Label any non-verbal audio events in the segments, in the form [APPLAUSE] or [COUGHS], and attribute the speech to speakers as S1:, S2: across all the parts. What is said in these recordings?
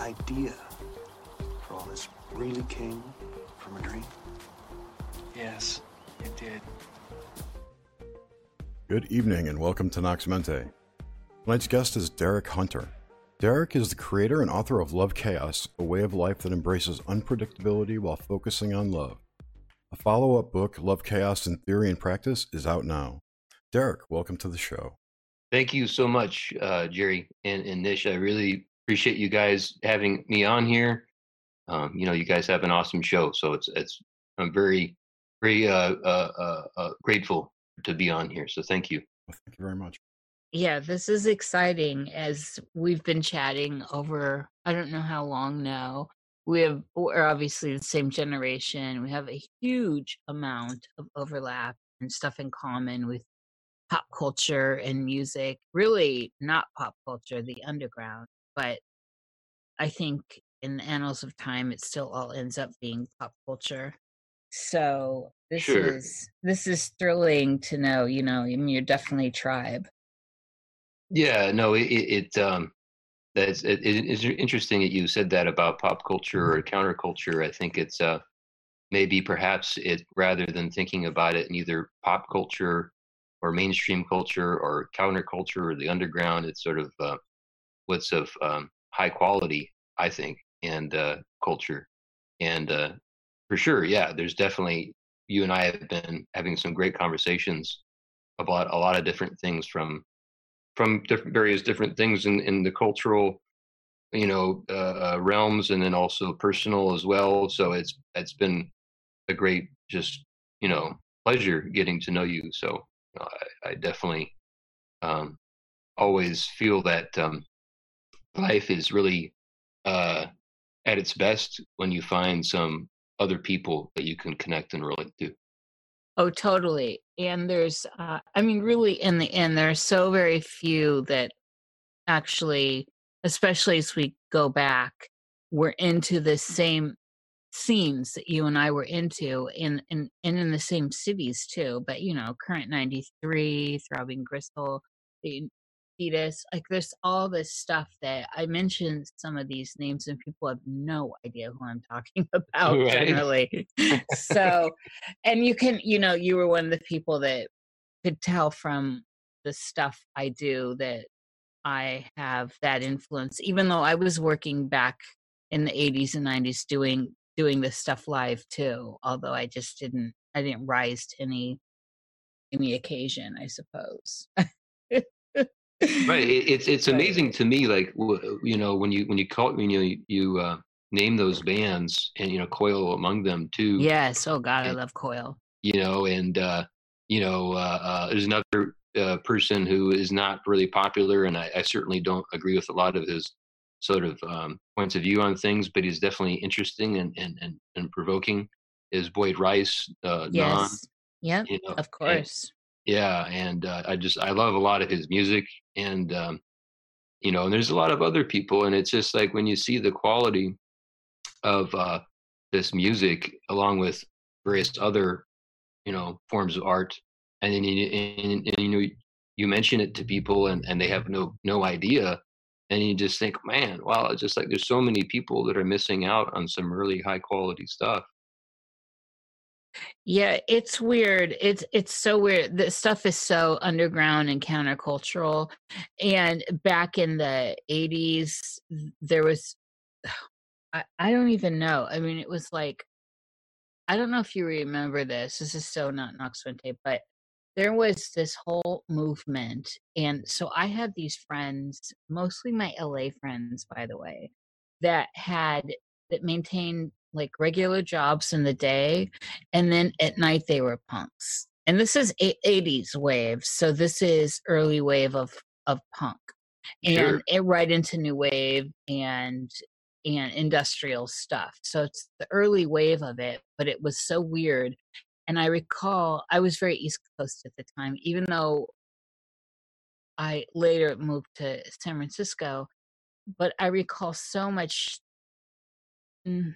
S1: idea for all this really came from a dream?
S2: Yes, it did.
S3: Good evening and welcome to Nox Mente. Tonight's guest is Derek Hunter. Derek is the creator and author of Love Chaos, a way of life that embraces unpredictability while focusing on love. A follow up book, Love Chaos in Theory and Practice, is out now. Derek, welcome to the show.
S4: Thank you so much, uh, Jerry and, and Nish. I really appreciate you guys having me on here. Um, you know, you guys have an awesome show, so it's it's I'm very very uh, uh, uh, uh grateful to be on here. So thank you.
S3: Well, thank you very much.
S5: Yeah, this is exciting as we've been chatting over I don't know how long now. We have we're obviously the same generation. We have a huge amount of overlap and stuff in common with pop culture and music. Really not pop culture, the underground, but I think in the annals of time it still all ends up being pop culture. So this
S4: Sure.
S5: is this is thrilling to know, you know, I mean you're definitely tribe.
S4: Yeah, no, it it, it um that's it, it is interesting that you said that about pop culture or counterculture. I think it's uh maybe perhaps it rather than thinking about it in either pop culture or mainstream culture or counterculture or the underground, it's sort of uh, what's of um, high quality, I think, and uh, culture. And uh, for sure, yeah, there's definitely you and I have been having some great conversations about a lot of different things from from different various different things in in the cultural you know uh, realms and then also personal as well so it's it's been a great just you know pleasure getting to know you so you know, I, I definitely um always feel that um life is really uh at its best when you find some other people that you can connect and relate to
S5: Oh, totally. And there's, uh, I mean, really, in the end, there are so very few that actually, especially as we go back, we're into the same scenes that you and I were into, in in and in the same cities too. But you know, Current '93, Throbbing Gristle, Foetus, like there's all this stuff that I mentioned some of these names, and people have no idea who I'm talking [LAUGHS] about
S4: right
S5: generally. [LAUGHS] so and you can you know you were one of the people that could tell from the stuff i do that i have that influence even though i was working back in the 80s and 90s doing doing this stuff live too although i just didn't i didn't rise to any any occasion i suppose [LAUGHS]
S4: Right. It, it's it's amazing to me, like you know, when you when you call when you you uh, name those bands, and you know, Coil among them too,
S5: yes oh god i love coil
S4: you know, and uh, you know, uh, uh, there's another uh, person who is not really popular, and I, I certainly don't agree with a lot of his sort of um, points of view on things, but he's definitely interesting and and and, and provoking. Is Boyd Rice, uh, Non,
S5: yes yep
S4: you know,
S5: of
S4: and
S5: course
S4: yeah, and uh, I just I love a lot of his music, and um, you know, and there's a lot of other people, and it's just like when you see the quality of uh, this music along with various other you know forms of art, and then you and, and you know you mention it to people, and and they have no no idea, and you just think, man, wow, it's just like there's so many people that are missing out on some really high quality stuff.
S5: Yeah, it's weird. It's it's so weird. The stuff is so underground and countercultural. And back in the 80s, there was [SIGHS] I, I don't even know. I mean, it was like I don't know if you remember this. This is so not Nox Mente, but there was this whole movement. And so I had these friends, mostly my LA friends, by the way, that had that maintained like regular jobs in the day. And then at night they were punks. And this is 80s wave. So this is early wave of of punk and
S4: Sure.
S5: it right into new wave and and industrial stuff. So it's the early wave of it, but it was so weird. And I recall I was very East Coast at the time, even though I later moved to San Francisco. But I recall so much, mm,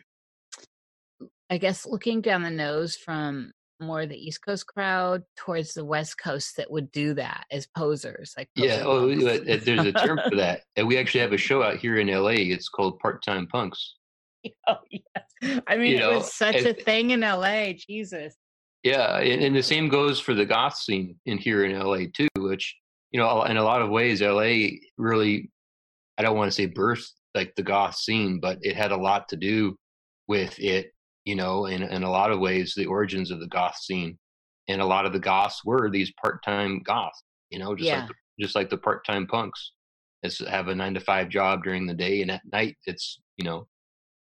S5: I guess, looking down the nose from more the East Coast crowd towards the West Coast that would do that as posers. Like
S4: Yeah. Oh, there's a term for that. [LAUGHS] And we actually have a show out here in LA. It's called Part Time Punks. [LAUGHS]
S5: oh yes. I mean,
S4: You
S5: it
S4: know,
S5: was such a thing in LA. Jesus.
S4: Yeah, and, and the same goes for the goth scene in here in LA too, which you know, in a lot of ways, LA really, I don't want to say birthed like the goth scene, but it had a lot to do with it. You know, in in a lot of ways, the origins of the goth scene, and a lot of the goths were these part-time goths. You know, just
S5: Yeah.
S4: like the, just like the part-time punks, it's have a nine to five job during the day, and at night it's you know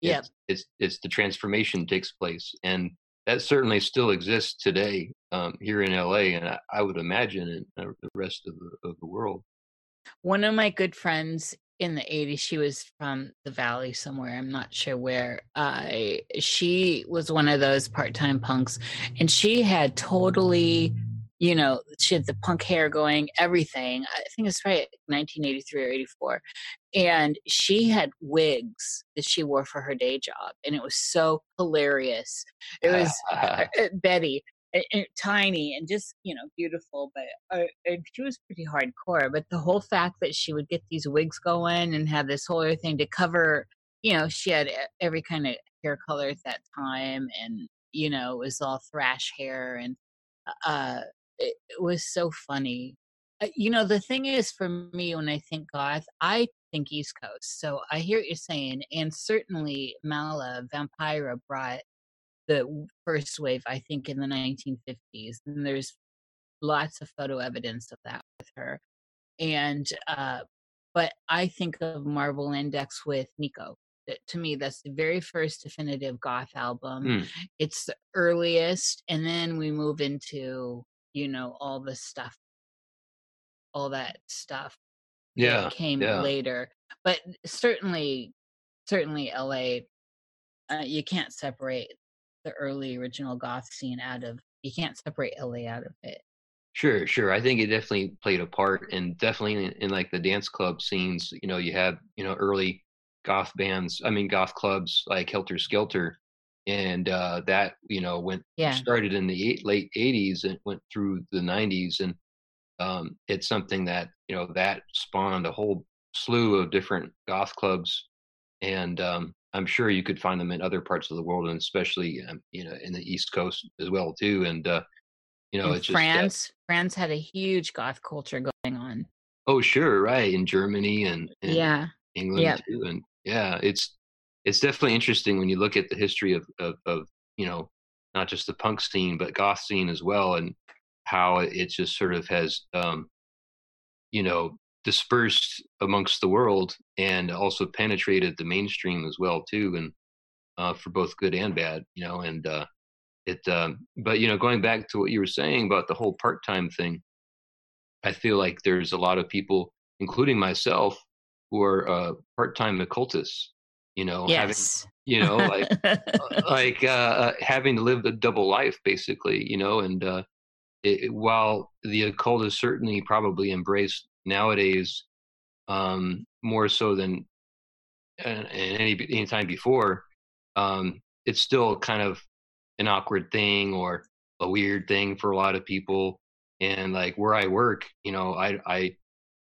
S4: it's, it's it's the transformation takes place and that certainly still exists today um, here in LA and I, I would imagine in uh, the rest of the, of the world.
S5: One of my good friends in the 80s, she was from the valley somewhere, I'm not sure where. Uh, she was one of those part time punks, and she had totally, you know, she had the punk hair going, everything. I think it's right 1983 or 84. And she had wigs that she wore for her day job, and it was so hilarious. It was [LAUGHS] uh, Betty, tiny and just you know beautiful, but uh, she was pretty hardcore. But the whole fact that she would get these wigs going and have this whole other thing to cover, you know, she had every kind of hair color at that time, and you know, it was all thrash hair, and uh, it, it was so funny. Uh, you know, the thing is, for me, when I think goth, I think East Coast. So I hear what you're saying, and certainly Mala Vampira brought the first wave, I think, in the 1950s, and there's lots of photo evidence of that with her. And uh, but I think of Marble Index with Nico. To me, that's the very first definitive goth album.
S4: Mm.
S5: It's the earliest, and then we move into you know all the stuff, all that stuff that
S4: yeah,
S5: came
S4: yeah.
S5: later. But certainly, certainly, LA, uh, you can't separate the early original goth scene out of. You can't separate LA out of it.
S4: Sure, sure. I think it definitely played a part, and definitely in, in like the dance club scenes. You know, you have you know early goth bands. I mean, goth clubs like Helter Skelter, and uh, that you know went
S5: Yeah.
S4: started in the eight, late '80s and went through the '90s, and um, it's something that you know that spawned a whole slew of different goth clubs, and um, I'm sure you could find them in other parts of the world, and especially um, you know in the East Coast as well too. And uh, you know, it's just uh,
S5: France, France had a huge goth culture going on.
S4: Oh, sure, right. In Germany and, and
S5: Yeah,
S4: England
S5: Yep.
S4: too, and yeah, it's it's definitely interesting when you look at the history of, of of you know not just the punk scene but goth scene as well, and how it it just sort of has um, you know dispersed amongst the world and also penetrated the mainstream as well too, and uh, for both good and bad, you know, and uh, it. Um, but you know, going back to what you were saying about the whole part time thing, I feel like there's a lot of people, including myself, who are uh, part-time occultists. You know, having
S5: yes.
S4: you know like like uh, uh, having to live the double life, basically. You know, and uh, it, it- while the occult is certainly probably embraced nowadays um, more so than uh, any any time before, um, it's still kind of an awkward thing or a weird thing for a lot of people. And like where I work, you know, I I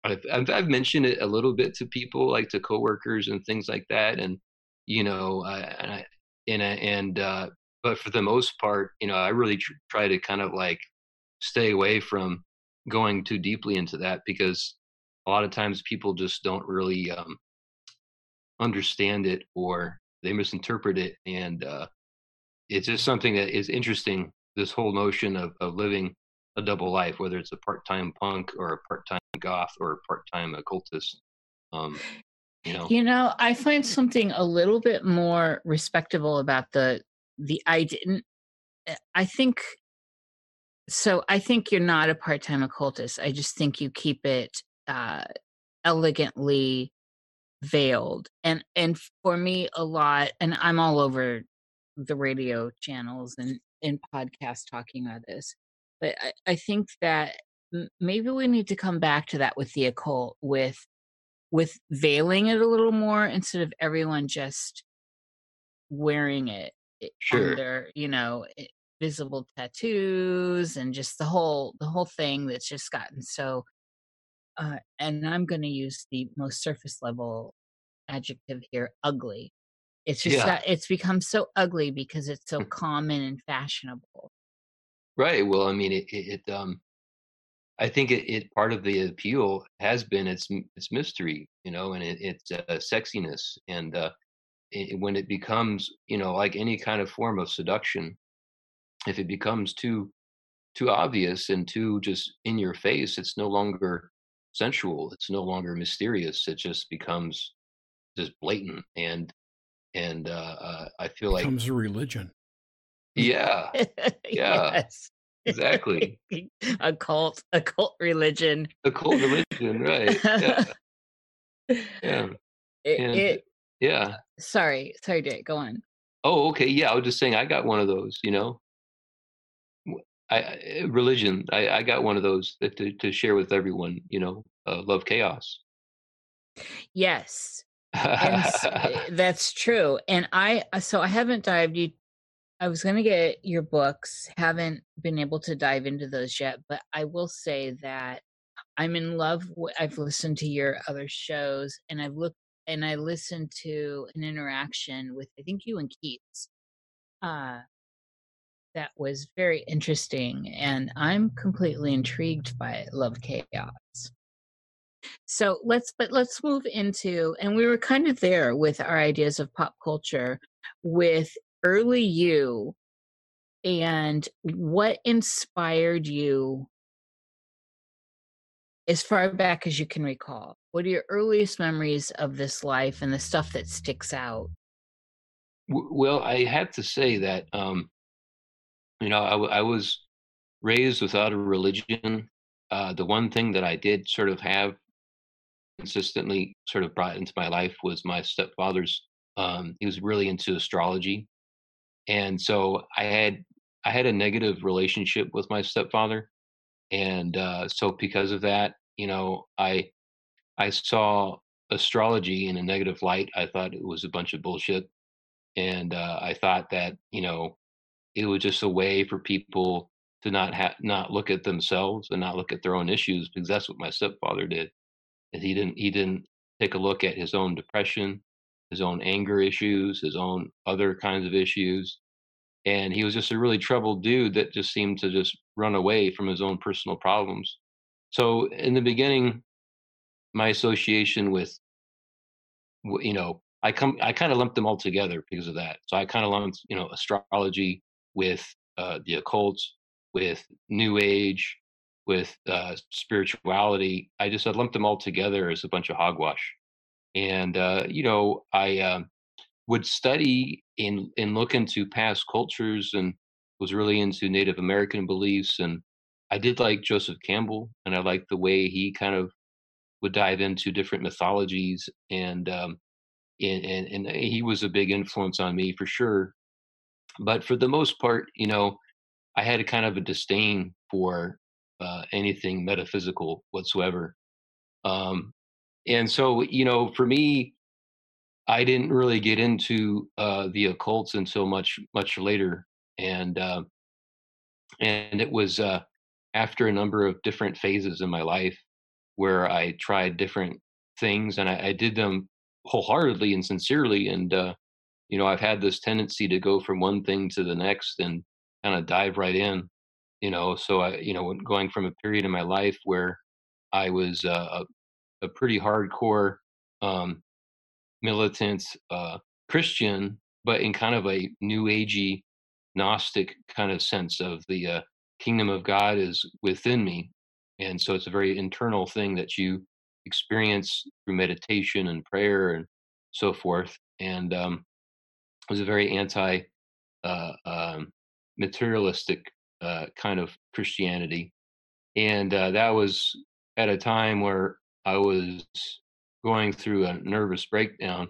S4: I've, I've mentioned it a little bit to people, like to coworkers and things like that, and you know, I, and and I- and uh, but for the most part, you know, I really tr- try to kind of like stay away from going too deeply into that because a lot of times people just don't really um, understand it or they misinterpret it, and uh, it's just something that is interesting. This whole notion of of living a double life, whether it's a part-time punk or a part-time goth or a part-time occultist. Um, you know,
S5: You know, I find something a little bit more respectable about the the I didn't. eh, I think so. I think you're not a part time occultist. I just think you keep it uh, elegantly veiled, and and for me, a lot. And I'm all over the radio channels and in podcasts talking about this, but I, I think that maybe we need to come back to that with the occult with with veiling it a little more instead of everyone just wearing it
S4: Sure.
S5: on their you know i- visible tattoos and just the whole the whole thing that's just gotten so uh, and I'm going to use the most surface level adjective here ugly. It's just
S4: Yeah.
S5: that it's become so ugly because it's so
S4: Mm.
S5: common and fashionable.
S4: Right. Well, I mean, it, it, it um, I think it, it part of the appeal has been its its mystery, you know, and it, its uh, sexiness, and uh, it, when it becomes, you know, like any kind of form of seduction, if it becomes too too obvious and too just in your face, it's no longer sensual. It's no longer mysterious. It just becomes just blatant, and and uh, uh, I feel like,
S3: Becomes a religion.
S4: yeah, [LAUGHS] Yeah.
S5: yes.
S4: exactly, [LAUGHS]
S5: a cult, a cult religion.
S4: a cult religion, right? Yeah, [LAUGHS] yeah.
S5: It,
S4: And-
S5: it,
S4: Yeah.
S5: sorry, sorry, Derek, go on.
S4: Oh, okay. Yeah, I was just saying I got one of those. You know, I, I religion. I, I got one of those that to, to share with everyone. You know, uh, love chaos.
S5: Yes, and eh, [LAUGHS] that's true. And I, uh, so I haven't dived. You, I was going to get your books. Haven't been able to dive into those yet, but I will say that I'm in love. I've listened to your other shows, and I've looked and I listened to an interaction with I think you and Keats. Uh, that was very interesting, and I'm completely intrigued by Love Chaos. So let's but let's move into and we were kind of there with our ideas of pop culture with early you and what inspired you as far back as you can recall. What are your earliest memories of this life and the stuff that sticks out?
S4: Well, I have to say that um, you know I, I was raised without a religion. Uh, the one thing that I did sort of have consistently sort of brought into my life was my stepfather's. Um, he was really into astrology, and so I had I had a negative relationship with my stepfather, and uh, so because of that, you know, I I saw astrology in a negative light. I thought it was a bunch of bullshit, and uh, I thought that you know it was just a way for people to not have not look at themselves and not look at their own issues because that's what my stepfather did. And he didn't he didn't take a look at his own depression, his own anger issues, his own other kinds of issues. And he was just a really troubled dude that just seemed to just run away from his own personal problems. So in the beginning, my association with you know i come i kind of lumped them all together because of that so i kind of lumped you know astrology with uh, the occult with new age with uh, spirituality i just i lumped them all together as a bunch of hogwash. And uh, you know i um would study and and look into past cultures and was really into native american beliefs and i did like joseph campbell and i liked the way he kind of would dive into different mythologies and um and, and and he was a big influence on me for sure but for the most part you know i had a kind of a disdain for uh, anything metaphysical whatsoever um and so you know for me i didn't really get into uh the occults until much much later and uh and it was uh after a number of different phases in my life where I tried different things and I, I did them wholeheartedly and sincerely. And, uh, you know, I've had this tendency to go from one thing to the next and kind of dive right in, you know. So I, you know, going from a period in my life where I was uh, a, a pretty hardcore, um, militant uh, Christian, but in kind of a new agey, Gnostic kind of sense of the uh, kingdom of God is within me and so it's a very internal thing that you experience through meditation and prayer and so forth and um, was a very anti uh, um, materialistic uh, kind of christianity. And uh, that was at a time where i was going through a nervous breakdown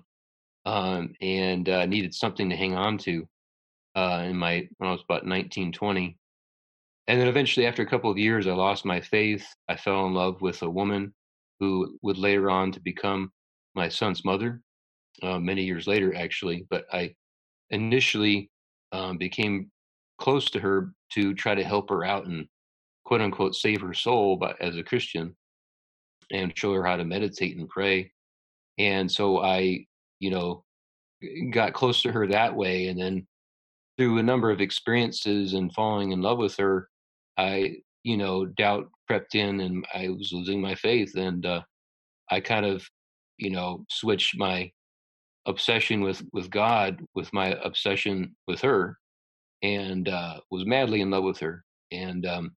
S4: um, and uh, needed something to hang on to uh, in my when i was about 19 20 and then eventually after a couple of years i lost my faith. I fell in love with a woman who would later on to become my son's mother uh, many years later actually but i initially um, became close to her to try to help her out and quote unquote save her soul by, as a Christian and show her how to meditate and pray. And so I, you know, got close to her that way. And then through a number of experiences and falling in love with her, I, you know, doubt crept in and I was losing my faith. And uh, I kind of, you know, switched my obsession with with God with my obsession with her, and uh, was madly in love with her. And um,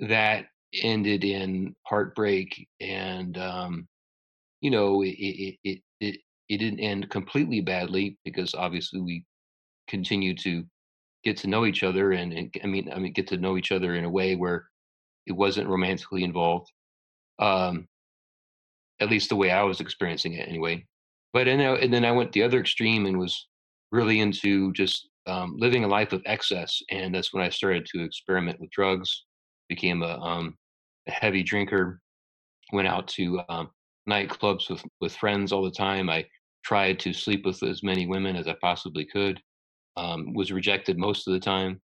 S4: that ended in heartbreak and um, you know it, it it it didn't end completely badly because obviously we continue to get to know each other and, and I mean I mean get to know each other in a way where it wasn't romantically involved um at least the way I was experiencing it anyway but and, and then I went the other extreme and was really into just um, living a life of excess and that's when I started to experiment with drugs became a um, a heavy drinker, went out to um, nightclubs with, with friends all the time. I tried to sleep with as many women as I possibly could, um, was rejected most of the time.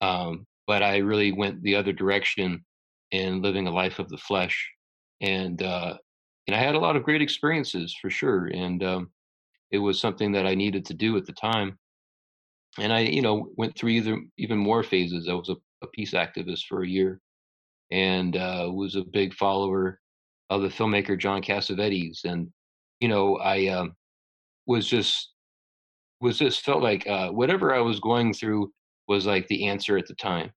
S4: Um, but I really went the other direction in living a life of the flesh. And, uh, and I had a lot of great experiences for sure. And um, it was something that I needed to do at the time. And I, you know, went through either, even more phases. I was a, a peace activist for a year and uh, was a big follower of the filmmaker John Cassavetes. And you know, I um, was just was just felt like uh, whatever I was going through was like the answer at the time,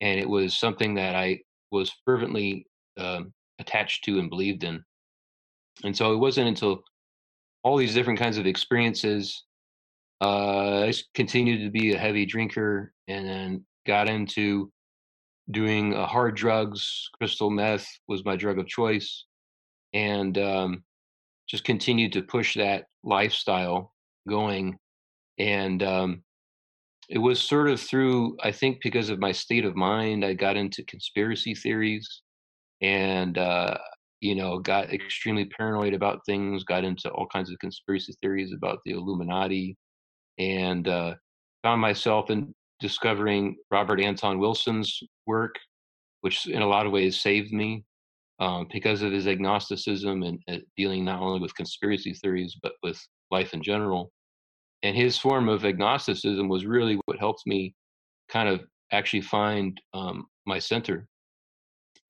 S4: and it was something that I was fervently um, attached to and believed in. And so it wasn't until all these different kinds of experiences. Uh, I continued to be a heavy drinker, and then got into doing uh, hard drugs. Crystal meth was my drug of choice, and um, just continued to push that lifestyle going. And um, it was sort of through, I think, because of my state of mind, I got into conspiracy theories, and uh, you know, got extremely paranoid about things. Got into all kinds of conspiracy theories about the Illuminati, and uh, found myself in discovering Robert Anton Wilson's work, which in a lot of ways saved me um, because of his agnosticism and uh, dealing not only with conspiracy theories but with life in general. And his form of agnosticism was really what helped me kind of actually find um, my center.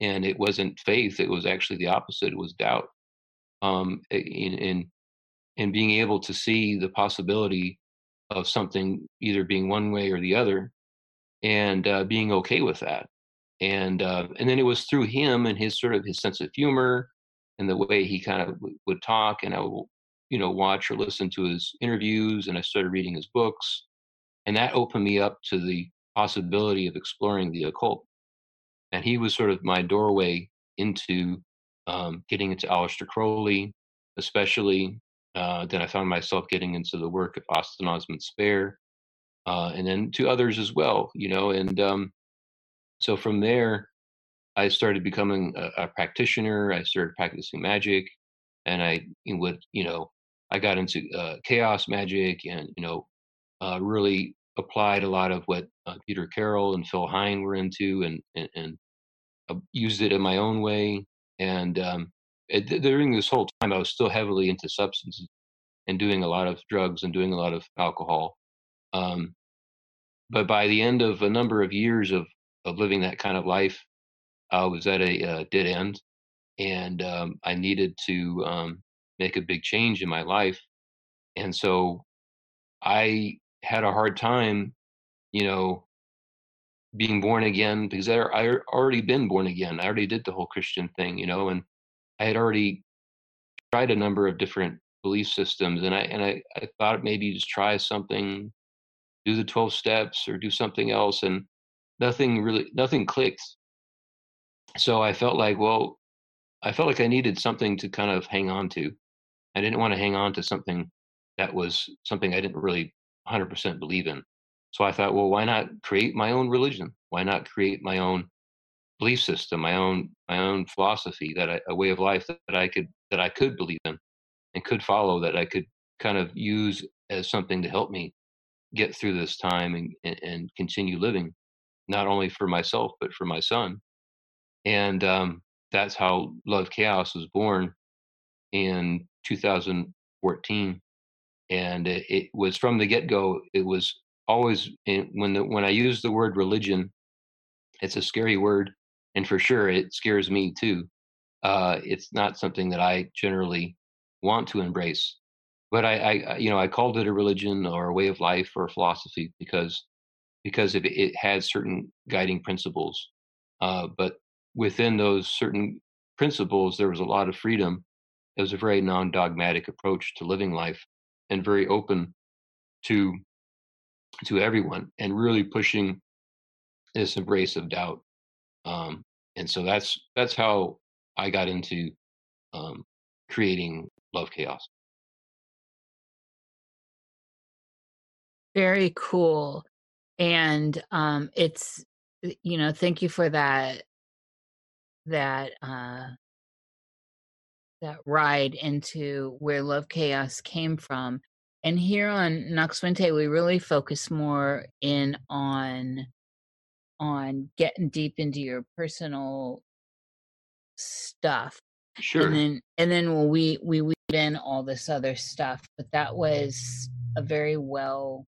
S4: And it wasn't faith; it was actually the opposite. It was doubt. Um, in, in in being able to see the possibility of something either being one way or the other and uh, being okay with that and uh, and then it was through him and his sort of his sense of humor and the way he kind of w- would talk and i would you know watch or listen to his interviews and i started reading his books and that opened me up to the possibility of exploring the occult and he was sort of my doorway into um, getting into Aleister Crowley, especially uh, then I found myself getting into the work of Austin Osman Spare, uh, and then to others as well, you know. And um, so from there, I started becoming a, a, practitioner. I started practicing magic, and I would, you know, I got into uh, chaos magic, and you know, uh, really applied a lot of what uh, Peter Carroll and Phil Hine were into, and and, and used it in my own way. And um, it, during this whole time, I was still heavily into substances and doing a lot of drugs and doing a lot of alcohol. Um, but by the end of a number of years of, of living that kind of life, I was at a uh, dead end and um, I needed to um, make a big change in my life. And so I had a hard time, you know, being born again because I, already been born again. I already did the whole Christian thing, you know, and I had already tried a number of different belief systems, and I and I, I thought maybe just try something, do the twelve steps or do something else, and nothing really nothing clicked. So I felt like, well, I felt like I needed something to kind of hang on to. I didn't want to hang on to something that was something I didn't really 100% believe in. So I thought, well, why not create my own religion? Why not create my own belief system, my own my own philosophy, that I, a way of life that, that I could that I could believe in and could follow, that I could kind of use as something to help me get through this time and, and, and continue living, not only for myself but for my son. And um, that's how Love Chaos was born in 2014, and it, was from the get go. It was always when the when I use the word religion, it's a scary word, and for sure it scares me too. Uh, it's not something that I generally want to embrace but I, I, you know, I called it a religion or a way of life or a philosophy because because it, it had certain guiding principles. Uh, but within those certain principles, there was a lot of freedom. It was a very non-dogmatic approach to living life, and very open to to everyone, and really pushing this embrace of doubt. Um, and so that's that's how I got into um, creating Love Chaos.
S5: Very cool. And um it's you know, thank you for that that uh that ride into where Love Chaos came from. And here on Nox Mente, we really focus more in on on getting deep into your personal stuff.
S4: Sure.
S5: And then and then we we weave in all this other stuff. But that was a very well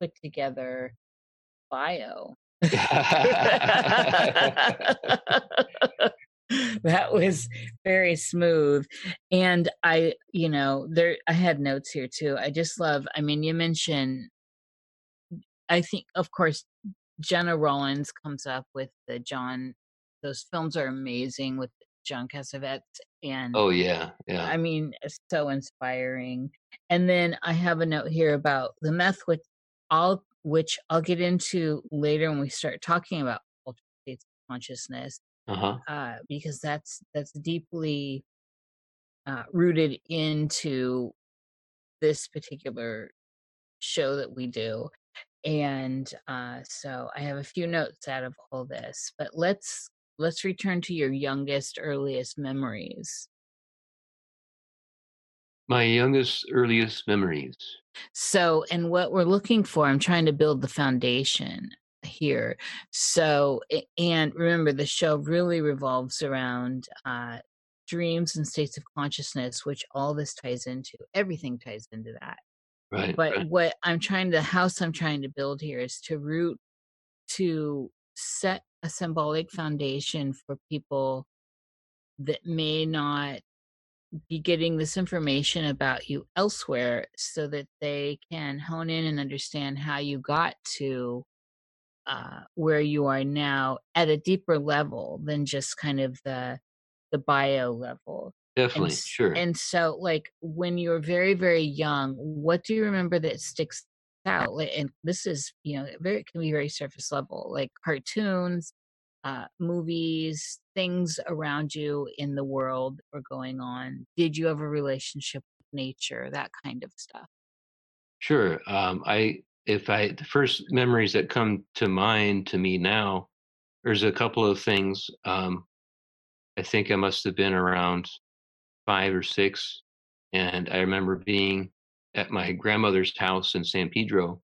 S5: put together bio. [LAUGHS] [LAUGHS] [LAUGHS] [LAUGHS] that was very smooth. And i you know there i had notes here too. I just love i mean you mentioned i think of course Gena Rowlands comes up with the john those films are amazing with john cassavetes and
S4: oh yeah yeah.
S5: I mean so inspiring. And then i have a note here about the meth which I'll which I'll get into later when we start talking about altered states of consciousness,
S4: uh-huh.
S5: uh, because that's that's deeply uh, rooted into this particular show that we do, and uh, so I have a few notes out of all this. But let's let's return to your youngest, earliest memories.
S4: My youngest, earliest memories.
S5: So, and what we're looking for, I'm trying to build the foundation here. So, and remember, the show really revolves around uh, dreams and states of consciousness, which all this ties into. Everything ties into that.
S4: Right.
S5: But
S4: right.
S5: what I'm trying, the house I'm trying to build here is to root, to set a symbolic foundation for people that may not be getting this information about you elsewhere so that they can hone in and understand how you got to uh, where you are now at a deeper level than just kind of the the bio level
S4: definitely
S5: and,
S4: sure
S5: and so like when you're very very young what do you remember that sticks out and this is you know very it can be very surface level like cartoons uh, movies, things around you in the world were going on? Did you have a relationship with nature? That kind of stuff.
S4: Sure. Um, I if I the first memories that come to mind to me now, there's a couple of things. Um, I think I must have been around five or six, and I remember being at my grandmother's house in San Pedro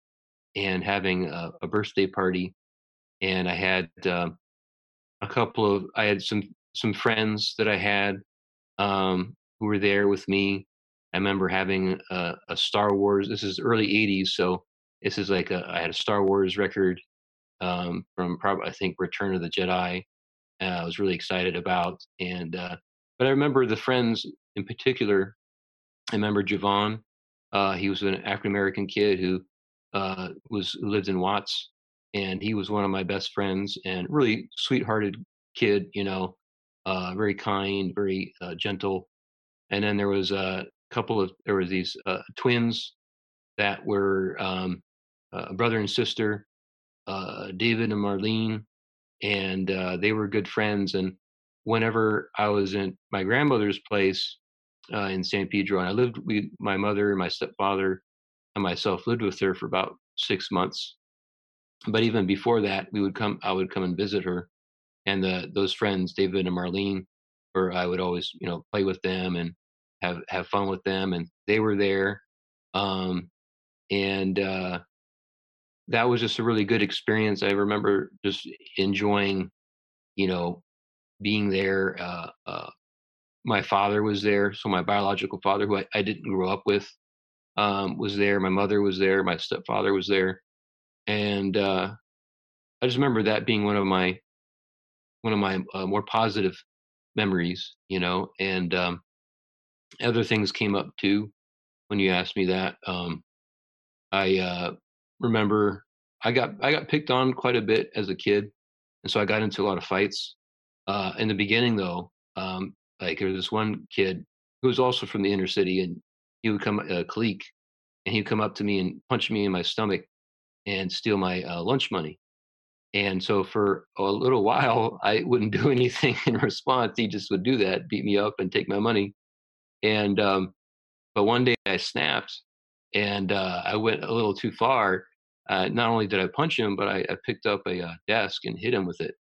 S4: and having a, a birthday party, and I had um, a couple of I had some some friends that I had um, who were there with me. I remember having a, a, Star Wars. This is early '80s, so this is like a, I had a Star Wars record um, from probably I think Return of the Jedi. Uh, I was really excited about, and uh, but I remember the friends in particular. I remember Javon. Uh, he was an African American kid who uh, was who lived in Watts, and he was one of my best friends and really sweethearted kid you know uh, very kind very uh, gentle and then there was a couple of there was these twins that were um, a brother and sister uh, david and marlene and uh, they were good friends and whenever i was in my grandmother's place uh, in san pedro and i lived with my mother and my stepfather and myself lived with her for about six months but even before that, we would come. I would come and visit her, and the those friends, David and Marlene, or I would always, you know, play with them and have have fun with them, and they were there. Um, and uh, that was just a really good experience. I remember just enjoying, you know, being there. Uh, uh, my father was there, so my biological father, who I, I didn't grow up with, um, was there. My mother was there. My stepfather was there, and uh, I just remember that being one of my one of my uh, more positive memories, you know. And um, other things came up too when you asked me that. Um, I uh, remember I got I got picked on quite a bit as a kid, and so I got into a lot of fights. Uh, in the beginning, though, um, like there was this one kid who was also from the inner city, and he would come uh, Kalik, and he'd come up to me and punch me in my stomach and steal my uh, lunch money. And so for a little [LAUGHS] while, I wouldn't do [LAUGHS] anything in response. He just would do that, beat me up, and take my money. And um, but one day I snapped, and uh, I went a little too far. Uh, not only did I punch him, but I, I picked up a uh, desk and hit him with it.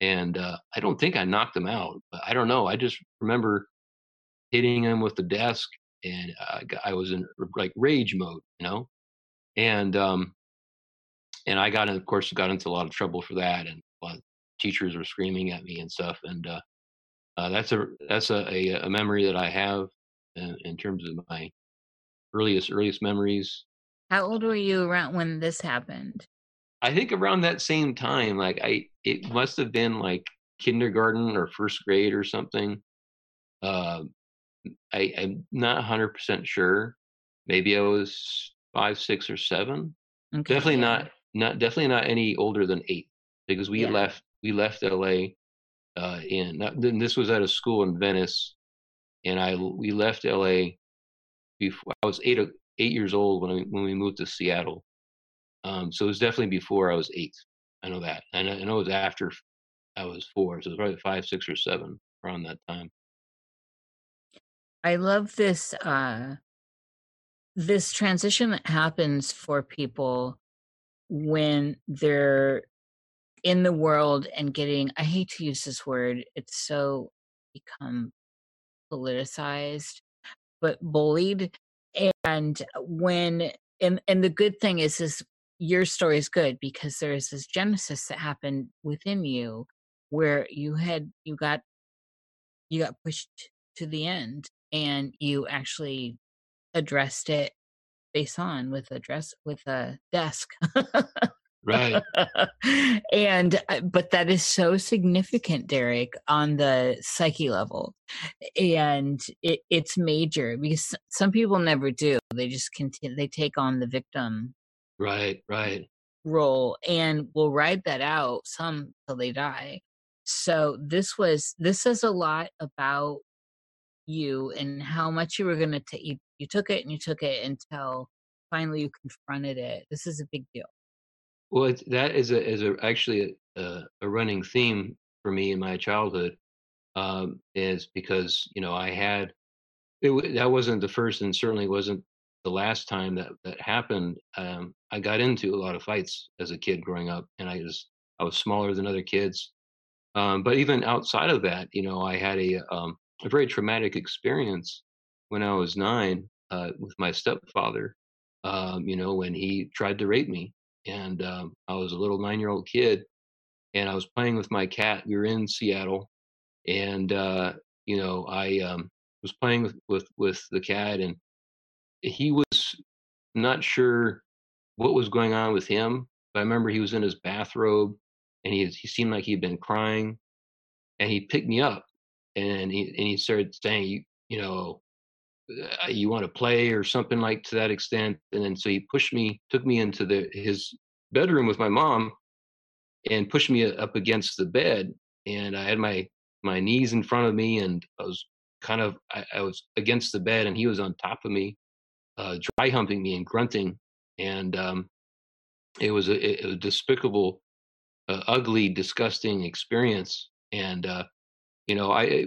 S4: And uh, I don't think I knocked him out, but I don't know. I just remember hitting him with the desk, and I was in like rage mode, you know. And um, and I got in, of course, got into a lot of trouble for that, and teachers were screaming at me and stuff. And uh, uh, that's a that's a, a, a memory that I have in, in, terms of my earliest earliest memories.
S5: How old were you around when this happened?
S4: I think around that same time, like I, it must have been like kindergarten or first grade or something. Uh, I, I'm not hundred percent sure. Maybe I was five, six, or seven. Okay, definitely yeah. not, not definitely not any older than eight because we yeah. left we left LA uh, in. This was at a school in Venice, and I we left LA before I was eight eight years old when we when we moved to Seattle. Um, so it was definitely before I was eight. I know that. I I know it was after I was four, so it was probably five, six, or seven around that time.
S5: I love this uh, this transition that happens for people when they're in the world and getting i hate to use this word it's so become politicized but bullied and when and and the good thing is is your story is good because there's this genesis that happened within you where you had you got you got pushed to the end and you actually addressed it face on with a dress with a desk [LAUGHS]
S4: right. [LAUGHS]
S5: And uh, but that is so significant derek on the psyche level and it, it's major because some people never do. They just continue they take on the victim
S4: right right.
S5: role and will ride that out some till they die. So this was this says a lot about you and how much you were going to take you, you took it and you took it until finally you confronted it. This is a big deal
S4: well, that is a is a actually a, a running theme for me in my childhood, um, is because you know I had it. That wasn't the first, and certainly wasn't the last time that that happened. Um, I got into a lot of fights as a kid growing up, and I was I was smaller than other kids. Um, but even outside of that, you know, I had a um, a very traumatic experience when I was nine uh, with my stepfather. Um, you know, when he tried to rape me, and um, I was a little nine year old kid, and I was playing with my cat. We were in Seattle, and uh, you know I um, was playing with, with with the cat, and he was not sure what was going on with him. But I remember he was in his bathrobe, and he he seemed like he'd been crying, and he picked me up, and he and he started saying, you you know, you want to play or something like to that extent and then so he pushed me took me into the his bedroom with my mom and pushed me up against the bed and i had my my knees in front of me and i was kind of i, I was against the bed and he was on top of me uh, dry humping me and grunting and um, it was a, a despicable uh, ugly disgusting experience and uh, you know i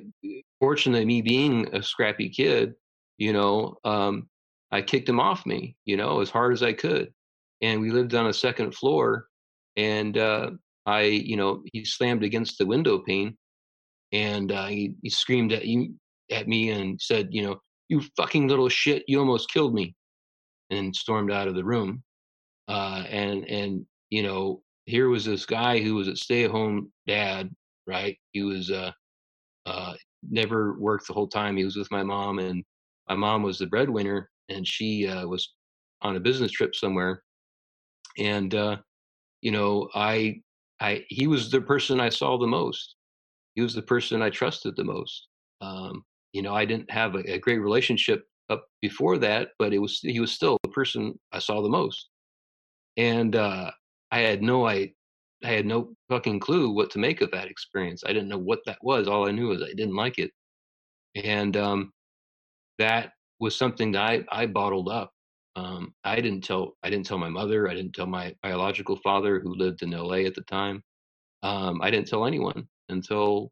S4: fortunately me being a scrappy kid you know, um, I kicked him off me, you know, as hard as I could. And we lived on a second floor, and uh, I, you know, he slammed against the window pane, and uh, he, he screamed at you at me and said, you know, you fucking little shit, you almost killed me, and stormed out of the room. uh, and and you know here was this guy who was a stay-at-home dad, right? He was uh, uh, never worked the whole time. He was with my mom, and my mom was the breadwinner, and she uh, was on a business trip somewhere. And uh, you know, I, I, he was the person I saw the most. He was the person I trusted the most. Um, you know, I didn't have a, a great relationship up before that, but it was he was still the person I saw the most. And uh, I had no I I had no fucking clue what to make of that experience. I didn't know what that was. All I knew was I didn't like it. And um, that was something that I, I bottled up. Um, I didn't tell I didn't tell my mother. I didn't tell my biological father who lived in L.A. at the time. Um, I didn't tell anyone until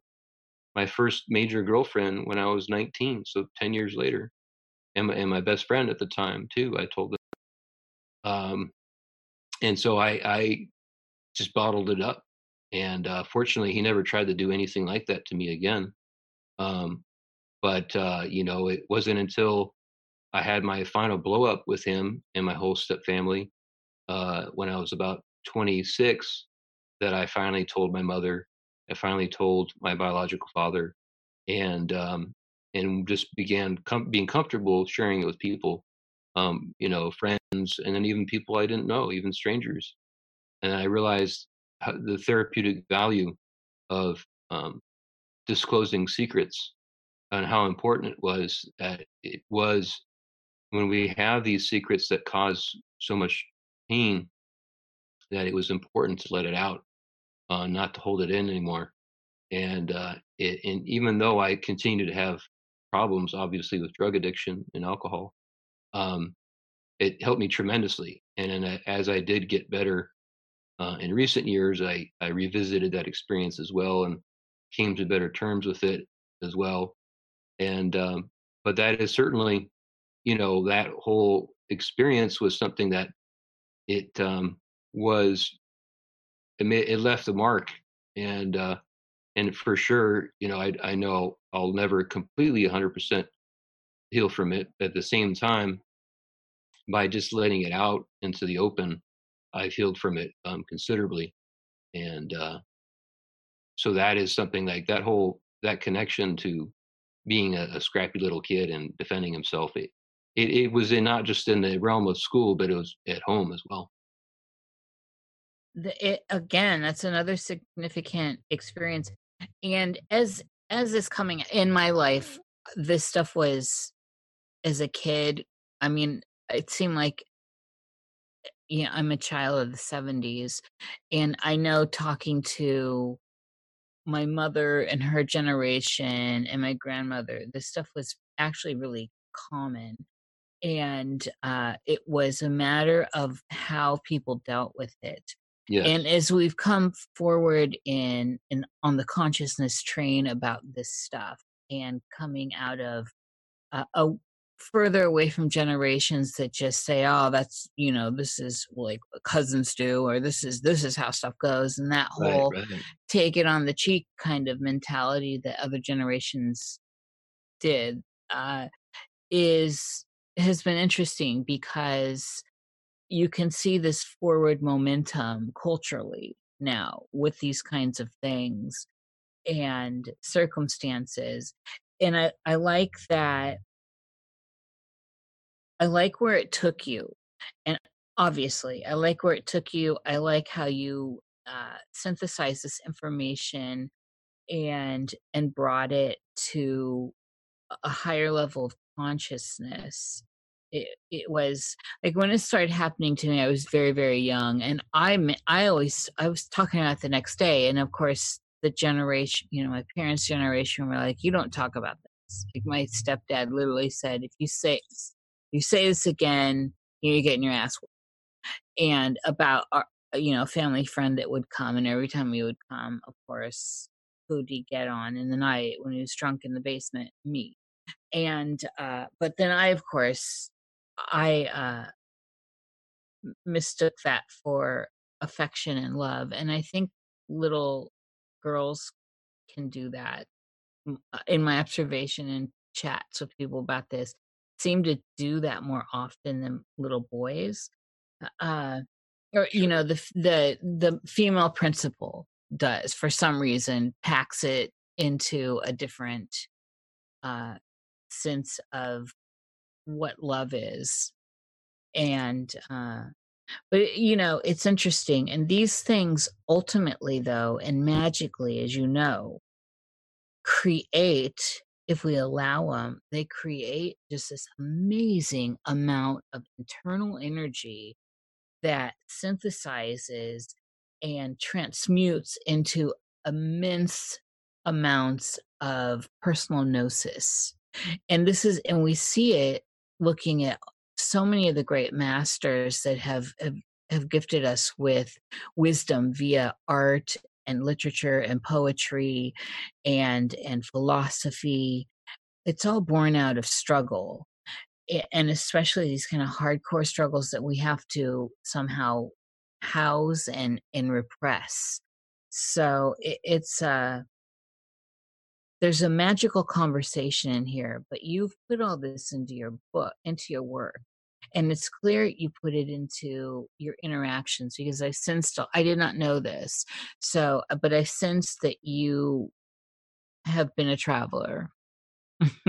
S4: my first major girlfriend when I was 19. So 10 years later, and my, and my best friend at the time too. I told them. Um, and so I, I just bottled it up. And uh, fortunately, he never tried to do anything like that to me again. Um, but uh, you know, it wasn't until I had my final blow up with him and my whole step family uh, when I was about 26 that I finally told my mother. I finally told my biological father, and um, and just began com- being comfortable sharing it with people, um, you know, friends, and then even people I didn't know, even strangers. And I realized the therapeutic value of um, disclosing secrets and how important it was that it was when we have these secrets that cause so much pain that it was important to let it out, uh, not to hold it in anymore. And uh, it, and even though I continue to have problems, obviously with drug addiction and alcohol, um, it helped me tremendously. And as I did get better uh, in recent years, I I revisited that experience as well and came to better terms with it as well. And um, but that is certainly you know that whole experience was something that it um, was it, left a mark and uh, and for sure you know I, I know I'll never completely 100% heal from it at the same time by just letting it out into the open I've healed from it um, considerably and uh, so that is something like that whole that connection to being a, a scrappy little kid and defending himself it, it, it was in not just in the realm of school, but it was at home as well.
S5: The, it, again, that's another significant experience. And as as is coming in my life, this stuff was as a kid. I mean, it seemed like eh, you know, I'm a child of the 70s, and I know talking to my mother and her generation and my grandmother, this stuff was actually really common and uh, it was a matter of how people dealt with it.
S4: Yes.
S5: And as we've come forward in, in on the consciousness train about this stuff and coming out of uh, a further away from generations that just say oh that's you know this is like cousins do or this is this is how stuff goes and that whole
S4: right, right.
S5: take it on the cheek kind of mentality that other generations did uh, is has been interesting because you can see this forward momentum culturally now with these kinds of things and circumstances and i i like that i like where it took you and obviously i like where it took you i like how you uh, synthesize this information and and brought it to a higher level of consciousness. It, it was like when it started happening to me i was very very young and i i always i was talking about the next day and of course the generation you know my parents generation were like you don't talk about this. Like my stepdad literally said if you say you say this again you're getting your ass whooped. and about our you know family friend that would come and every time he would come of course who'd he get on in the night when he was drunk in the basement me and uh but then i of course i uh mistook that for affection and love and i think little girls can do that uh, in my observation and chats with people about this seem to do that more often than little boys uh or you know the the the female principle does for some reason packs it into a different uh sense of what love is and uh but you know it's interesting and these things ultimately though and magically as you know create if we allow them they create just this amazing amount of internal energy that synthesizes and transmutes into immense amounts of personal gnosis. And this is, and we see it looking at so many of the great masters that have, have, have gifted us with wisdom via art and literature and poetry and and philosophy it's all born out of struggle and especially these kind of hardcore struggles that we have to somehow house and and repress. So it, it's uh there's a magical conversation in here but you've put all this into your book into your work and it's clear you put it into your interactions because i sensed i did not know this so uh, but i sensed that you have been a traveler [LAUGHS]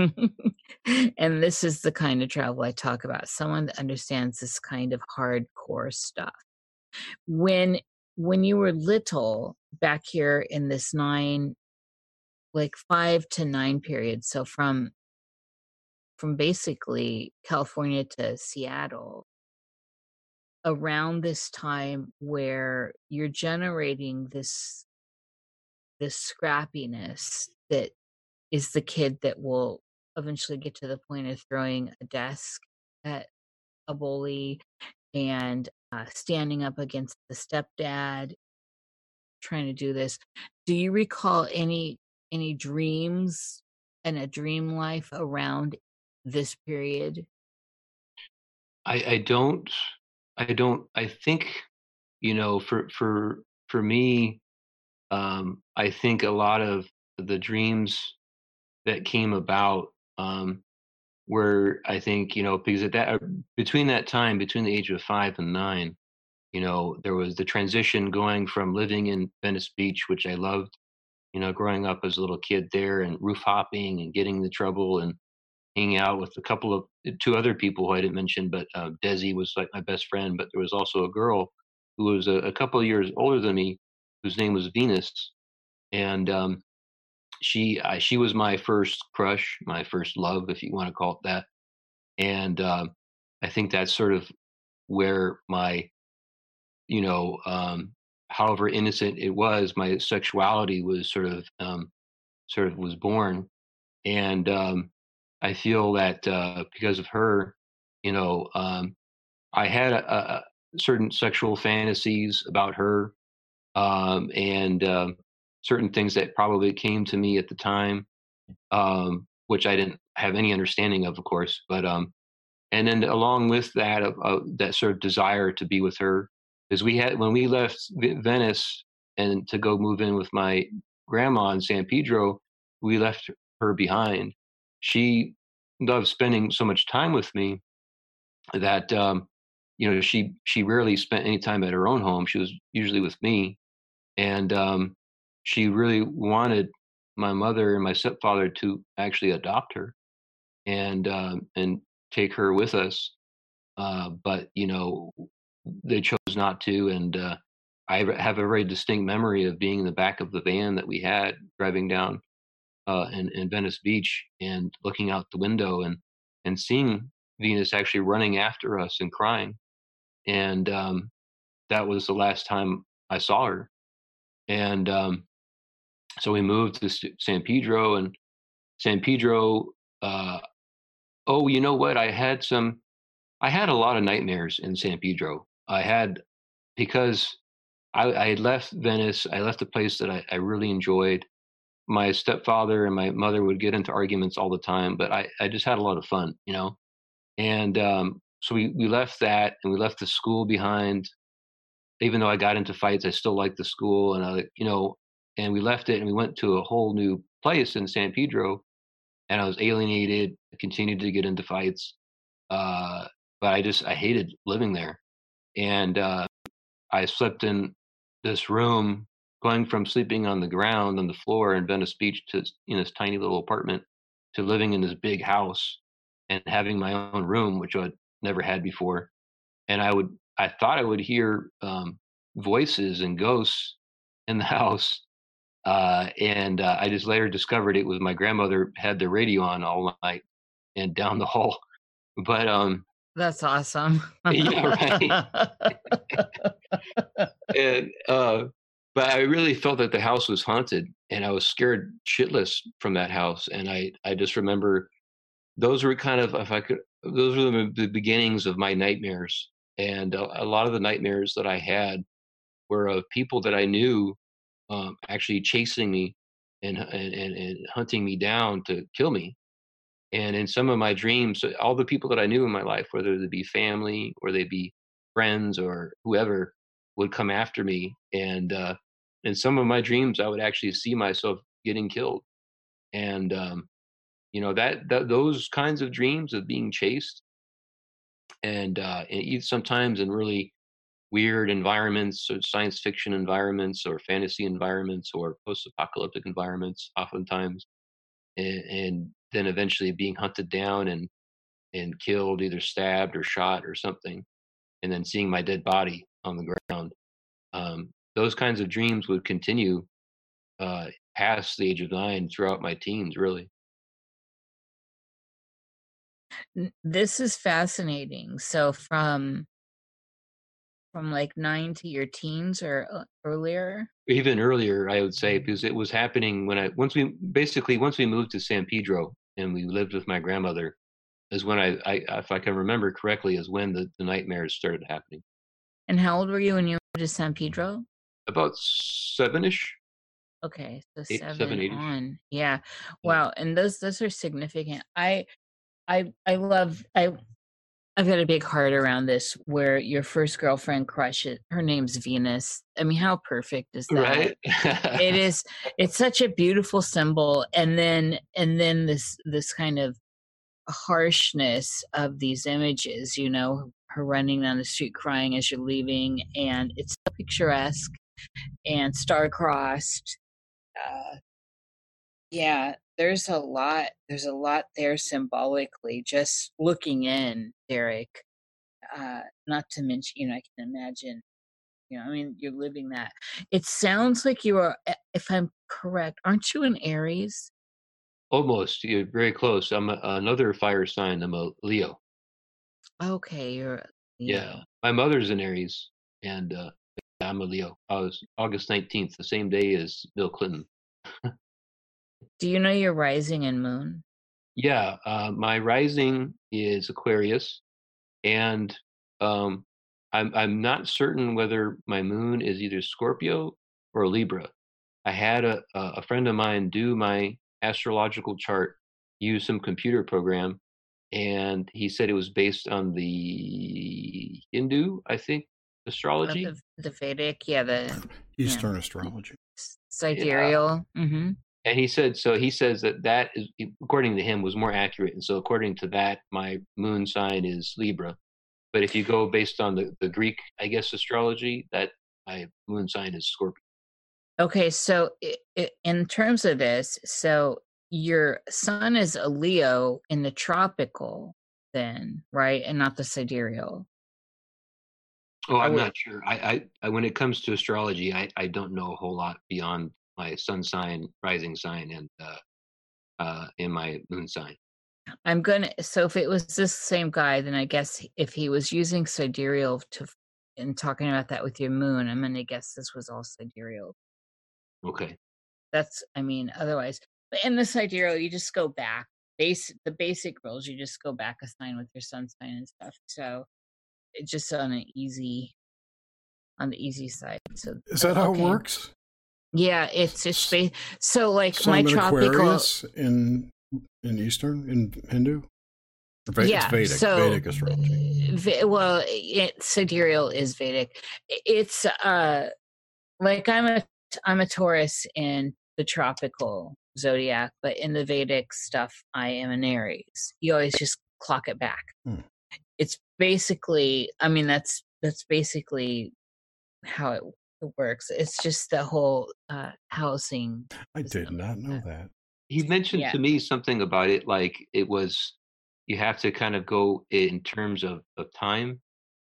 S5: and this is the kind of travel I talk about someone that understands this kind of hardcore stuff. When when you were little back here in this nine like 5 to 9 period so from from basically California to Seattle around this time where you're generating this this scrappiness that is the kid that will eventually get to the point of throwing a desk at a bully and uh, standing up against the stepdad trying to do this. Do you recall any any dreams and a dream life around this period?
S4: I i don't i don't i think you know for for for me um i think a lot of the dreams that came about um, were, I think you know because at that between that time between the age of five and nine, you know there was the transition going from living in Venice Beach, which I loved, you know, growing up as a little kid there and roof hopping and getting the trouble and hanging out with a couple of uh, two other people who I didn't mention, but uh, Desi was like my best friend, but there was also a girl who was a, a couple of years older than me, whose name was Venus, and um, she I, she was my first crush, my first love, if you want to call it that. And uh, I think that's sort of where my, you know, um, however innocent it was, my sexuality was sort of um, sort of was born. And um, I feel that uh, because of her, you know, um, I had a, a certain sexual fantasies about her, um, and um, certain things that probably came to me at the time, um, which I didn't have any understanding of, of course. But um, and then along with that, uh, that sort of desire to be with her, because we had when we left Venice and to go move in with my grandma in San Pedro, we left her behind. She loved spending so much time with me that um, you know she she rarely spent any time at her own home. She was usually with me, and um, she really wanted my mother and my stepfather to actually adopt her and um, and take her with us. Uh, but you know, they chose not to, and uh, I have a very distinct memory of being in the back of the van that we had driving down uh, in Venice Beach and looking out the window and and seeing Venus actually running after us and crying, and um, that was the last time I saw her. And um, so we moved to San Pedro and San Pedro. Uh, oh, you know what? I had some. I had a lot of nightmares in San Pedro. I had because I, I had left Venice. I left a place that I, I really enjoyed. My stepfather and my mother would get into arguments all the time, but I, I just had a lot of fun, you know. And um, so we, we left that and we left the school behind. Even though I got into fights, I still liked the school. And I, you know, and we left it and we went to a whole new place in San Pedro, and I was alienated. Continued to get into fights, uh, but I just I hated living there, and uh, I slept in this room, going from sleeping on the ground on the floor in Venice Beach to in this tiny little apartment to living in this big house and having my own room, which I'd never had before. And I would, I thought I would hear um, voices and ghosts in the [LAUGHS] house. Uh, and uh, I just later discovered it was my grandmother had the radio on all night and down the [LAUGHS] hall. But um,
S5: That's awesome. [LAUGHS]
S4: Yeah, right. and uh, but I really felt that the house was haunted, and I was scared shitless from that house. And I I just remember those were kind of if I could those were the, the beginnings of my nightmares, and a, a lot of the nightmares that I had were of people that I knew um, actually chasing me and, and and hunting me down to kill me. And in some of my dreams, all the people that I knew in my life, whether they be family or they be friends or whoever, would come after me. And uh, in some of my dreams, I would actually see myself getting killed. And um, you know that, that those kinds of dreams of being chased, and, uh, and sometimes in really weird environments, or science fiction environments, or fantasy environments, or post-apocalyptic environments, oftentimes, and, and then eventually being hunted down and and killed, either stabbed or shot or something, and then seeing my dead body on the ground. Um, those kinds of dreams would continue uh, past the age of nine throughout my teens, really.
S5: This is fascinating. So from from like nine to your teens or uh, earlier.
S4: Even earlier, I would say, because it was happening when I once we basically once we moved to San Pedro and we lived with my grandmother, is when I, I if I can remember correctly, is when the, the nightmares started happening.
S5: And how old were you when you moved to San Pedro?
S4: About seven-ish.
S5: Okay, so
S4: Eight-
S5: seven,
S4: seven, eight-ish.
S5: on. Yeah.
S4: Yeah.
S5: Wow. And those those are significant. I I I love I I've got a big heart around this where your first girlfriend crushes her name's Venus. I mean, how perfect is that?
S4: Right?
S5: it [LAUGHS] is it's such a beautiful symbol and then and then this this kind of harshness of these images you know her running down the street crying as you're leaving and it's so picturesque and star-crossed uh yeah there's a lot there's a lot there symbolically just looking in derek uh not to mention you know i can imagine you know i mean you're living that it sounds like you are eh, if i'm correct aren't you an aries
S4: Almost. You're very close. I'm a, another fire sign. I'm a Leo.
S5: Okay you're a
S4: Yeah. My mother's an Aries, and uh, I'm a Leo. I was August 19th, the same day as Bill Clinton. [LAUGHS]
S5: do you know your rising and moon
S4: Yeah. Uh, my rising is Aquarius, and um, I'm I'm not certain whether my moon is either Scorpio or Libra. I had a a a friend of mine do my astrological chart, use some computer program, and he said it was based on the Hindu, I think, astrology.
S5: the, the vedic yeah the
S3: Eastern astrology.
S5: s- sidereal mm-hmm.
S4: and he said so he says that that is according to him was more accurate and so according to that my moon sign is libra but if you go based on the, the greek i guess astrology that my moon sign is scorpio
S5: okay so i i in terms of this so your sun is a leo in the tropical then right and not the sidereal
S4: oh i'm not sure I, I i when it comes to astrology i i don't know a whole lot beyond my sun sign rising sign and uh uh in my moon sign
S5: I'm gonna. So if it was this same guy, then I guess if he was using sidereal to and talking about that with your moon, I'm gonna guess this was all sidereal.
S4: okay
S5: That's, I mean, otherwise, but in the sidereal, you just go back. Base the basic rules. You just go back a sign with your sun sign and stuff. So it's just on an easy, on the easy side. So
S3: Is that how it works?
S5: Yeah, it's just ba- so like
S3: Sun
S5: my tropical.
S3: Aquarius in in Eastern in Hindu. Ve-
S5: yeah,
S3: it's Vedic.
S5: so
S3: Vedic astrology.
S5: Ve- well, it, sidereal is Vedic. It's uh like I'm a I'm a Taurus in the tropical zodiac, but in the Vedic stuff, I am an Aries. You always just clock it back.
S3: Hmm.
S5: It's basically, I mean, that's that's basically how it, it works. It's just the whole uh, housing.
S3: I did not know that.
S4: He mentioned
S5: Yeah.
S4: to me something about it, like it was you have to kind of go in terms of of time,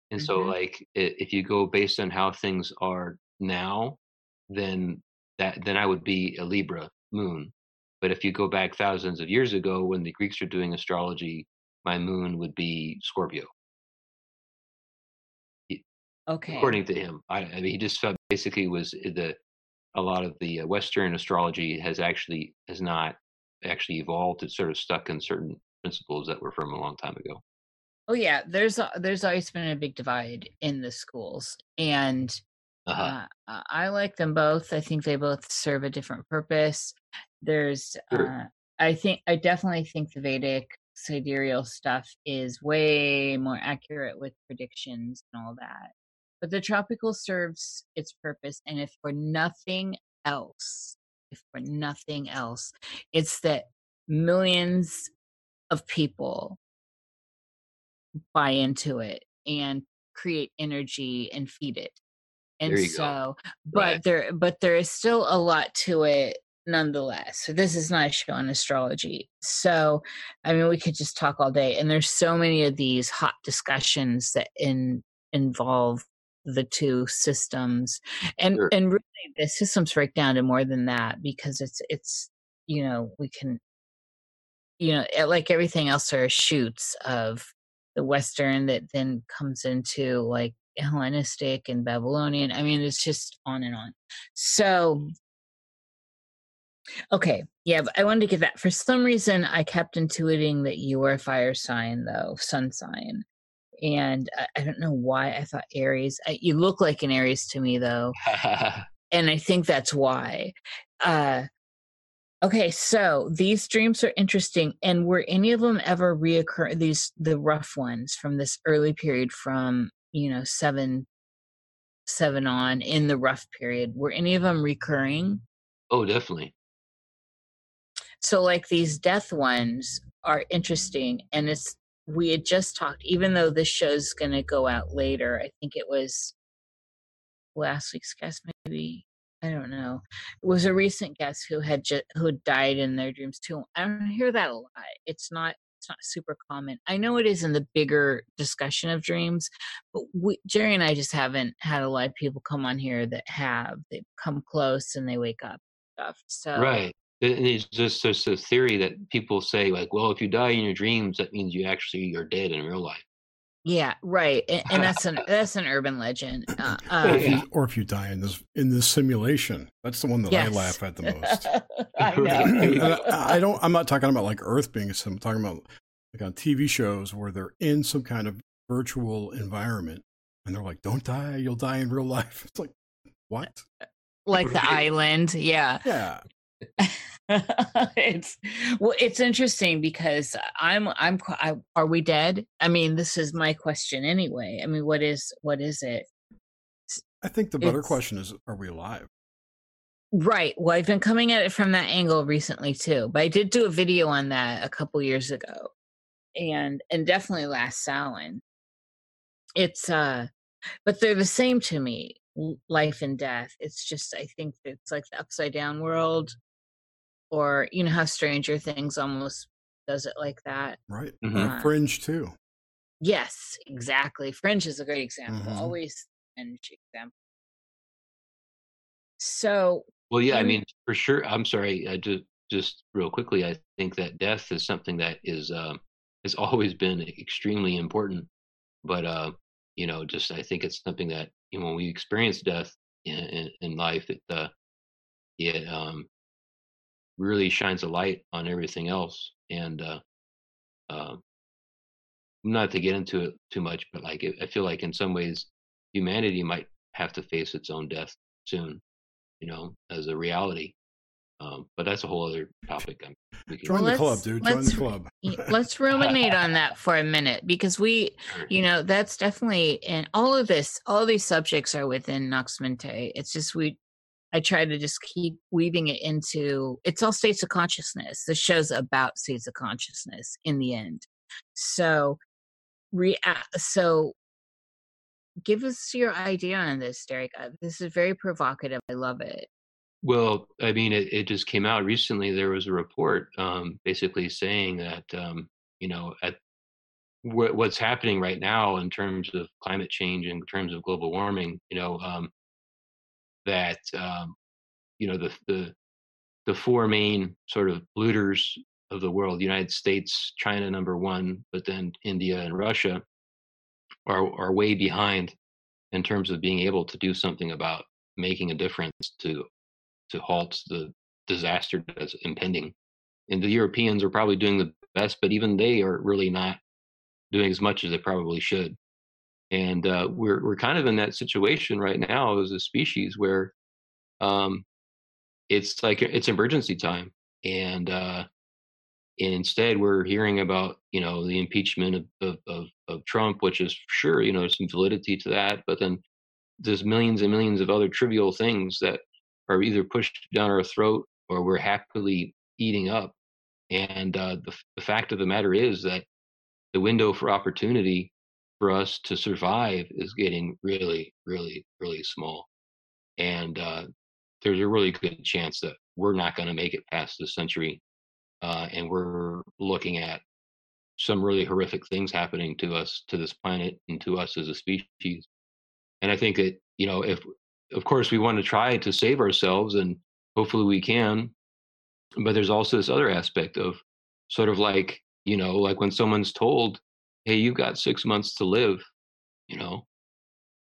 S4: and so
S5: Mhm.
S4: like if you go based on how things are now, then that then I would be a Libra moon. But if you go back thousands of years ago when the Greeks were doing astrology, my moon would be Scorpio.
S5: Okay.
S4: according to him. I, I mean, he just felt basically was the a lot of the uh, Western astrology has actually has not actually evolved. It's sort of stuck in certain principles that were from a long time ago.
S5: Oh yeah, there's there's always been a big divide in the schools, and
S4: Uh-huh.
S5: uh, I like them both. I think they both serve a different purpose. There's,
S4: Sure.
S5: uh, I think, I definitely think the Vedic sidereal stuff is way more accurate with predictions and all that. But the tropical serves its purpose, and if for nothing else, if for nothing else, it's that millions of people buy into it and create energy and feed it. And
S4: you go.
S5: so, but
S4: Right.
S5: there, but there is still a lot to it nonetheless. So this is not a show on astrology. So, I mean, we could just talk all day. And there's so many of these hot discussions that in involve the two systems, and
S4: Sure.
S5: and really the systems break down to more than that because it's it's you know we can you know eh, like everything else are shoots of the western that then comes into like hellenistic and babylonian i mean it's just on and on so okay yeah but i wanted to get that for some reason i kept intuiting that you were a fire sign though sun sign and I, I don't know why i thought aries I, you look like an aries to me though [LAUGHS] and I think that's why. Uh, okay, so these dreams are interesting, and were any of them ever reoccur? These the rough ones from this early period, from you know seven, seven on in the rough period. Were any of them recurring?
S4: oh, definitely.
S5: So, like these death ones are interesting, and it's we had just talked. Even though this show's going to go out later, I think it was last week's guest, maybe I don't know. It was a recent guest who had ju- who died in their dreams too. I don't hear that a lot. It's not it's not super common. I know it is in the bigger discussion of dreams, but we, Jerry and I just haven't had a lot of people come on here that have. They come close and they wake up stuff. So
S4: Right. And it's just just a theory that people say, like, well, if you die in your dreams, that means you actually are dead in real life.
S5: Yeah, right. And, and that's an [LAUGHS] that's an urban legend. Uh,
S3: or,
S5: uh,
S3: if you, or if you die in this in this simulation, that's the one that I laugh at the [LAUGHS] most.
S5: I [LAUGHS] know. [CLEARS THROAT]
S3: And I, I don't. I'm not talking about like Earth being a sim. I'm talking about like on TV shows where they're in some kind of virtual environment, and they're like, "Don't die, you'll die in real life." It's like, what?
S5: like the island. Yeah.
S3: Yeah, [LAUGHS]
S5: it's well it's interesting because i'm i'm I, are we dead? I mean this is my question anyway. I mean what is what is it?
S3: I think the better
S5: It's-
S3: question is, are we alive?
S5: right. Well i've been coming at it from that angle recently too but i did do a video on that a couple years ago and and definitely last Samhain. it's uh but they're the same to me life and death. It's just i think it's like the upside down world or you know how stranger things almost does it like that
S3: Right.
S4: Mhm.
S3: Or Fringe too.
S5: yes exactly fringe is a great example
S3: Mhm.
S5: always fringe example so
S4: Well, yeah, I mean, for sure. I'm sorry. I just just real quickly, I think that death is something that is um, has always been extremely important. But uh, you know, just I think it's something that you know when we experience death in, in, in life, it uh, it um, really shines a light on everything else. And uh, uh, not to get into it too much, but like it, I feel like in some ways, humanity might have to face its own death soon you know, as a reality. Um, but that's a whole other topic. I'm, we can,
S3: Join
S5: Well,
S3: the club, dude. Join the club. [LAUGHS]
S5: let's ruminate on that for a minute because we you know that's definitely and all of this all these subjects are within Nox Mente it's just we i try to just keep weaving it into it's all states of consciousness the show's about states of consciousness in the end so rea- so give us your idea on this, Derek. Uh, this is very provocative. I love it.
S4: Well, I mean, it, it just came out recently. There was a report um, basically saying that, um, you know, at wh- what's happening right now in terms of climate change, in terms of global warming, you know, um, that, um, you know, the, the, the four main sort of polluters of the world, the United States, China number one, but then India and Russia are, are way behind in terms of being able to do something about making a difference to to halt the disaster that's impending. And the Europeans are probably doing the best, but even they are really not doing as much as they probably should. And uh, we're we're kind of in that situation right now as a species where um, it's like it's emergency time, and uh, instead we're hearing about you know the impeachment of, of, of, of Trump, which is sure you know some validity to that, but then there's millions and millions of other trivial things that are either pushed down our throat or we're happily eating up. And uh, the, the fact of the matter is that the window for opportunity for us to survive is getting really, really, really small. And uh, there's a really good chance that we're not going to make it past this century. Uh, and we're looking at some really horrific things happening to us, to this planet, and to us as a species. And I think that, you know, if of course, we want to try to save ourselves, and hopefully we can. But there's also this other aspect of sort of like, you know, like when someone's told, hey, you've got six months to live, you know,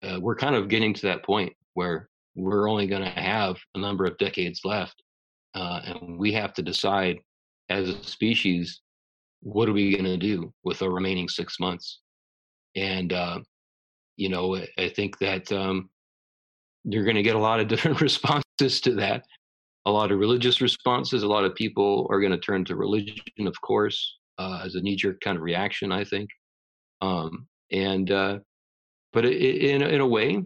S4: uh, we're kind of getting to that point where we're only going to have a number of decades left. Uh, and we have to decide as a species, what are we going to do with the remaining six months? And, uh, you know, I think that um, you're going to get a lot of [LAUGHS] different responses to that a lot of religious responses a lot of people are going to turn to religion of course uh, as a knee-jerk kind of reaction i think um, and uh, but it, in, in a way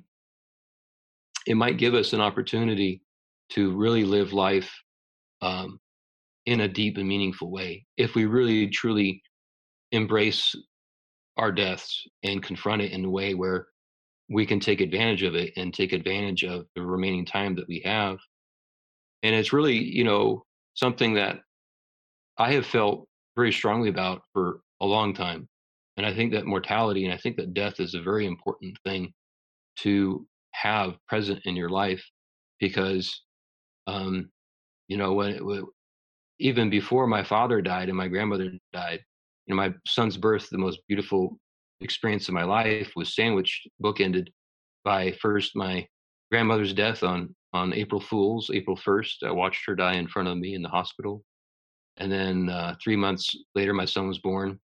S4: it might give us an opportunity to really live life um, in a deep and meaningful way if we really truly embrace our deaths and confront it in a way where we can take advantage of it and take advantage of the remaining time that we have. And it's really, you know, something that I have felt very strongly about for a long time. And I think that mortality and I think that death is a very important thing to have present in your life because, um, you know, when, when even before my father died and my grandmother died, you know, my son's birth, the most beautiful experience of my life was sandwiched, bookended by first my grandmother's death on on April Fools, April 1st. I watched her die in front of me in the hospital. And then uh, three months later, my son was born.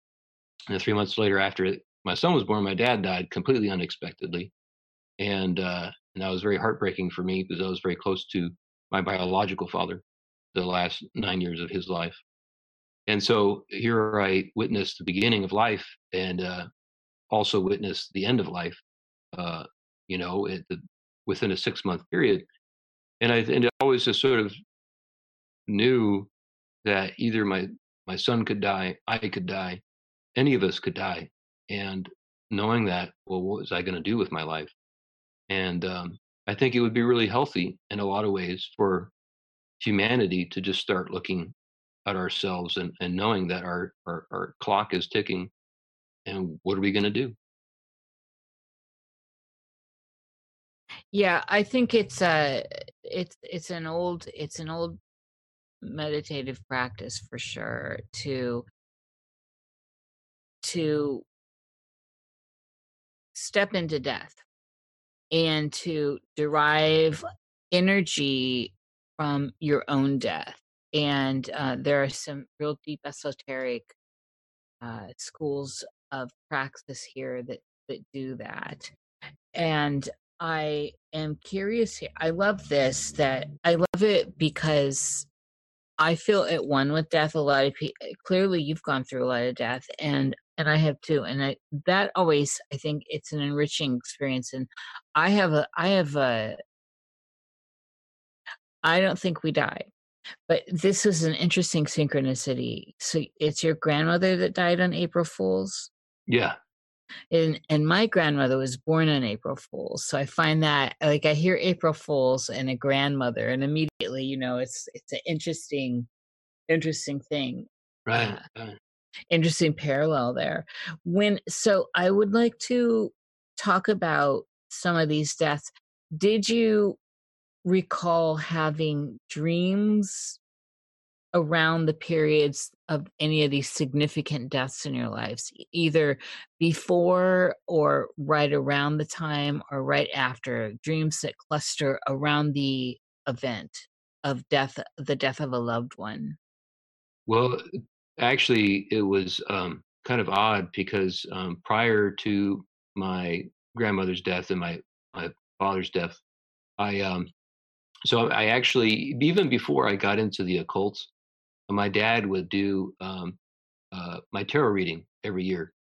S4: And three months later, after my son was born, my dad died completely unexpectedly. And, uh, and that was very heartbreaking for me because I was very close to my biological father the last nine years of his life. And so here I witnessed the beginning of life and uh, also witnessed the end of life, uh, you know, within a six month period. And I, and I always just sort of knew that either my, my son could die, I could die, any of us could die. And knowing that, well, what was I going to do with my life? And um, I think it would be really healthy in a lot of ways for humanity to just start looking at ourselves and, and knowing that our, our, our clock is ticking and what are we going to do?
S5: Yeah, I think it's a it's it's an old it's an old meditative practice for sure to to step into death and to derive energy from your own death. And uh, there are some real deep esoteric uh, schools of praxis here that that do that and i am curious here i love this that i love it because i feel at one with death a lot of people clearly you've gone through a lot of death and and i have too and i that always i think it's an enriching experience and i have a i have a i don't think we die but this is an interesting synchronicity so it's your grandmother that died on april fools
S4: yeah.
S5: and and my grandmother was born on april fools so i find that like i hear april fools and a grandmother and immediately you know it's it's an interesting interesting thing
S4: Right.
S5: uh,
S4: right.
S5: Interesting parallel there. When so i would like to talk about some of these deaths. Did you recall having dreams around the periods of any of these significant deaths in your lives either before or right around the time or right after? Dreams that cluster around the event of death the death of a loved one?
S4: Well, actually, it was um, kind of odd because um, prior to my grandmother's death and my my father's death, I um, so I actually even before I got into the occult, my dad would do um, uh, my tarot reading every year,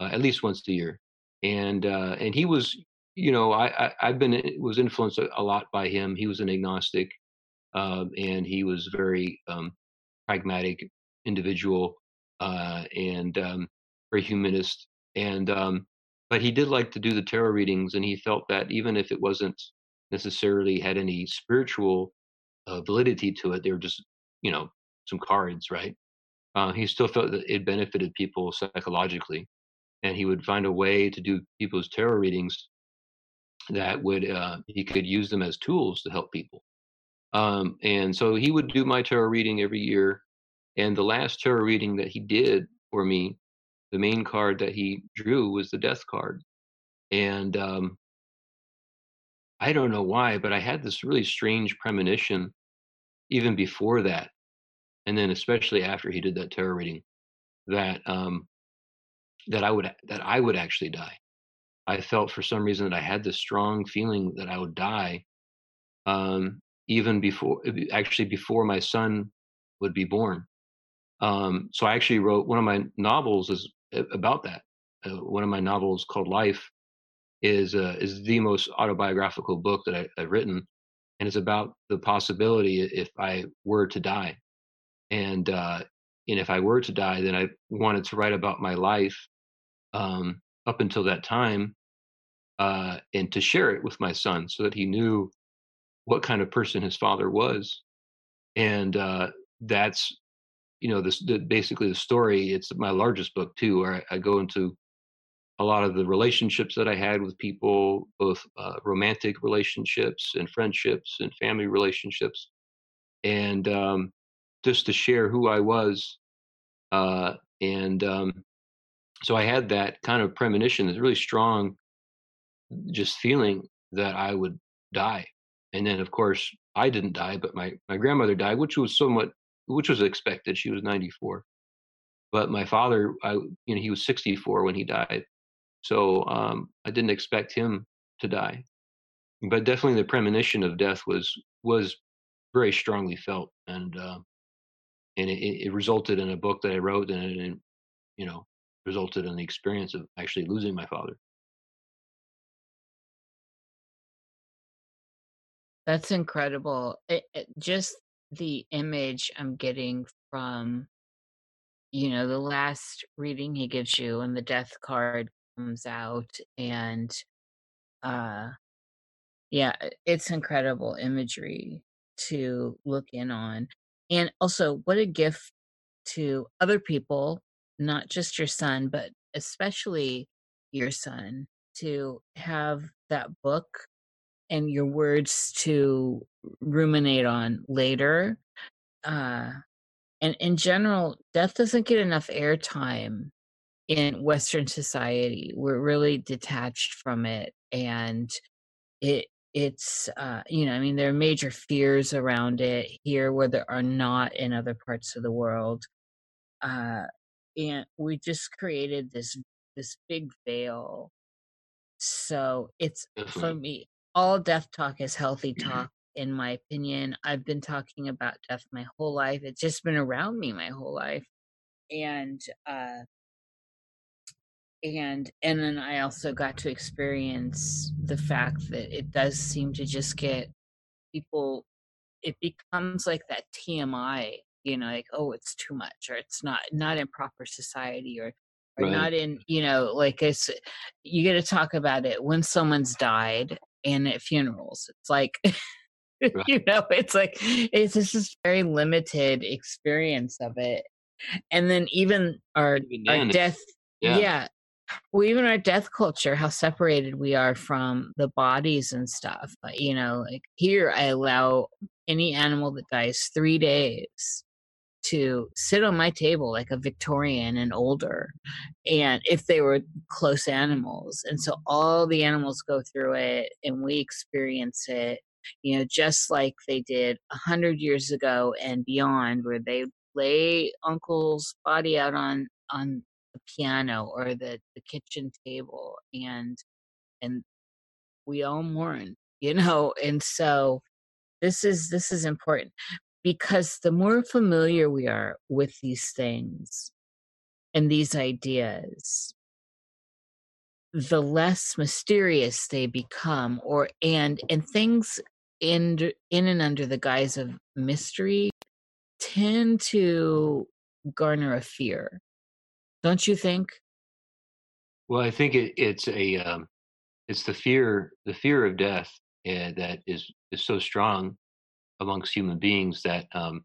S4: uh, at least once a year, and uh, and he was, you know, I, I I've been was influenced a, a lot by him. He was an agnostic, um, and he was very um, pragmatic individual uh, and um, very humanist. And um, but he did like to do the tarot readings, and he felt that even if it wasn't necessarily had any spiritual uh, validity to it, they were just you know some cards, right? Uh, he still felt that it benefited people psychologically, and he would find a way to do people's tarot readings that would uh, he could use them as tools to help people. Um, and so he would do my tarot reading every year. And the last tarot reading that he did for me, the main card that he drew was the death card. And um, I don't know why, but I had this really strange premonition even before that. And then especially after he did that tarot reading, that um, that I would that I would actually die. I felt for some reason that I had this strong feeling that I would die, um, even before actually before my son would be born. Um, so I actually wrote one of my novels is about that. Uh, one of my novels called Life is uh, is the most autobiographical book that I, I've written, and it's about the possibility if I were to die, and uh, and if I were to die, then I wanted to write about my life um, up until that time, uh, and to share it with my son so that he knew what kind of person his father was, and uh, that's you know this the, basically the story. It's my largest book too, where I, I go into a lot of the relationships that I had with people, both uh, romantic relationships and friendships and family relationships, and um, just to share who I was. Uh, and um, so I had that kind of premonition, this really strong, just feeling that I would die. And then, of course, I didn't die, but my, my grandmother died, which was somewhat, which was expected. She was 94. But my father, I, you know, he was 64 when he died. So um, I didn't expect him to die. But definitely the premonition of death was was very strongly felt, and uh, and it, it, resulted in a book that I wrote, and it, you know resulted in the experience of actually losing my father.
S5: That's incredible. It, it, just the image I'm getting from, you know, the last reading he gives you and the death card comes out and uh yeah, it's incredible imagery to look in on. And also what a gift to other people, not just your son, but especially your son to have that book and your words to ruminate on later. Uh, and in general, death doesn't get enough airtime in Western society. We're really detached from it, and it it's uh, you know, I mean, there are major fears around it here where there are not in other parts of the world. Uh, and we just created this this big veil. So it's for me all death talk is healthy talk in my opinion. I've been talking about death my whole life it's just been around me my whole life. And uh and and then i also got to experience the fact that it does seem to just get people it becomes like that tmi you know like oh it's too much or it's not not in proper society or or
S4: Right.
S5: not in you know like it's you get to talk about it. When someone's died and at funerals it's like [LAUGHS] you know it's like it's just this very limited experience of it and then even our
S4: Even
S5: our death
S4: yeah.
S5: yeah. Well, even our death culture, how separated we are from the bodies and stuff. But, you know, like here, I allow any animal that dies three days to sit on my table like a Victorian and older. And if they were close animals. And so all the animals go through it and we experience it, you know, just like they did a hundred years ago and beyond, where they lay uncle's body out on on the piano or the the kitchen table and and we all mourn you know and so this is this is important because the more familiar we are with these things and these ideas the less mysterious they become or and and things in in and under the guise of mystery tend to garner a fear. Don't you think?
S4: Well, I think it, it's a um, it's the fear the fear of death uh, that is is so strong amongst human beings that um,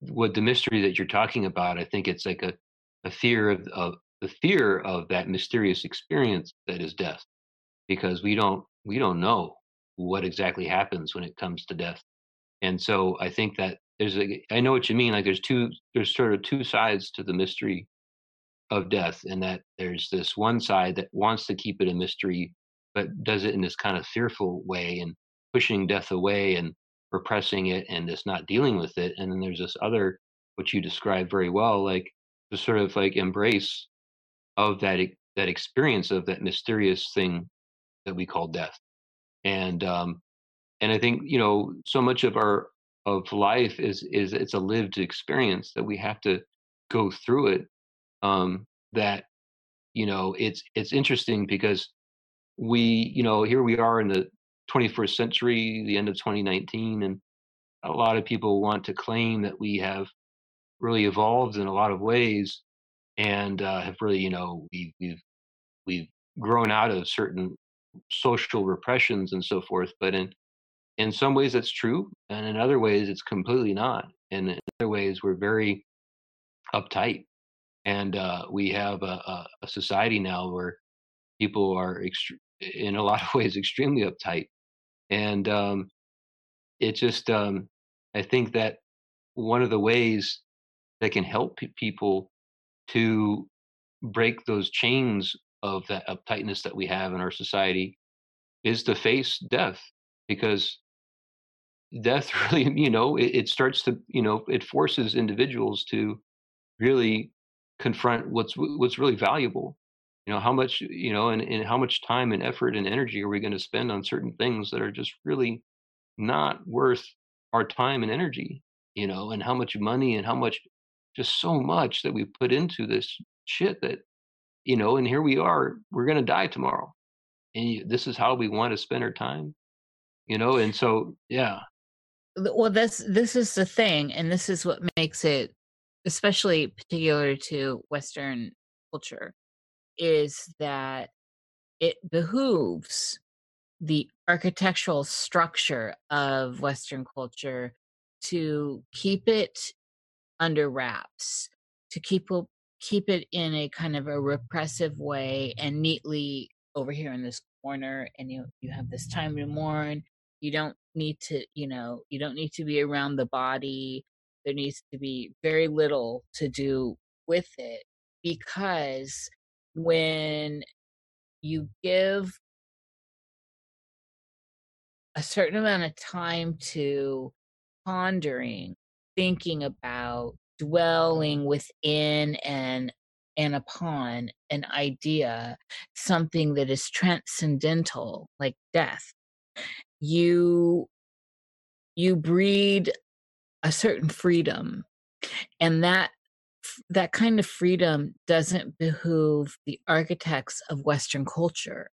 S4: what the mystery that you're talking about, I think it's like a a fear of of the fear of that mysterious experience that is death, because we don't we don't know what exactly happens when it comes to death, and so I think that there's a I know what you mean. Like there's two there's sort of two sides to the mystery of death and that there's this one side that wants to keep it a mystery but does it in this kind of fearful way and pushing death away and repressing it and just not dealing with it and then there's this other which you described very well like the sort of like embrace of that that experience of that mysterious thing that we call death. And um and i think you know so much of our of life is is it's a lived experience that we have to go through it um, that you know it's it's interesting because we you know here we are in the 21st century the end of 2019 and a lot of people want to claim that we have really evolved in a lot of ways and uh, have really you know we, we've we've grown out of certain social repressions and so forth but in in some ways that's true and in other ways it's completely not and in other ways we're very uptight and uh, we have a, a, a society now where people are ext- in a lot of ways extremely uptight and um, it just um, i think that one of the ways that can help pe- people to break those chains of that uptightness that we have in our society is to face death because death [LAUGHS] really you know it, it starts to you know it forces individuals to really confront what's what's really valuable you know how much you know and, and how much time and effort and energy are we going to spend on certain things that are just really not worth our time and energy you know and how much money and how much just so much that we put into this shit that you know and here we are we're going to die tomorrow and this is how we want to spend our time you know and so yeah.
S5: Well this this is the thing and this is what makes it especially particular to western culture is that it behooves the architectural structure of western culture to keep it under wraps to keep keep it in a kind of a repressive way and neatly over here in this corner and you you have this time to mourn. You don't need to you know you don't need to be around the body. There needs to be very little to do with it because when you give a certain amount of time to pondering thinking about dwelling within and and upon an idea something that is transcendental like death you you breed a certain freedom and that that kind of freedom doesn't behoove the architects of western culture.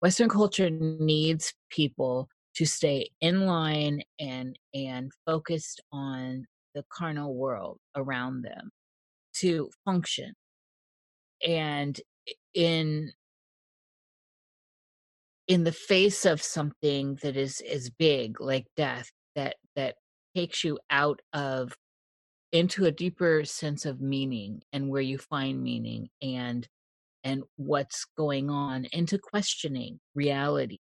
S5: Western culture needs people to stay in line and and focused on the carnal world around them to function. And in in the face of something that is is big like death that that takes you out of into a deeper sense of meaning and where you find meaning and and what's going on into questioning reality.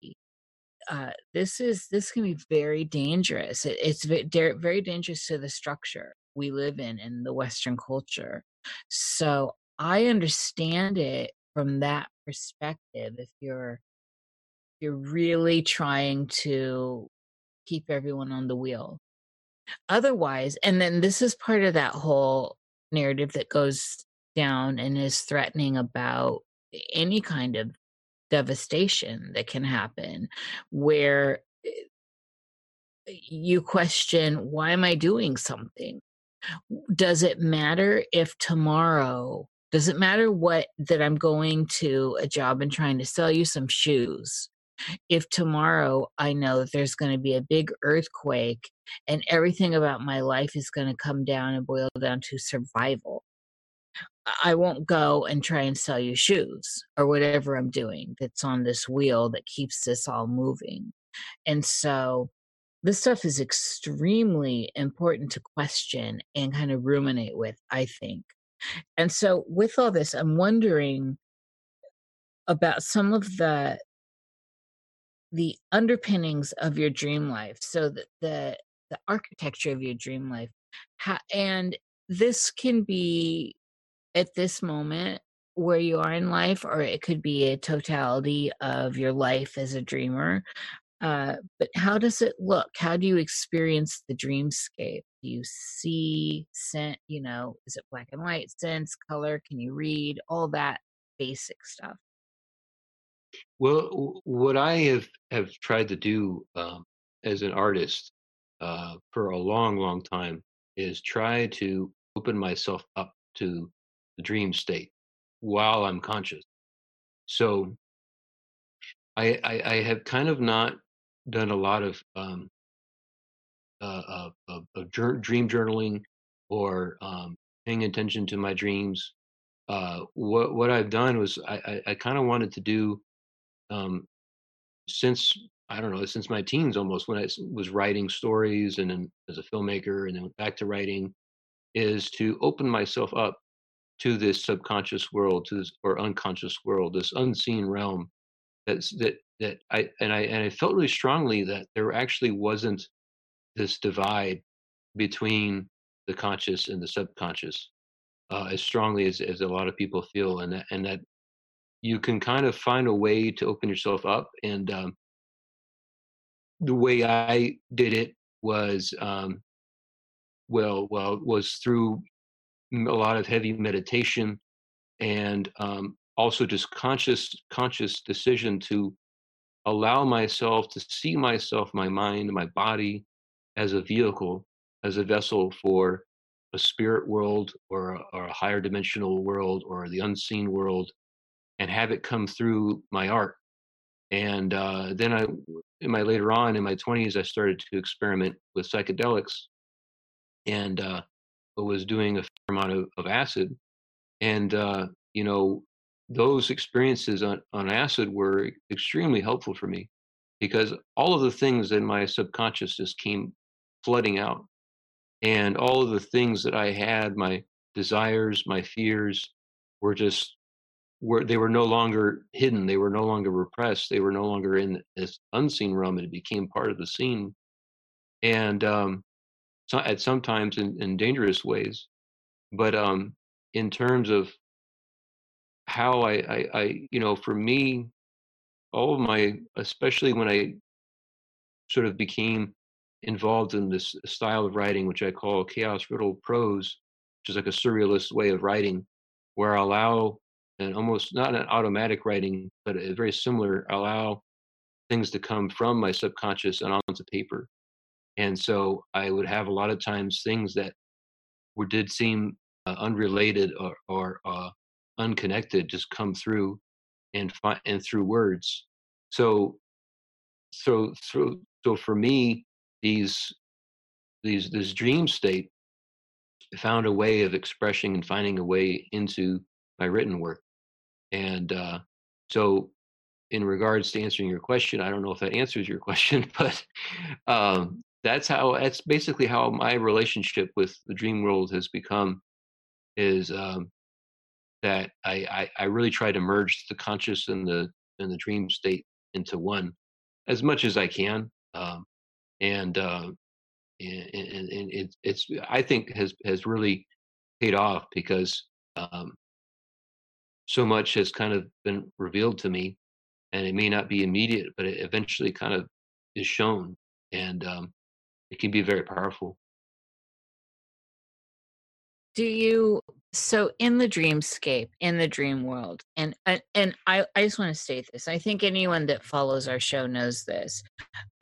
S5: Uh, this is this can be very dangerous. It, it's very, dangerous to the structure we live in in the western culture. So i understand it from that perspective if you're you're really trying to keep everyone on the wheel otherwise and then this is part of that whole narrative that goes down and is threatening about any kind of devastation that can happen where eh, you question why am i doing something? Does it matter if tomorrow does it matter what that i'm going to a job and trying to sell you some shoes if tomorrow I know that there's going to be a big earthquake and everything about my life is going to come down and boil down to survival. I won't go and try and sell you shoes or whatever I'm doing that's on this wheel that keeps this all moving. And so this stuff is extremely important to question and kind of ruminate with, I think. And so with all this, I'm wondering about some of the the underpinnings of your dream life so that the the architecture of your dream life how, and this can be at this moment where you are in life or it could be a totality of your life as a dreamer uh, but how does it look? How do you experience the dreamscape? Do you see scent you know is it black and white? Sense color can you read? All that basic stuff
S4: well, what I have have tried to do um, as an artist uh, for a long, long time is try to open myself up to the dream state while I'm conscious. So I, I, I have kind of not done a lot of um, uh, dream journaling or um, paying attention to my dreams. Uh, what what I've done was I, I, I kind of wanted to do um, since I don't know since my teens almost when I was writing stories and then as a filmmaker and then went back to writing is to open myself up to this subconscious world to this or unconscious world this unseen realm that's that that I and I and I felt really strongly that there actually wasn't this divide between the conscious and the subconscious uh, as strongly as, as a lot of people feel and that and that you can kind of find a way to open yourself up. And um, the way I did it was, um, well, well, was through a lot of heavy meditation and um, also just conscious, conscious decision to allow myself to see myself, my mind, my body as a vehicle, as a vessel for a spirit world or or a higher dimensional world or the unseen world and have it come through my art. And uh, then I, in my later on in my 20s, I started to experiment with psychedelics, and uh, was doing a fair amount of, of acid. And uh, you know, those experiences on, on acid were extremely helpful for me because all of the things in my subconscious just came flooding out, and all of the things that I had, my desires, my fears, were just were they were no longer hidden they were no longer repressed they were no longer in this unseen realm and it became part of the scene. And um so at sometimes in, in dangerous ways but um in terms of how I, I i you know for me all of my especially when i sort of became involved in this style of writing which i call chaos riddle prose which is like a surrealist way of writing where i allow and almost not an automatic writing, but a very similar, allow things to come from my subconscious and onto paper. And so I would have a lot of times things that were did seem uh, unrelated or, or uh, unconnected just come through and fi- and through words. So so so so for me these these this dream state found a way of expressing and finding a way into my written work and uh, so in regards to answering your question, I don't know if that answers your [LAUGHS] question, but um, that's how that's basically how my relationship with the dream world has become. Is um, that I, I, I really try to merge the conscious and the and the dream state into one as much as I can, um, and, uh, and and, and it, it's I think has has really paid off because um, so much has kind of been revealed to me and it may not be immediate, but it eventually kind of is shown, and um, it can be very powerful.
S5: Do you so in the dreamscape, in the dream world, and and, and I, I just want to state this. I think anyone that follows our show knows this.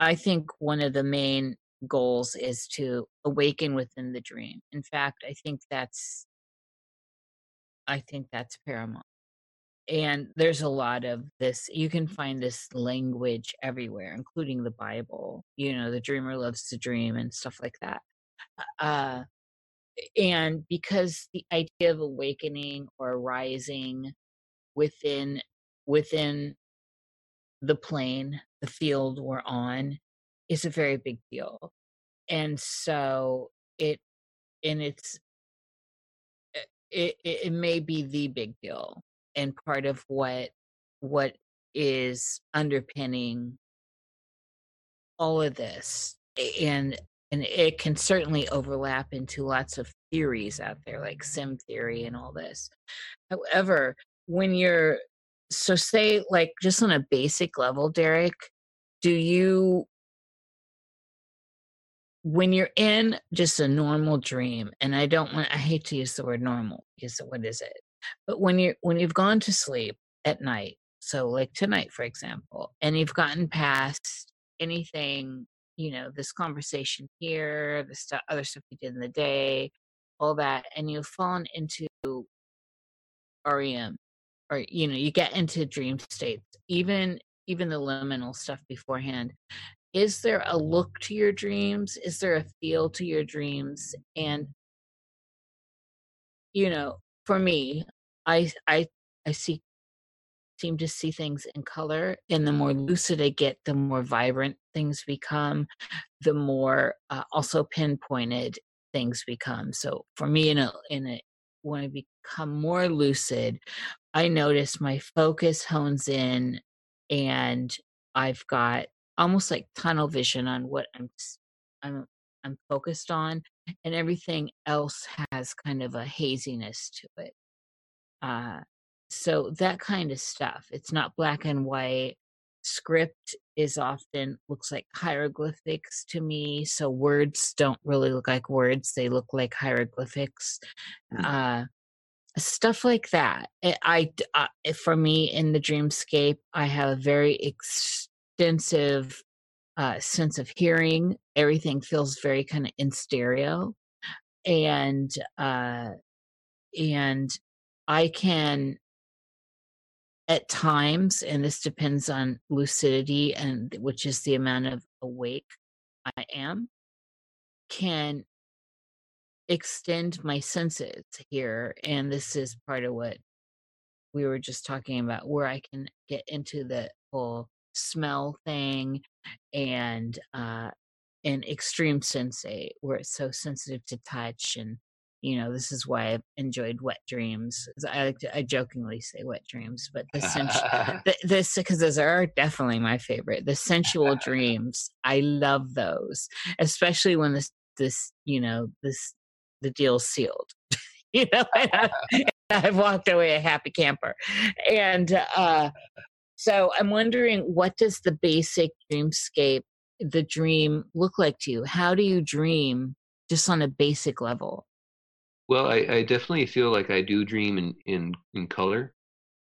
S5: I think one of the main goals is to awaken within the dream. In fact, I think that's I think that's paramount and there's a lot of this you can find this language everywhere including the bible you know the dreamer loves to dream and stuff like that uh and because the idea of awakening or rising within within the plane the field we're on is a very big deal and so it and it's eh, it, it, it may be the big deal and part of what what is underpinning all of this and and it can certainly overlap into lots of theories out there like sim theory and all this. However when you're so say like just on a basic level derek do you when you're in just a normal dream and i don't want i hate to use the word normal because what is it but when you when you've gone to sleep at night, so like tonight, for example, and you've gotten past anything, you know, this conversation here, the other stuff you did in the day, all that, and you've fallen into REM, or you know, you get into dream states, even even the liminal stuff beforehand. Is there a look to your dreams? Is there a feel to your dreams? And you know, for me, I I I see seem to see things in color and the more lucid i get the more vibrant things become the more uh, also pinpointed things become. So for me in a in a when i become more lucid i notice my focus hones in and i've got almost like tunnel vision on what i'm i'm i'm focused on and everything else has kind of a haziness to it uh, so that kind of stuff. It's not black and white. Script is often looks like hieroglyphics to me. So words don't really look like words; they look like hieroglyphics. Mm-hmm. Uh, stuff like that. Eh, I, I, eh, for me in the dreamscape, I have a very extensive uh, sense of hearing. Everything feels very kind of in stereo, and uh, and I can at times, and this depends on lucidity and which is the amount of awake I am, can extend my senses here. And this is part of what we were just talking about, where I can get into the whole smell thing and uh and extreme sensei where it's so sensitive to touch and you know this is why i've enjoyed wet dreams. I like to, i jokingly say wet dreams but the sensual [LAUGHS] this because those are definitely my favorite. The sensual dreams i love those especially when this this you know this the deal's sealed. [LAUGHS] You know [LAUGHS] i've walked away a happy camper. And uh so i'm wondering what does the basic dreamscape the dream look like to you how do you dream just on a basic level
S4: well, I, I definitely feel like I do dream in in in color,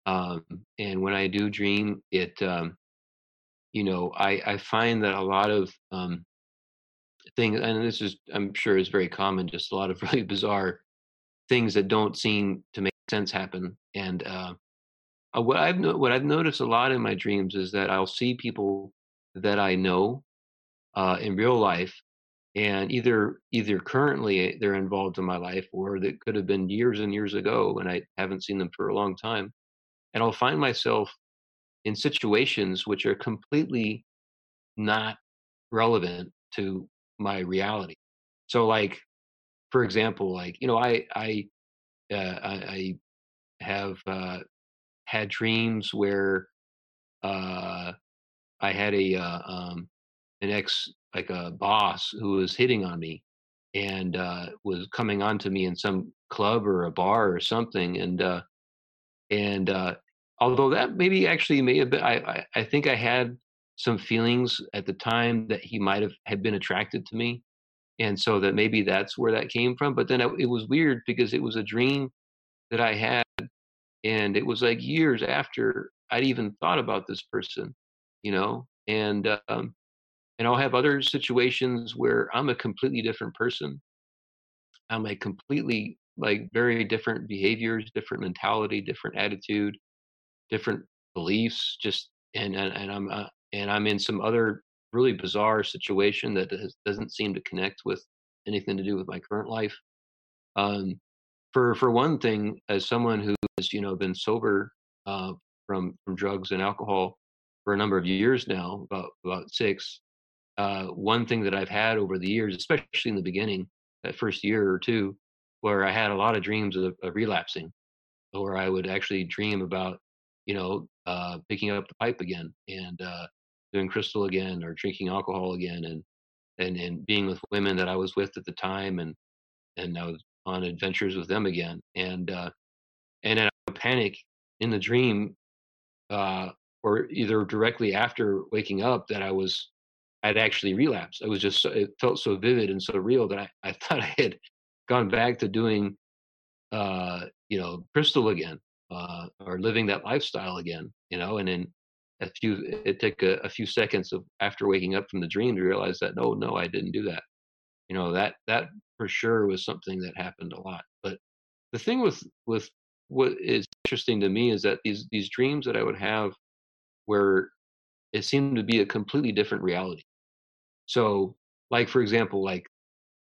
S4: um, and when I do dream, it um, you know I I find that a lot of um, things, and this is I'm sure is very common, just a lot of [LAUGHS] really bizarre things that don't seem to make sense happen. And uh, uh what I've no, what I've noticed a lot in my dreams is that I'll see people that I know uh, in real life, and either either currently they're involved in my life or that could have been years and years ago and i haven't seen them for a long time and I'll find myself in situations which are completely not relevant to my reality. So, like, for example, like you know, I I uh, I, I have uh, had dreams where uh, I had a uh, um, an ex like a boss who was hitting on me and uh, was coming on to me in some club or a bar or something and uh, and uh, although that maybe actually may have been I, I, I think I had some feelings at the time that he might have had been attracted to me and so that maybe that's where that came from but then it, it was weird because it was a dream that I had and it was like years after I'd even thought about this person you know and um, and I'll have other situations where I'm a completely different person. I'm a completely like very different behaviors, different mentality, different attitude, different beliefs. Just and and, and I'm uh, and I'm in some other really bizarre situation that has, doesn't seem to connect with anything to do with my current life. Um, for for one thing, as someone who has you know been sober uh, from from drugs and alcohol for a number of years now, about about six, uh, one thing that I've had over the years, especially in the beginning, that first year or two, where I had a lot of dreams of, of relapsing, or I would actually dream about, you know, uh, picking up the pipe again and uh, doing crystal again, or drinking alcohol again, and and and being with women that I was with at the time, and and I was on adventures with them again, and uh, and then I would panic in the dream, uh, or either directly after waking up that I was I'd actually relapsed. I was just it felt so vivid and so real that I, I [LAUGHS] thought I had gone back to doing uh you know crystal again uh or living that lifestyle again you know and then a few it took a, a few seconds of after waking up from the dream to realize that no no I didn't do that you know that that for sure was something that happened a lot but the thing with with what is interesting to me is that these these dreams that I would have where it seemed to be a completely different reality. So, like for example, like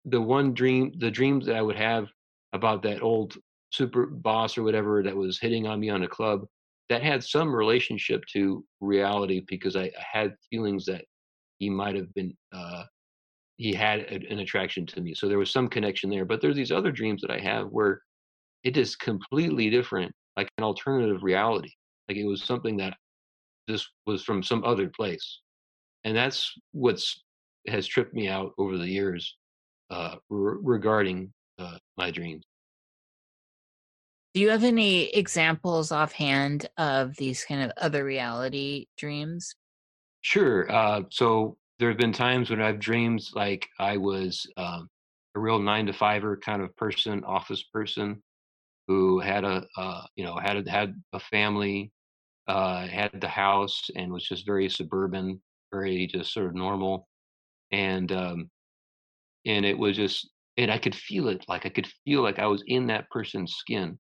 S4: the one dream, the dreams that I would have about that old super boss or whatever that was hitting on me on a club, that had some relationship to reality because I, I had feelings that he might have been uh, he had an attraction to me. So there was some connection there. But there's these other dreams that I have where it is completely different, like an alternative reality. Like it was something that this was from some other place. And that's what's has tripped me out over the years uh, re- regarding uh, my dreams.
S5: Do you have any examples offhand of these kind of other reality dreams?
S4: Sure. Uh, so there have been times when I've dreamed like I was um, a real nine to fiver kind of person, office person, who had a uh, you know had a, had a family, uh, had the house, and was just very suburban, very just sort of normal and um, and it was just and I could feel it like I could feel like I was in that person's skin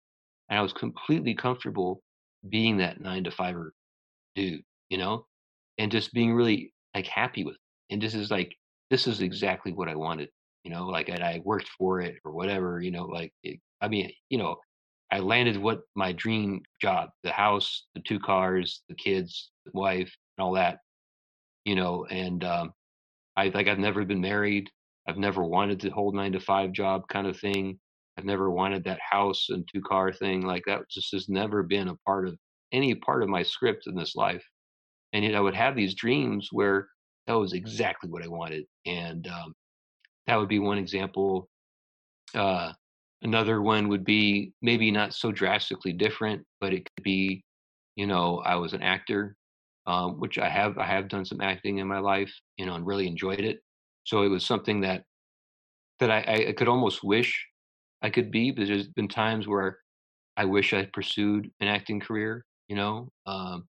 S4: and I was completely comfortable being that nine to fiver dude, you know, and just being really like happy with. And this is like this is exactly what I wanted, you know, like and I worked for it or whatever, you know, like it, I mean, you know, I landed what my dream job, the house, the two cars, the kids, the wife, and all that, you know, and um, I like I've never been married. I've never wanted to hold nine to five job kind of thing. I've never wanted that house and two car thing. Like that just has never been a part of any part of my script in this life. And yet I would have these dreams where that was exactly what I wanted. And um, that would be one example. Uh, another one would be maybe not so drastically different, but it could be, you know, I was an actor um, which I have I have done some acting in my life, you know, and really enjoyed it. So it was something that that I, I could almost wish I could be, but there's been times where I wish I pursued an acting career, you know, um,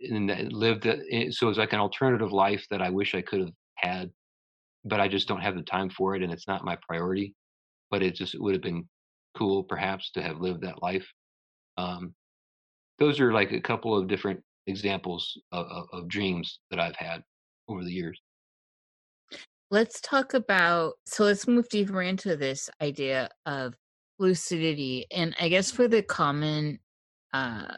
S4: and lived it, so it's like an alternative life that I wish I could have had, but I just don't have the time for it, and it's not my priority. But it just would have been cool, perhaps, to have lived that life. Um, those are like a couple of different examples of, of, of dreams that I've had over the years.
S5: Let's talk about, so let's move deeper into this idea of lucidity. And I guess for the common uh,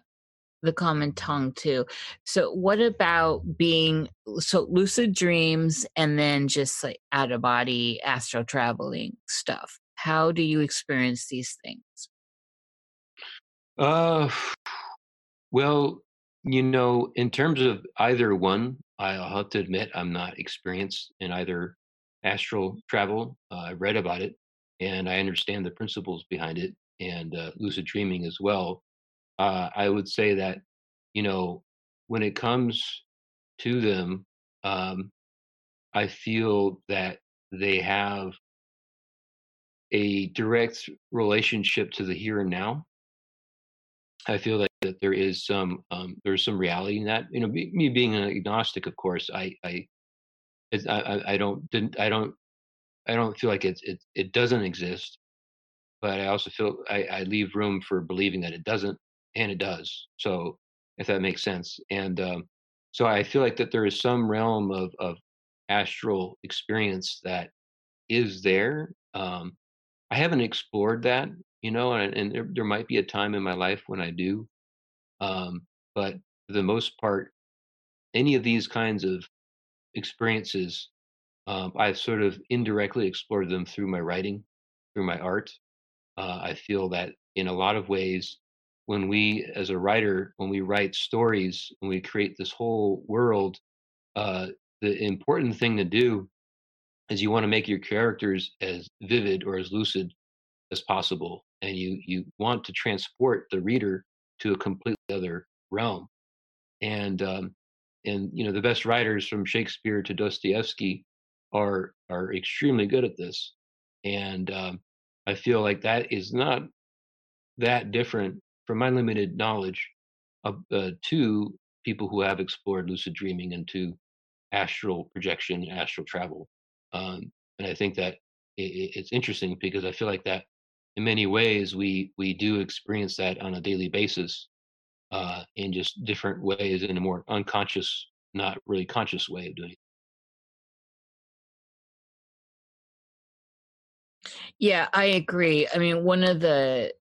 S5: the common tongue too. So what about being so lucid dreams and then just like out of body astral traveling stuff? How do you experience these things?
S4: Uh well, you know, in terms of either one, I'll have to admit I'm not experienced in either astral travel. Uh, I read about it and I understand the principles behind it and uh, lucid dreaming as well. Uh, I would say that, you know, when it comes to them, um, I feel that they have a direct relationship to the here and now. I feel like that there is some um, there's some reality in that. You know, me, me being an agnostic, of course, I I I, I don't didn't I don't I don't feel like it's it it doesn't exist, but I also feel I, I leave room for believing that it doesn't and it does. So if that makes sense, and um, so I feel like that there is some realm of of astral experience that is there. Um, I haven't explored that, you know, and, and there, there might be a time in my life when I do, um, but for the most part, any of these kinds of experiences, um, I've sort of indirectly explored them through my writing, through my art. Uh, I feel that in a lot of ways, when we, as a writer, when we write stories, when we create this whole world, uh, the important thing to do is you want to make your characters as vivid or as lucid as possible, and you you want to transport the reader to a completely other realm. And um, and you know the best writers from Shakespeare to Dostoevsky are are extremely good at this, and um, I feel like that is not that different from my limited knowledge of uh, to people who have explored lucid dreaming and to astral projection, astral travel, um, and I think that it, it's interesting because I feel like that in many ways we we do experience that on a daily basis uh, in just different ways in a more unconscious, not really conscious way of doing it.
S5: Yeah, I agree. I mean, one of the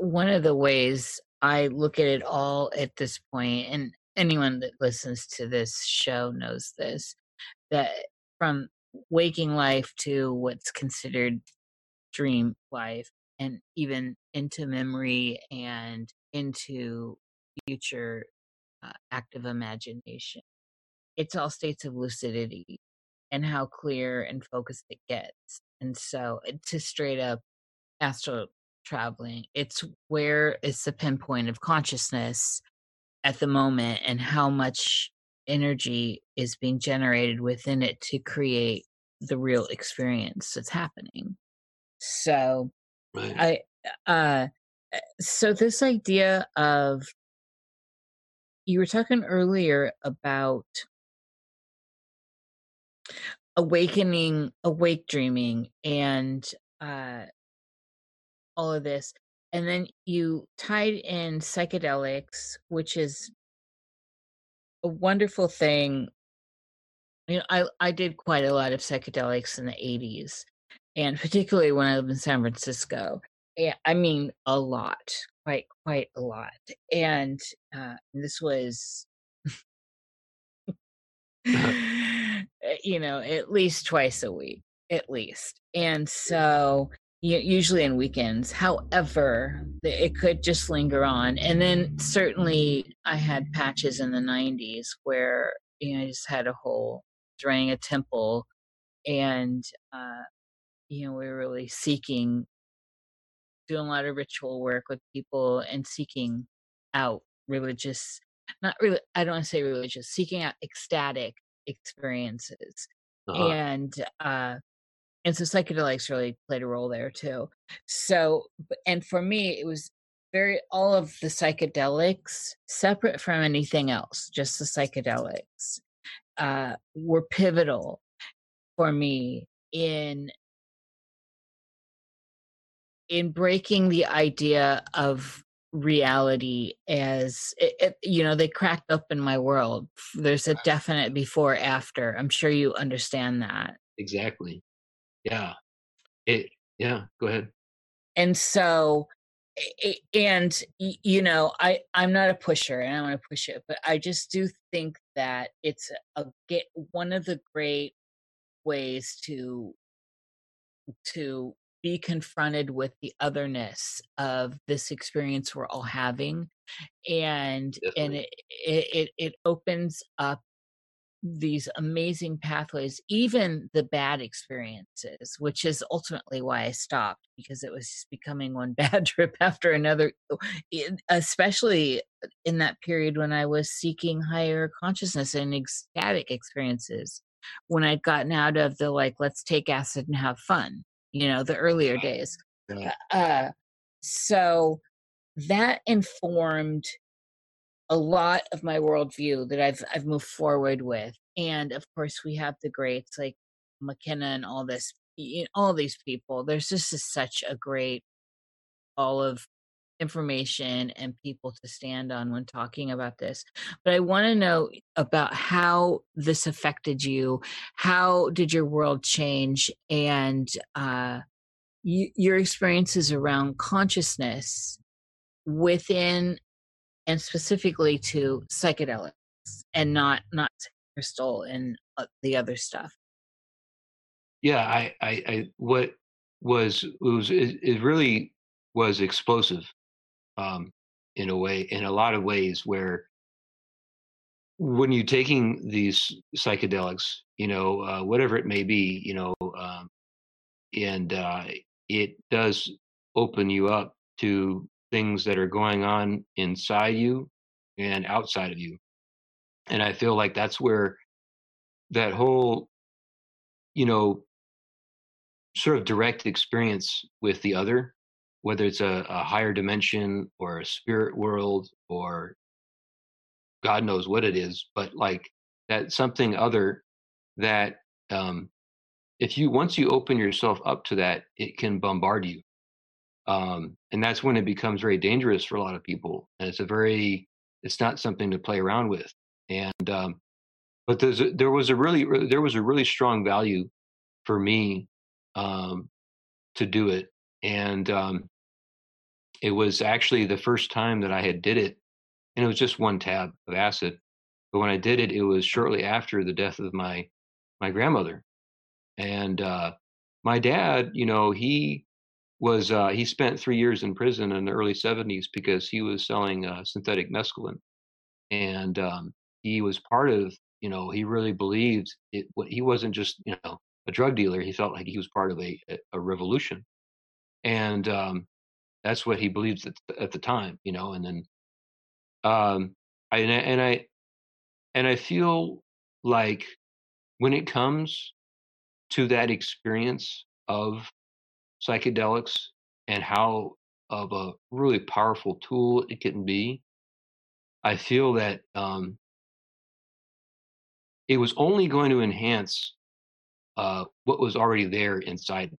S5: one of the ways I look at it all at this point, and anyone that listens to this show knows this, that from waking life to what's considered dream life, and even into memory and into future uh, active imagination. It's all states of lucidity and how clear and focused it gets. And so to straight up astral traveling, it's where it's the pinpoint of consciousness at the moment and how much energy is being generated within it to create the real experience that's happening. So right. I uh so this idea of you were talking earlier about awakening awake dreaming and uh all of this and then you tied in psychedelics which is a wonderful thing you know i i did quite a lot of psychedelics in the 80s and particularly when i lived in san francisco yeah, I mean a lot, quite quite a lot. And uh, this was, [LAUGHS] [LAUGHS] you know, at least twice a week, at least. And so usually in weekends. However, it could just linger on. And then certainly I had patches in the 90s where you know I just had a whole draining a temple and uh you know we were really seeking doing a lot of ritual work with people and seeking out religious not really i don't want to say religious seeking out ecstatic experiences uh-huh. and uh and so psychedelics really played a role there too. So and for me it was very all of the psychedelics separate from anything else just the psychedelics uh were pivotal for me in in breaking the idea of reality as it, it, you know they cracked open my world. There's a definite before after. I'm sure you understand that.
S4: Exactly yeah it yeah go ahead
S5: and so and you know i i'm not a pusher and i want to push it but i just do think that it's a get one of the great ways to to be confronted with the otherness of this experience we're all having and Definitely. and it, it it opens up these amazing pathways, even the bad experiences, which is ultimately why I stopped because it was becoming one [LAUGHS] bad trip after another, especially in that period when I was seeking higher consciousness and ecstatic experiences. When I'd gotten out of the like, let's take acid and have fun, you know, the earlier days. Uh, so that informed a lot of my worldview that I've I've moved forward with, and of course we have the greats like McKenna and all this, all these people. There's just a, such a great all of information and people to stand on when talking about this. But I want to know about how this affected you. How did your world change, and uh, your experiences around consciousness within and specifically to psychedelics and not not crystal and uh, the other stuff.
S4: Yeah I, I i what was it was it, it really was explosive um in a way in a lot of ways where when you're taking these psychedelics you know uh, whatever it may be you know um, and uh, it does open you up to things that are going on inside you and outside of you. And I feel like that's where that whole, you know, sort of direct experience with the other, whether it's a, a higher dimension or a spirit world or God knows what it is, but like that something other that um, if you once you open yourself up to that, it can bombard you um, and that's when it becomes very dangerous for a lot of people and it's a very it's not something to play around with and um, but there's a, there was a really there was a really strong value for me um, to do it and um, it was actually the first time that i had did it and it was just one tab of acid but when i did it it was shortly after the death of my my grandmother and uh, my dad you know he was uh, he spent three years in prison in the early 70s because he was selling uh, synthetic mescaline. And um, he was part of you know he really believed it he wasn't just you know a drug dealer. He felt like he was part of a, a revolution. And um, that's what he believed at, at the time you know and then um, I, and I and I feel like when it comes to that experience of psychedelics and how of a really powerful tool it can be, I feel that um, it was only going to enhance uh, what was already there inside.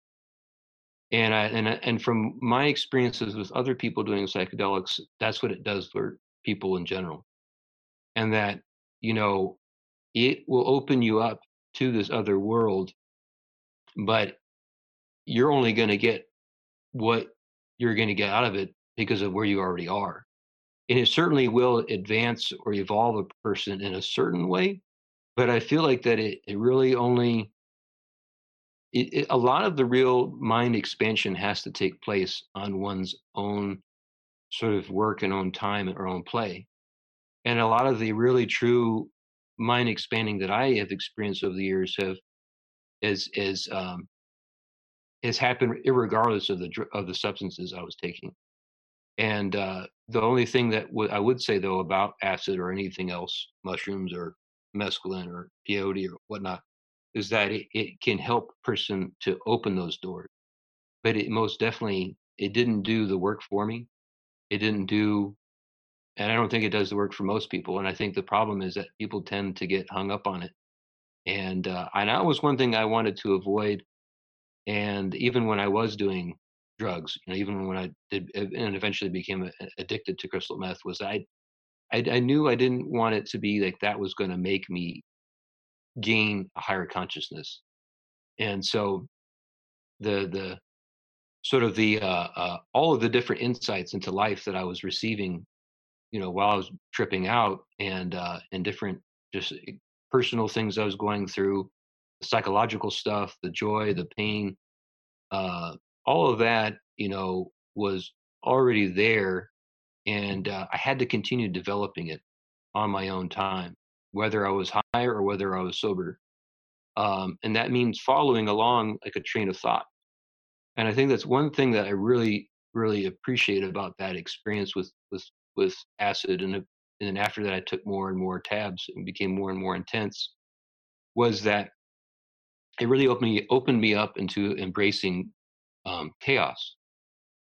S4: And I and and from my experiences with other people doing psychedelics, that's what it does for people in general. And that you know, it will open you up to this other world, but you're only going to get what you're going to get out of it because of where you already are. And it certainly will advance or evolve a person in a certain way. But I feel like that it, it really only, it, it, a lot of the real mind expansion has to take place on one's own sort of work and own time or own play. And a lot of the really true mind expanding that I have experienced over the years have is is um, has happened regardless of the of the substances I was taking. And uh, the only thing that w- I would say though about acid or anything else, mushrooms or mescaline or peyote or whatnot, is that it, it can help person to open those doors. But it most definitely it didn't do the work for me. It didn't do, and I don't think it does the work for most people. And I think the problem is that people tend to get hung up on it. And uh, and that was one thing I wanted to avoid and even when I was doing drugs, you know, even when I did and eventually became addicted to crystal meth, was I, I, I knew I didn't want it to be like that was going to make me gain a higher consciousness, and so the the sort of the uh, uh, all of the different insights into life that I was receiving, you know, while I was tripping out, and uh, and different just eh, personal things I was going through, psychological stuff, the joy, the pain, uh, all of that, you know, was already there, and uh, I had to continue developing it on my own time, whether I was high or whether I was sober, um, and that means following along like a train of thought and I think that's one thing that I really really appreciate about that experience with with with acid and and then after that I took more and more tabs and became more and more intense was that it really opened me opened me up into embracing um, chaos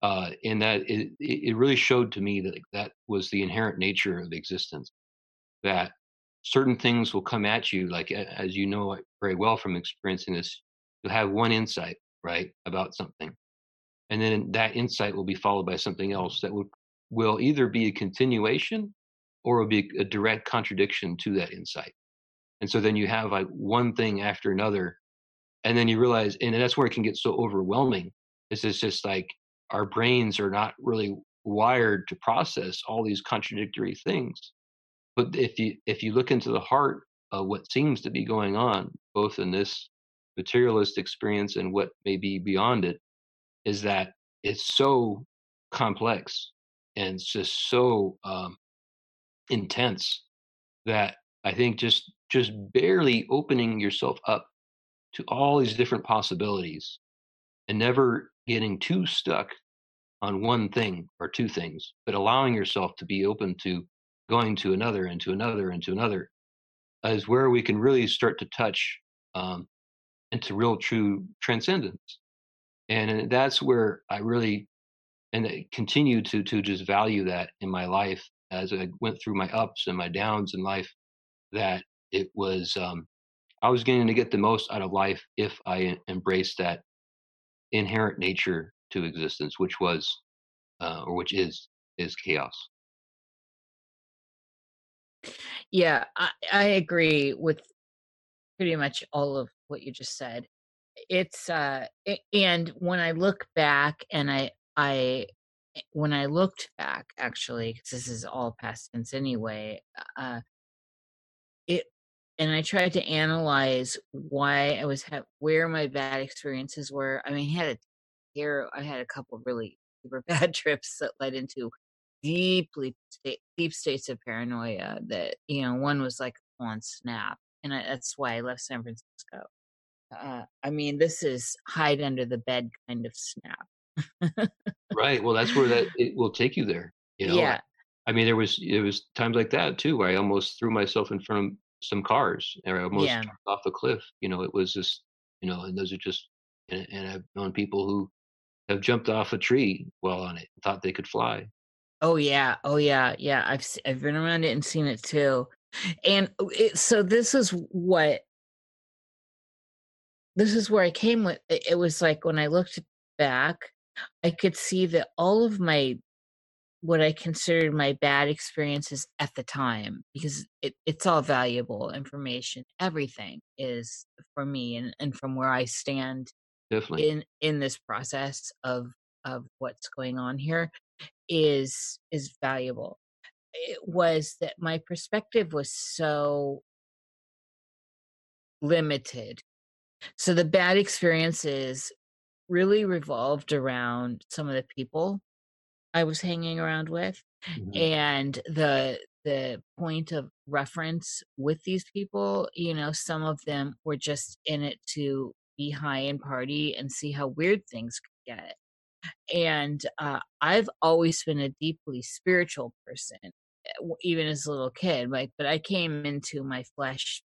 S4: uh, and that it, it really showed to me that that was the inherent nature of existence that certain things will come at you like as you know very well from experiencing this you'll have one insight right about something and then that insight will be followed by something else that will will either be a continuation or will be a direct contradiction to that insight and so then you have like one thing after another and then you realize and that's where it can get so overwhelming is it's just like our brains are not really wired to process all these contradictory things. But if you if you look into the heart of what seems to be going on both in this materialist experience and what may be beyond it is that it's so complex and it's just so um, intense that I think just just barely opening yourself up to all these different possibilities and never getting too stuck on one thing or two things, but allowing yourself to be open to going to another and to another and to another is where we can really start to touch um, into real true transcendence. And that's where i really and I continue to to just value that in my life as i went through my ups and my downs in life that it was um i was going to get the most out of life if i embraced that inherent nature to existence which was uh, or which is is chaos.
S5: Yeah I, I agree with pretty much all of what you just said. It's uh and when i look back and i i eh, when i looked back actually because this is all past tense anyway uh it and i tried to analyze why i was ha- where my bad experiences were i mean i had a here i had a couple really super [LAUGHS] bad trips that led into deeply deep states of paranoia that you know one was like on snap and I, that's why i left san francisco uh, I mean, this is hide under the bed kind of snap.
S4: right. Well, that's where that [LAUGHS] it will take you there. You know.
S5: Yeah.
S4: I mean, there was it was times like that too, where I almost threw myself in front of some cars, or I almost
S5: Yeah.
S4: jumped off the cliff. You know, it was just, you know, and those are just, and, and I've known people who have jumped off a tree while on it, thought they could fly.
S5: Oh yeah. Oh yeah. Yeah. I've I've been around it and seen it too. And uh, it, so this is what this is where I came with. It it was like when I looked back, I could see that all of my what I considered my bad experiences at the time, because it, it's all valuable information. Everything is for me, and, and from where I stand
S4: Definitely.
S5: in in this process of of what's going on here is is valuable. It was that my perspective was so limited. So the bad experiences really revolved around some of the people I was hanging around with
S4: Mhm.
S5: and the the point of reference with these people, you know, some of them were just in it to be high and party and see how weird things could get. And uh, I've always been a deeply spiritual person, eh, even as a little kid. Like, but I came into my flesh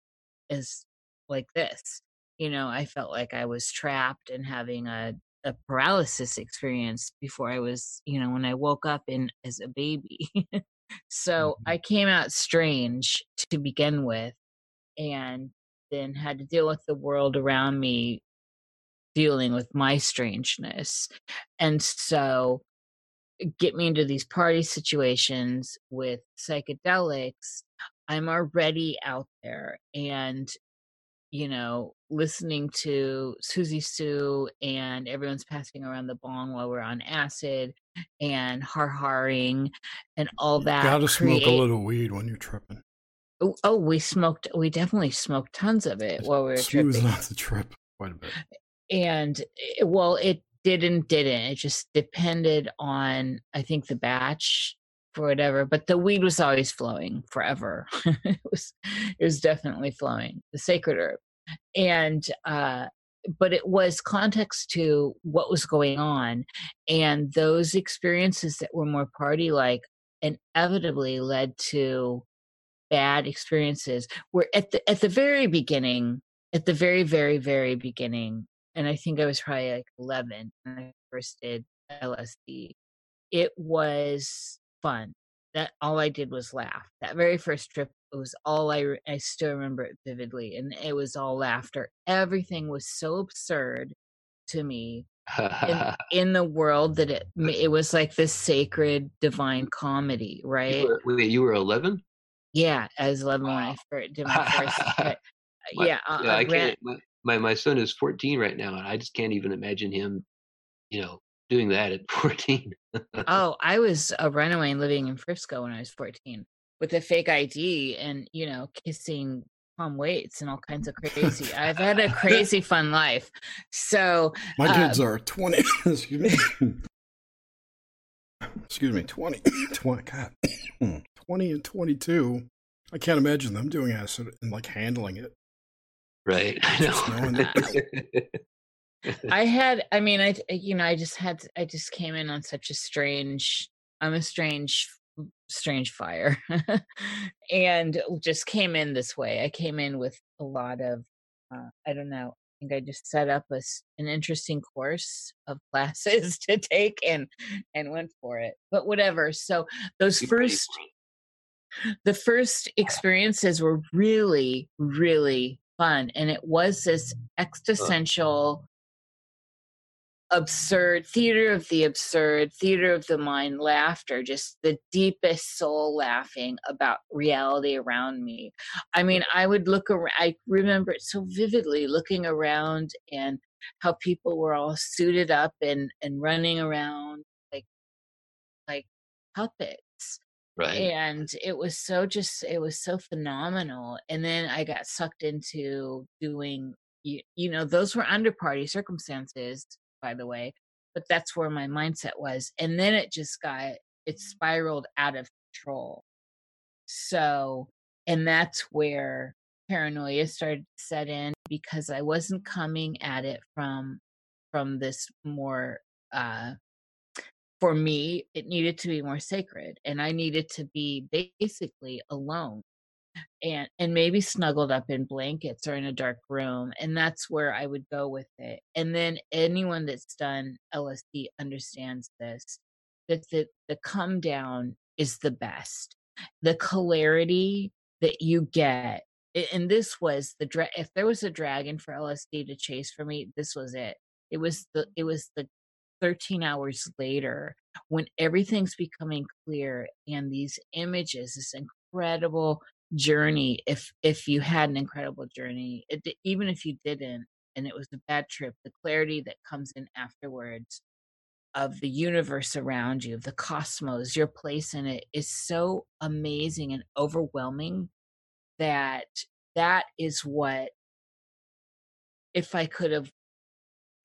S5: as like this. You know, I felt like I was trapped and having a a paralysis experience before I was, you know, when I woke up in as a baby. [LAUGHS] so
S4: Mhm.
S5: I came out strange to begin with, and then had to deal with the world around me dealing with my strangeness. And so get me into these party situations with psychedelics, I'm already out there and you know, listening to Siouxsie Sioux and everyone's passing around the bong while we're on acid and har harring and all that.
S3: You Gotta smoke a little weed when you're tripping.
S5: Oh, oh, we smoked. We definitely smoked tons of it while we were
S3: Smoothing
S5: tripping.
S3: out the trip quite a bit.
S5: And eh, well, it didn't didn't. It just depended on I think the batch for whatever. But the weed was always flowing forever. [LAUGHS] it was it was definitely flowing. The sacred herb, and uh, but it was context to what was going on, and those experiences that were more party like inevitably led to bad experiences where at the at the very beginning at the very very very beginning and i think i was probably like 11 when i first did lsd it was fun that all i did was laugh that very first trip it was all i re- i still remember it vividly and it was all laughter everything was so absurd to me in, [LAUGHS] in the world that it it was like this sacred divine comedy right
S4: you were, wait, you were 11?
S5: yeah, as 11 when I
S4: Wow.
S5: first [LAUGHS] did my first. but,
S4: My-
S5: yeah, uh,
S4: yeah,
S5: I
S4: I can't. My, my my son is 14 right now, and I just can't even imagine him, you know, doing that at [LAUGHS] 14.
S5: oh, I was a runaway and living in Frisco when I was 14 with a fake ID and, you know, kissing Tom Waits and all kinds of crazy. I've had a [LAUGHS] crazy fun life. So,
S3: My
S5: Uh,
S3: kids are 20. [LAUGHS] excuse me. excuse me, 20. [COUGHS] 20, God. [COUGHS] 20 and 22. I can't imagine them doing acid and like handling it.
S4: right? I know. [LAUGHS]
S5: I had, I mean, I, you know, I just had, I just came in on such a strange, I'm a strange, strange fire [LAUGHS] and just came in this way. I came in with a lot of, uh, I don't know, I think I just set up a, an interesting course of [LAUGHS] classes to take and, and went for it. But whatever. So those first, the first experiences were really really fun and it was this existential absurd theater of the absurd theater of the mind laughter just the deepest soul laughing about reality around me. I mean i would look around i remember it so vividly looking around and how people were all suited up and and running around like like puppets.
S4: Right.
S5: and it was so just it was so phenomenal. And then i got sucked into doing you, you know those were under party circumstances by the way but that's where my mindset was and then it just got it spiraled out of control. So and that's where paranoia started to set in because i wasn't coming at it from from this more uh for me, it needed to be more sacred, and I needed to be basically alone and and maybe snuggled up in blankets or in a dark room and that's where i would go with it and then anyone that's done lsd understands this that the the come down is the best. The clarity that you get and this was the dra- if there was a dragon for lsd to chase for me this was it. It was the it was the 13 hours later when everything's becoming clear and these images this incredible journey if if you had an incredible journey it, even if you didn't and it was a bad trip the clarity that comes in afterwards of the universe around you of the cosmos your place in it is so amazing and overwhelming that that is what if i could have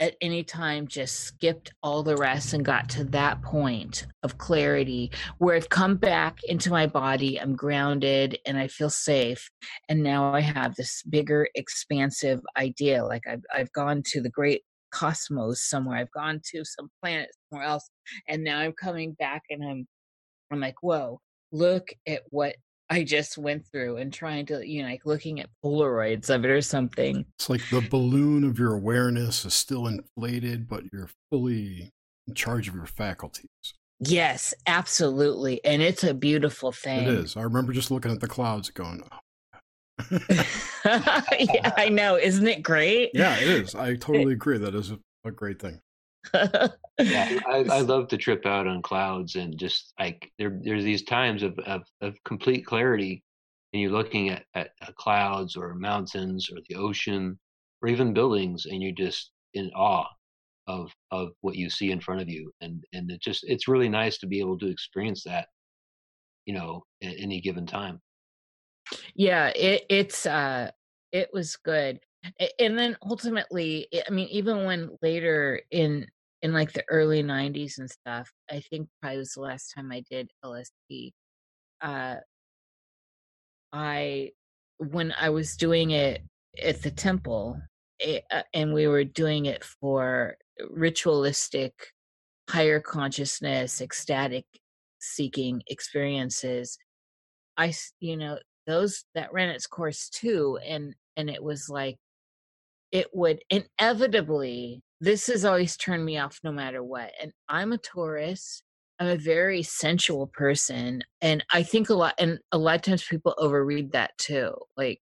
S5: at any time just skipped all the rest and got to that point of clarity where I've come back into my body, I'm grounded and I feel safe. And now I have this bigger, expansive idea. Like I've I've gone to the great cosmos somewhere. I've gone to some planet somewhere else. And now I'm coming back and I'm I'm like, whoa, look at what I just went through and trying to, you know, like looking at Polaroids of it or something.
S3: It's like the balloon of your awareness is still inflated, but you're fully in charge of your faculties.
S5: Yes, absolutely. And it's a beautiful thing.
S3: It is. I remember just looking at the clouds going, oh. [LAUGHS]
S5: yeah, I know. Isn't it great?
S3: yeah, it is. I [LAUGHS] totally agree. That is a, a great thing.
S4: Yeah, [LAUGHS] I, I love to trip out on clouds and just like there there's these times of, of of complete clarity and you're looking at, at, at clouds or mountains or the ocean or even buildings and you're just in awe of of what you see in front of you and and it just it's really nice to be able to experience that you know at any given time.
S5: Yeah it it's uh it was good and then ultimately i mean even when later in in like the early 90s and stuff i think probably was the last time i did lsd uh i when i was doing it at the temple it, uh, and we were doing it for ritualistic higher consciousness ecstatic seeking experiences i you know those that ran its course too and and it was like it would inevitably this has always turned me off no matter what and i'm a taurus i'm a very sensual person and i think a lot and a lot of times people overread that too like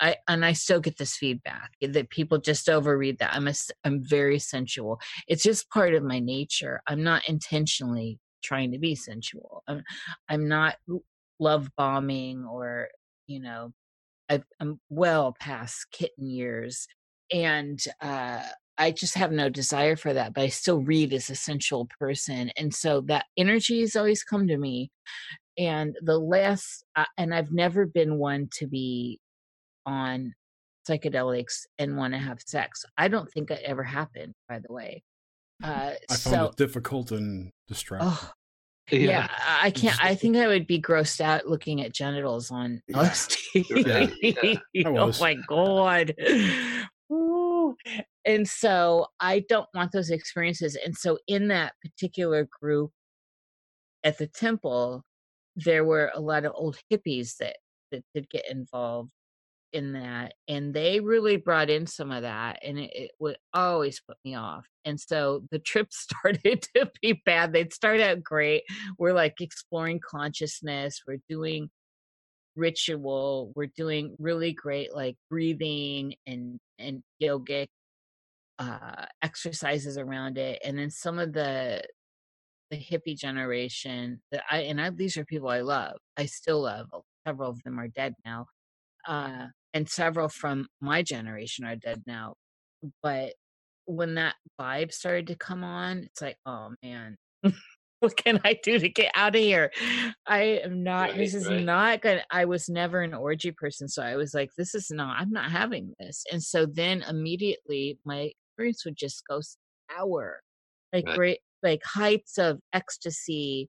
S5: I and I still get this feedback that people just overread that. I'm a, I'm very sensual. It's just part of my nature. I'm not intentionally trying to be sensual. I'm I'm not love bombing or you know i am well past kitten years and uh I just have no desire for that, but I still read as a sensual person. And so that energy has always come to me. And the last, uh, and I've never been one to be on psychedelics and want to have sex. I don't think that ever happened, by the way. Uh,
S3: I found
S5: so,
S3: it difficult and distracting.
S5: Oh, yeah. yeah. I can't. I think I would be grossed out looking at genitals on
S3: Yeah.
S5: LSD.
S3: Yeah, [LAUGHS]
S5: oh my god. And so I don't want those experiences. And so in that particular group at the temple, there were a lot of old hippies that that did get involved in that and they really brought in some of that and it, it would always put me off. And so the trip [LAUGHS] started to be bad. They'd start out great. We're like exploring consciousness. We're doing ritual we're doing really great like breathing and and yogic uh exercises around it and then some of the the hippie generation that i and I, these are people i love i still love several of them are dead now uh and several from my generation are dead now. But when that vibe started to come on, it's like, oh man, [LAUGHS] what can I do to get out of here? I am not,
S4: Right,
S5: this is
S4: right.
S5: not gonna, I was never an orgy person. So I was like, this is not, I'm not having this. And so then immediately my experience would just go sour, like
S4: Right.
S5: great, like heights of ecstasy,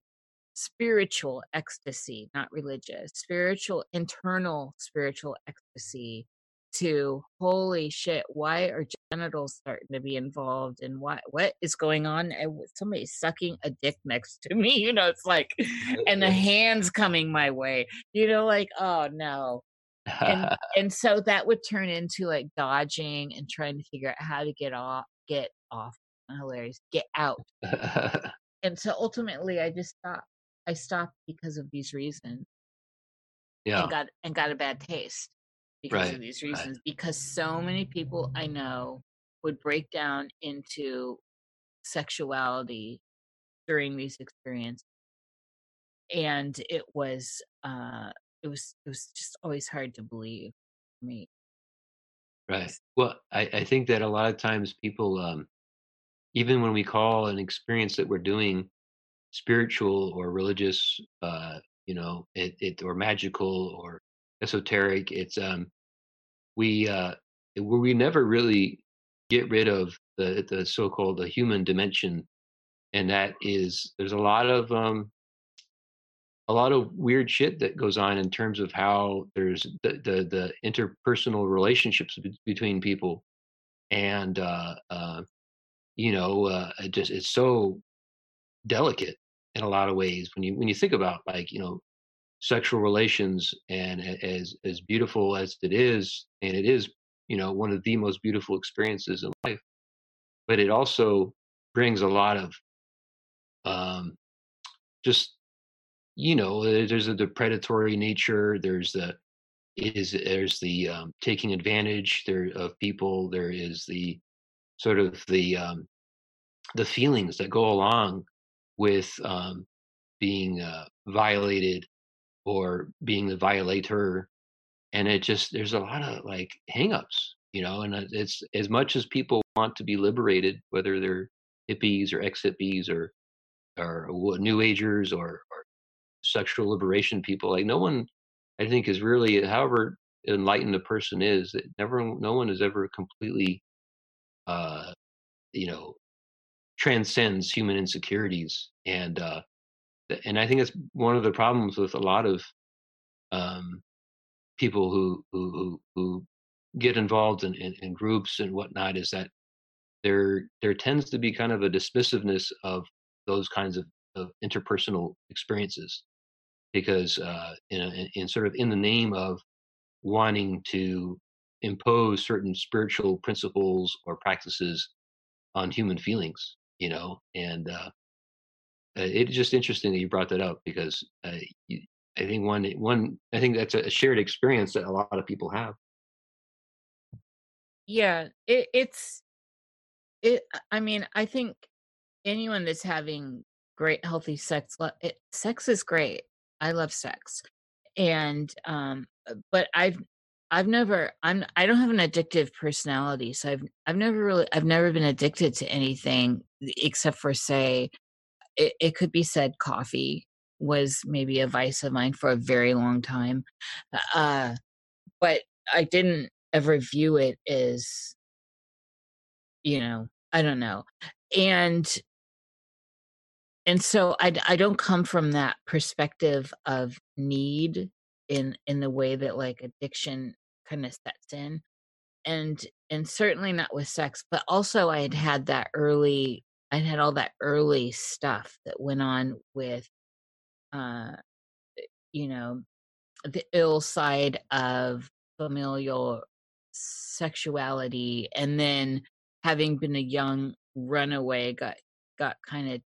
S5: spiritual ecstasy, not religious, spiritual, internal spiritual ecstasy to holy shit, why are genitals starting to be involved and what what is going on? And somebody's sucking a dick next to me, you know, it's like and the hands coming my way, you know, like, oh no. And [LAUGHS] and so that would turn into like dodging and trying to figure out how to get off get off. Hilarious. Get out [LAUGHS] and so ultimately i just stopped i stopped because of these reasons
S4: yeah.
S5: and got and got a bad taste because
S4: Right,
S5: of these
S4: right.
S5: reasons because so many people i know would break down into sexuality during these experiences and it was uh it was it was just always hard to believe for me
S4: Right. Well, I, I think that a lot of times people, um, even when we call an experience that we're doing spiritual or religious, uh, you know, it, it or magical or esoteric, it's um, we uh, we never really get rid of the the so-called the human dimension, and that is there's a lot of um, a lot of weird shit that goes on in terms of how there's the the, the interpersonal relationships be- between people and uh, uh, you know uh, it just it's so delicate in a lot of ways when you when you think about like you know sexual relations and as as beautiful as it is and it is you know one of the most beautiful experiences in life but it also brings a lot of um just you know there's a, the predatory nature there's the is there's the um, taking advantage there of people there is the sort of the um, the feelings that go along with um, being uh, violated or being the violator and it just there's a lot of like hangups, you know, and it's as much as people want to be liberated, whether they're hippies or ex hippies or or new agers or, or sexual liberation people, like no one, I think, is really, however enlightened a person is, that never, no one is ever completely, uh, you know, transcends human insecurities and uh, and I think it's one of the problems with a lot of um, people who, who who get involved in, in, in, groups and whatnot is that there there tends to be kind of a dismissiveness of those kinds of, of interpersonal experiences because uh, in, in, in sort of in the name of wanting to impose certain spiritual principles or practices on human feelings you know and uh, uh, it's just interesting that you brought that up because uh, you, I think one one I think that's a shared experience that a lot of people have.
S5: Yeah, it, it's it. I mean, I think anyone that's having great healthy sex, it, sex is great. I love sex, and um, uh, but I've I've never I'm I don't have an addictive personality, so I've I've never really I've never been addicted to anything except for say it, it could be said coffee was maybe a vice of mine for a very long time. Uh, but I didn't ever view it as, you know, I don't know. And and so I, I don't come from that perspective of need in in the way that like addiction kind of sets in and and certainly not with sex but also i had had that early I had all that early stuff that went on with, uh, you know, the ill side of familial sexuality, and then having been a young runaway, got got kind of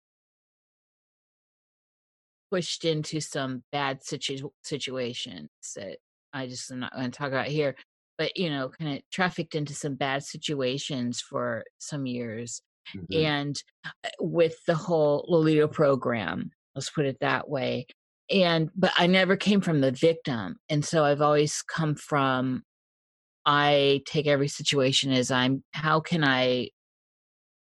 S5: pushed into some bad situ- situations that I just am not going to talk about here, but you know, kind of trafficked into some bad situations for some years mm-hmm. and uh, with the whole Lolita program, let's put it that way. And, but I never came from the victim. And so I've always come from, I take every situation as I'm, how can I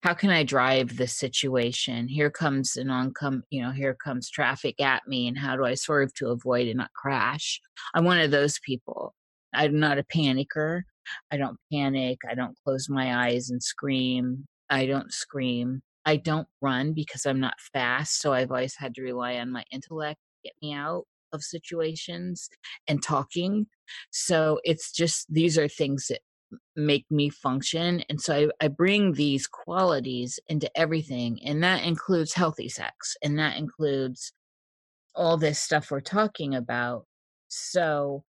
S5: how can I drive this situation? Here comes an oncome, you know, here comes traffic at me, and how do I swerve to avoid and not crash? I'm one of those people. I'm not a panicker. I don't panic. I don't close my eyes and scream. I don't scream. I don't run because I'm not fast. So I've always had to rely on my intellect to get me out of situations and talking. So it's just, these are things that make me function. And so I, I bring these qualities into everything. And that includes healthy sex. And that includes all this stuff we're talking about. So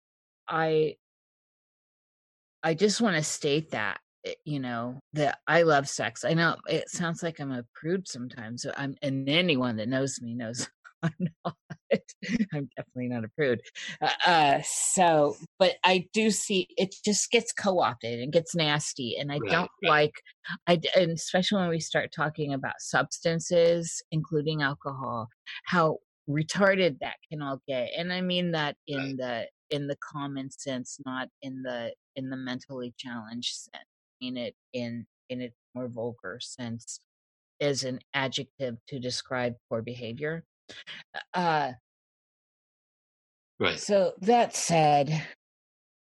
S5: I, I just want to state that you know that I love sex. I know it sounds like I'm a prude sometimes. so I'm, and anyone that knows me knows [LAUGHS] I'm not. I'm definitely not a prude. Uh, uh, so, but I do see it just gets co-opted and gets nasty, and I right, don't right. like. I and especially when we start talking about substances, including alcohol, how retarded that can all get. And I mean that in right. the in the common sense, not in the in the mentally challenged sense mean it in in its more vulgar sense as an adjective to describe poor behavior. Uh,
S4: right.
S5: So that said,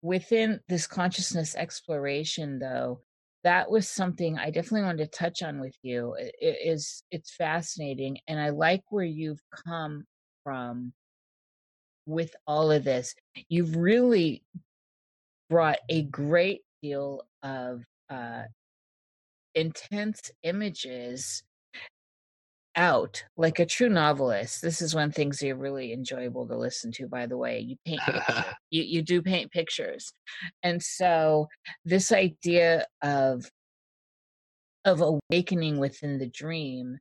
S5: within this consciousness exploration, though, that was something I definitely wanted to touch on with you. It is it's fascinating, and I like where you've come from with all of this. You've really brought a great deal of uh, intense images out like a true novelist this is when things are really enjoyable to listen to by the way you paint [LAUGHS] you, you do paint pictures. And so this idea of of awakening within the dream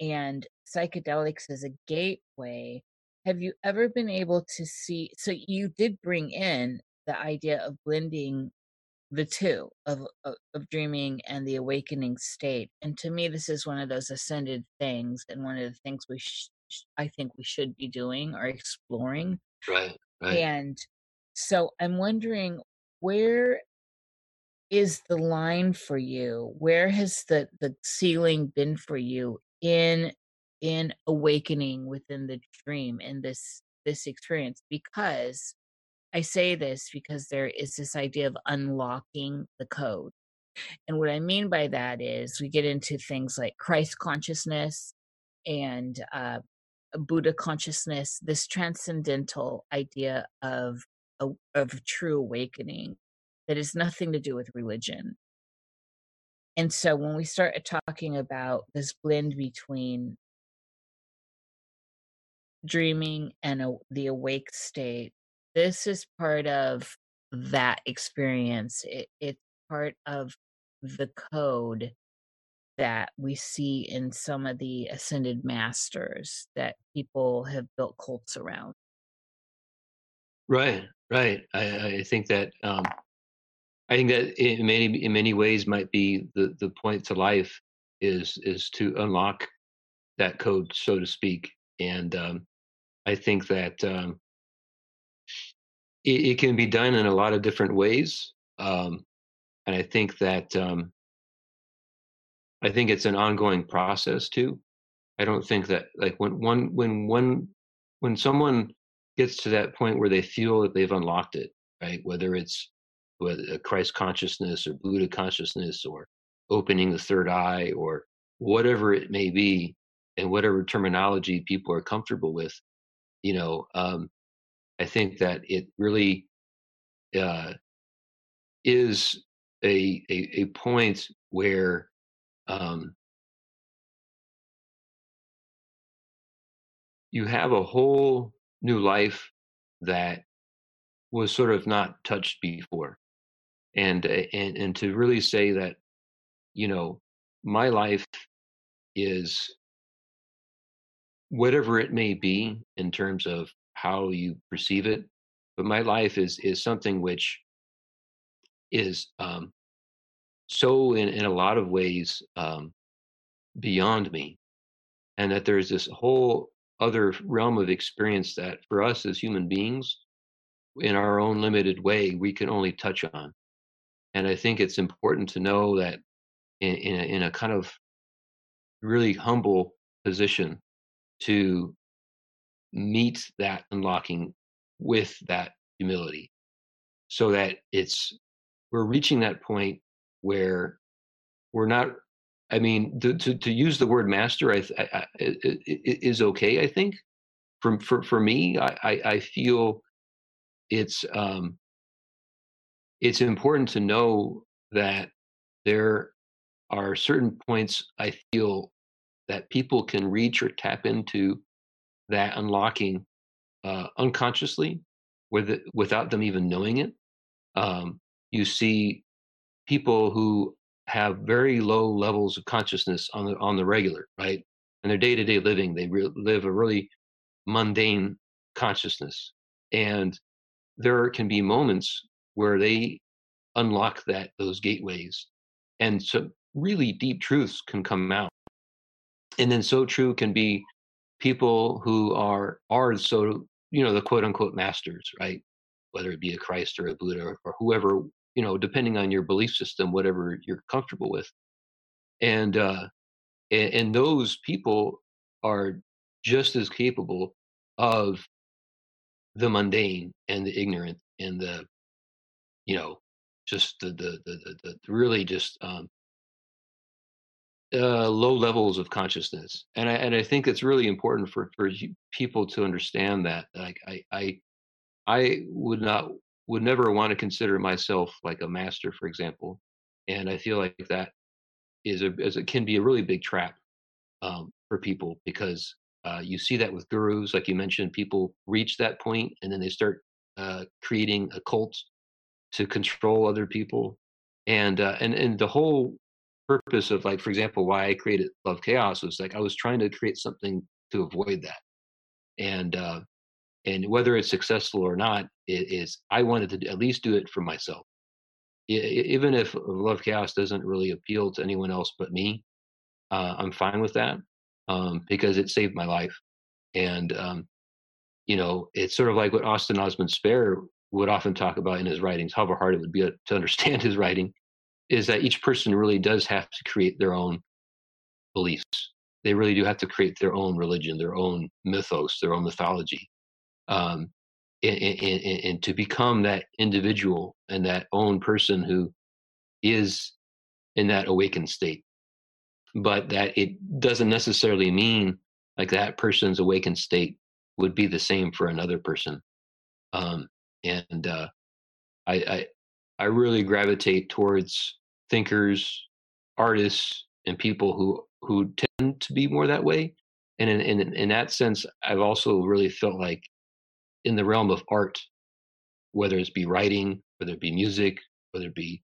S5: and psychedelics as a gateway have you ever been able to see so you did bring in the idea of blending the two of, of, of dreaming and the awakening state and to me this is one of those ascended things and one of the things we sh- i think we should be doing or exploring.
S4: Right, right.
S5: and so i'm wondering where is the line for you? Where has the the ceiling been for you in in awakening within the dream in this this experience? Because i say this because there is this idea of unlocking the code and what i mean by that is we get into things like christ consciousness and uh, buddha consciousness this transcendental idea of of true awakening that has nothing to do with religion. And so when we start talking about this blend between dreaming and the awake state this is part of that experience it, it's part of the code that we see in some of the ascended masters that people have built cults around.
S4: Right right i, I think that um, i think that in many in many ways might be the the point to life is is to unlock that code so to speak and um, I think that um, it, it, can be done in a lot of different ways, um, and I think that um, I think it's an ongoing process too. I don't think that like when one when one when someone gets to that point where they feel that they've unlocked it, right? Whether it's whether Christ consciousness or Buddha consciousness or opening the third eye or whatever it may be, and whatever terminology people are comfortable with, you know, um, I think that it really uh, is a, a, a point where um, you have a whole new life that was sort of not touched before, and uh, and and to really say that, you know, my life is whatever it may be in terms of how you perceive it but my life is is something which is um, so in, in a lot of ways um, beyond me and that there's this whole other realm of experience that for us as human beings in our own limited way we can only touch on and i think it's important to know that in, in, a, in a kind of really humble position to meet that unlocking with that humility. So that it's we're reaching that point where we're not i mean to to, to use the word master I, I, I is okay i think. For for for me i i, I feel it's um it's important to know that there are certain points i feel that people can reach or tap into that unlocking uh, unconsciously with it, without them even knowing it. Um, you see people who have very low levels of consciousness on the on the regular, right? In their day to day living, they re- live a really mundane consciousness, and there can be moments where they unlock that those gateways, and so really deep truths can come out and then so true can be people who are are so you know the quote unquote masters right? Whether it be a christ or a buddha or, whoever you know depending on your belief system whatever you're comfortable with. And uh and, and those people are just as capable of the mundane and the ignorant and the you know just the the the, the, the really just um uh, low levels of consciousness, and I and I think it's really important for for people to understand that. Like I I I would not would never want to consider myself like a master, for example, and I feel like that is a as it can be a really big trap um, for people because uh, you see that with gurus, like you mentioned, people reach that point and then they start uh, creating a cult to control other people, and uh, and and the whole purpose of like for example why i created love chaos was like i was trying to create something to avoid that. And uh and whether it's successful or not it is i wanted to at least do it for myself. Even if love chaos doesn't really appeal to anyone else but me uh, i'm fine with that um, because it saved my life. And um, you know it's sort of like what austin osman spare would often talk about in his writings, however hard it would be to understand his writing, is that each person really does have to create their own beliefs. They really do have to create their own religion, their own mythos, their own mythology. Um, and, and, and to become that individual and that own person who is in that awakened state. But that it doesn't necessarily mean like that person's awakened state would be the same for another person. Um, and uh, I, I, I really gravitate towards thinkers, artists, and people who who tend to be more that way. And in, in in that sense, I've also really felt like in the realm of art, whether it be writing, whether it be music, whether it be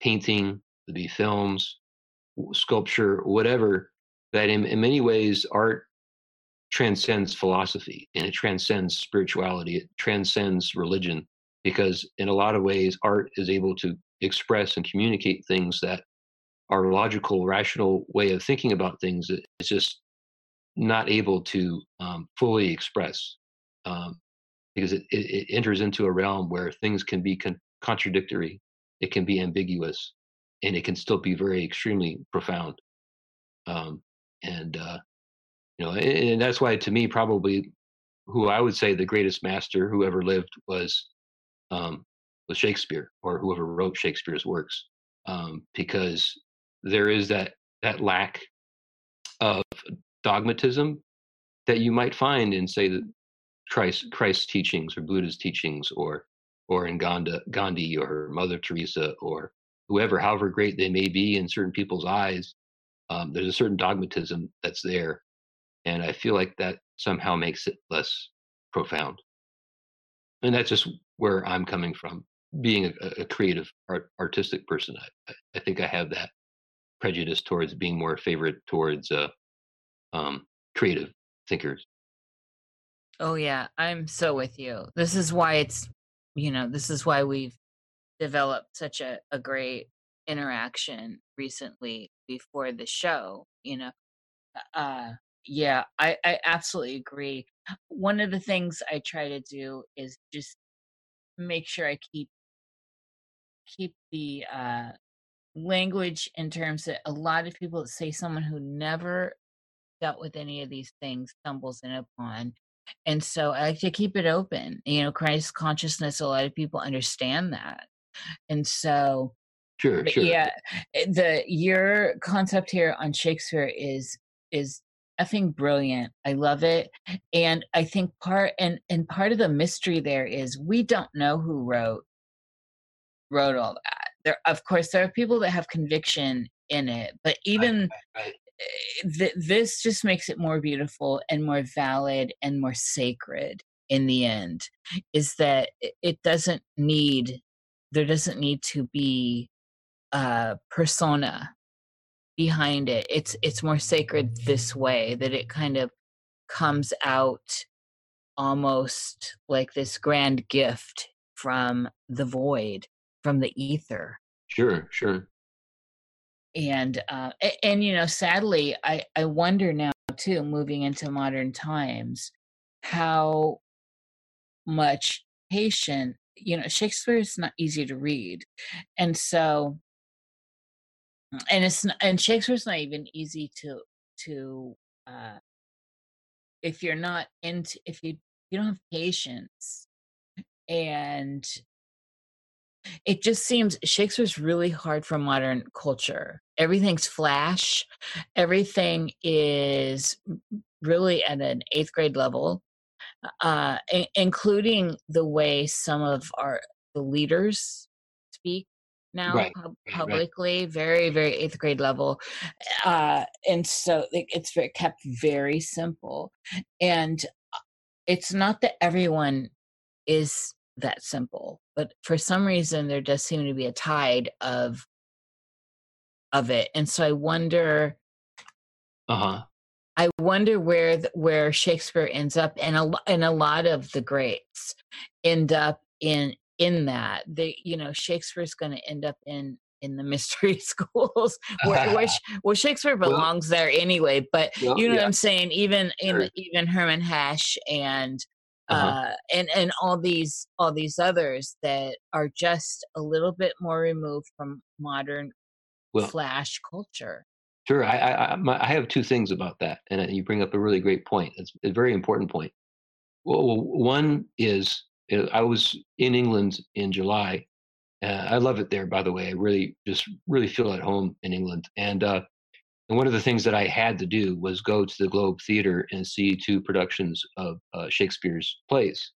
S4: painting, whether it be films, sculpture, whatever, that in, in many ways art transcends philosophy and it transcends spirituality, it transcends religion, because in a lot of ways art is able to express and communicate things that our logical, rational way of thinking about things is just not able to um, fully express. Um, because it, it, it, enters into a realm where things can be con- contradictory, it can be ambiguous, and it can still be very extremely profound. Um, and uh, you know, and, and that's why to me, probably who I would say the greatest master who ever lived was um, was Shakespeare or whoever wrote Shakespeare's works, um, because there is that that lack of dogmatism that you might find in say the Christ Christ's teachings or Buddha's teachings or or in Gandhi, Gandhi or Mother Teresa or whoever, however great they may be in certain people's eyes, um, there's a certain dogmatism that's there, and I feel like that somehow makes it less profound. And that's just where I'm coming from. Being a, a creative, art, artistic person, I, I think I have that prejudice towards being more favorite towards uh, um, creative thinkers.
S5: Oh yeah, I'm so with you. This is why it's you know, this is why we've developed such a, a great interaction recently before the show, you know. Uh yeah, I, I absolutely agree. One of the things I try to do is just make sure I keep keep the uh language in terms that a lot of people say someone who never dealt with any of these things stumbles in upon and so I like to keep it open. You know, Christ consciousness, a lot of people understand that. And so
S4: Sure, sure.
S5: Yeah, eh, the your concept here on Shakespeare is is effing brilliant. I love it, and I think part and and part of the mystery there is we don't know who wrote wrote all that. There, of course, there are people that have conviction in it, but even right eh, th- this just makes it more beautiful and more valid and more sacred in the end is that it doesn't need there doesn't need to be a persona behind it. It's it's more sacred this way that it kind of comes out almost like this grand gift from the void from the ether.
S4: Sure sure.
S5: And uh, and, and you know sadly i i wonder now too moving into modern times how much patient you know shakespeare is not easy to read. And so and it's not, and shakespeare's not even easy to to uh if you're not into if you you don't have patience and it just seems Shakespeare's really hard for modern culture. Everything's flash. Everything is really at an eighth grade level, uh, I- including the way some of our the leaders speak now
S4: right,
S5: pub- publicly. Right. Very, very eighth grade level, uh, and so it, it's very, kept very simple. And uh, it's not that everyone is that simple but for some reason there does seem to be a tide of of it and so i wonder
S4: uh-huh
S5: i wonder where the, where shakespeare ends up and a and a lot of the greats end up in in that they you know shakespeare's going to end up in in the [LAUGHS] mystery schools where, where, [LAUGHS] well shakespeare belongs well, there anyway but well, you know yeah. what i'm saying even in sure. even Hermann hesse and uh
S4: Uh-huh.
S5: and and all these all these others that are just a little bit more removed from modern
S4: Well,
S5: flash culture
S4: Sure. I I my, I have two things about that, and uh, you bring up a really great point. It's a very important point. Well, well, one is uh, I was in England in July. Uh, I love it there, by the way. I really just really feel at home in England. And uh, and one of the things that I had to do was go to the Globe Theatre and see two productions of uh, Shakespeare's plays.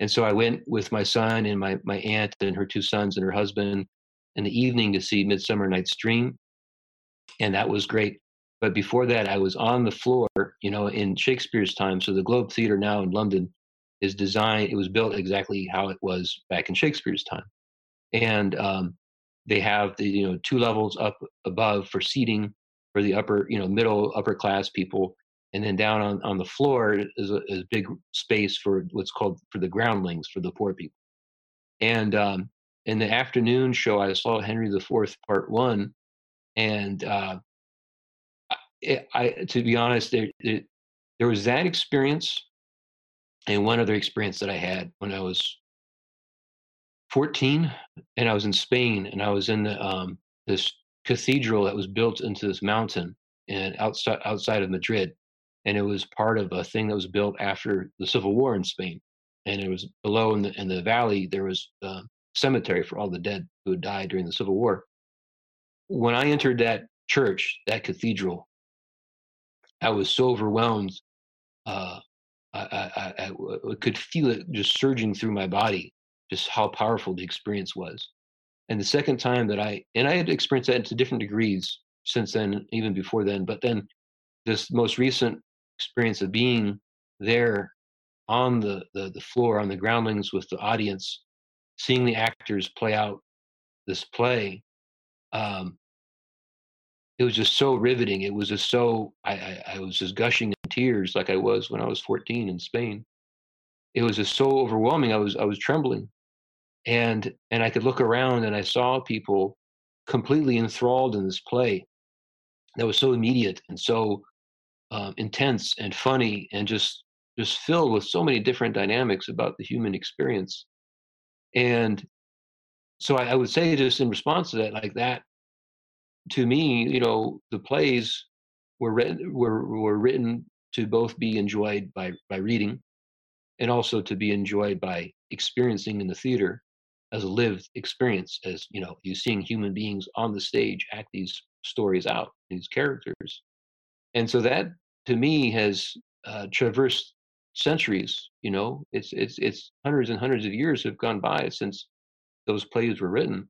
S4: And so I went with my son and my my aunt and her two sons and her husband in the evening to see Midsummer Night's Dream and that was great. But before that, I was on the floor, you know, in Shakespeare's time. So the Globe Theatre now in London is designed; it was built exactly how it was back in Shakespeare's time, and um, they have the you know two levels up above for seating for the upper, you know, middle upper class people, and then down on on the floor is a, is big space for what's called for the groundlings for the poor people. And um, in the afternoon show, I saw Henry the Fourth Part One, and uh, it, I, to be honest, there, there, there was that experience, and one other experience that I had when I was 14, and I was in Spain, and I was in the, um, this cathedral that was built into this mountain and outside outside of Madrid, and it was part of a thing that was built after the Civil War in Spain, and it was below in the in the valley there was a cemetery for all the dead who had died during the Civil War. When I entered that church, that cathedral, I was so overwhelmed. Uh, I, I, I, I could feel it just surging through my body, just how powerful the experience was. And the second time that I, and I had experienced that to different degrees since then, even before then, but then this most recent experience of being there on the, the, the floor, on the groundlings with the audience, seeing the actors play out this play, um, it was just so riveting. It was just so I, I, I was just gushing in tears like I was when I was 14 in Spain. It was just so overwhelming. I was I was trembling, and and I could look around and I saw people completely enthralled in this play that was so immediate and so um, intense and funny and just just filled with so many different dynamics about the human experience. And so I, I would say just in response to that, like that to me, you know, the plays were written were were written to both be enjoyed by by reading and also to be enjoyed by experiencing in the theater as a lived experience as you know you seeing human beings on the stage act these stories out these characters. And so that to me has uh, traversed centuries you know? It's it's it's hundreds and hundreds of years have gone by since those plays were written.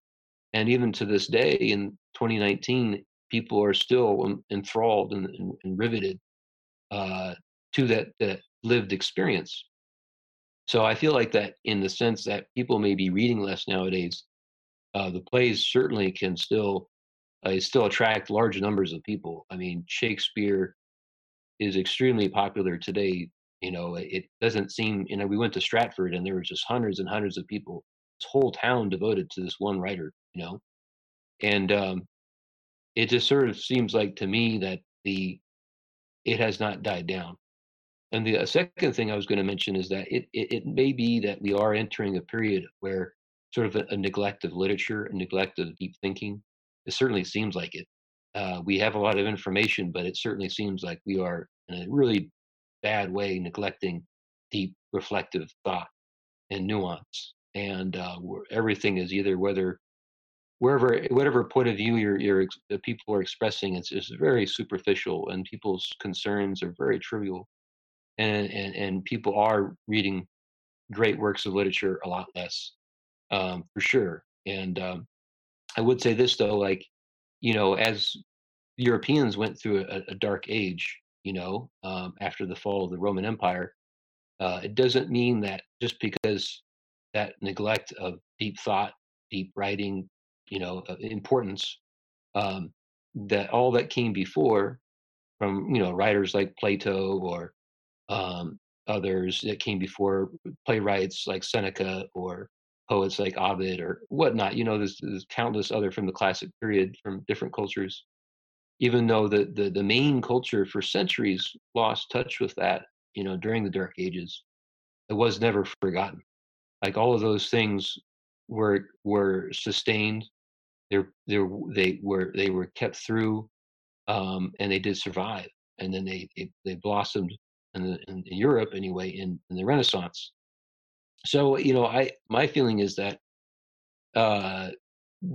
S4: And even to this day in 2019 people are still enthralled and, and, and riveted uh, to that that lived experience so i feel like that in the sense that people may be reading less nowadays uh, the plays certainly can still uh, still attract large numbers of people i mean shakespeare is extremely popular today you know it doesn't seem you know we went to stratford and there were just hundreds and hundreds of people this whole town devoted to this one writer you know and um, it just sort of seems like to me that the it has not died down. And the uh, second thing I was going to mention is that it, it it may be that we are entering a period where sort of a, a neglect of literature, a neglect of deep thinking. It certainly seems like it. Uh, we have a lot of information, but it certainly seems like we are in a really bad way neglecting deep reflective thought and nuance. And uh, everything is either whether wherever whatever point of view you're, you're the people are expressing it's just very superficial and people's concerns are very trivial and and, and people are reading great works of literature a lot less um, for sure. And um, i would say this though like you know as europeans went through a, a dark age you know um, after the fall of the roman empire uh, it doesn't mean that just because that neglect of deep thought deep writing you know importance um, that all that came before from you know writers like plato or um, others that came before playwrights like seneca or poets like ovid or whatnot you know there's, there's countless other from the classic period from different cultures even though the, the the main culture for centuries lost touch with that you know during the dark ages it was never forgotten. Like all of those things were were sustained. They're they they were they were kept through, um, and they did survive. And then they they, they blossomed in, the, in, Europe anyway in, in the Renaissance. So you know, I my feeling is that uh,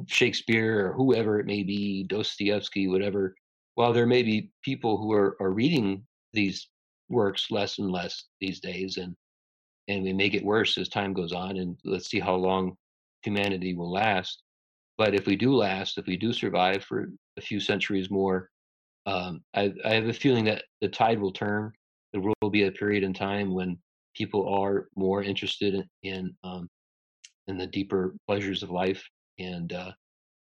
S4: Shakespeare or whoever it may be, Dostoevsky, whatever. While there may be people who are, are reading these works less and less these days, and and we may get worse as time goes on, and let's see how long humanity will last. But if we do last, if we do survive for a few centuries more, um, I, I have a feeling that the tide will turn. There will be a period in time when people are more interested in, in um, and the deeper pleasures of life. And uh,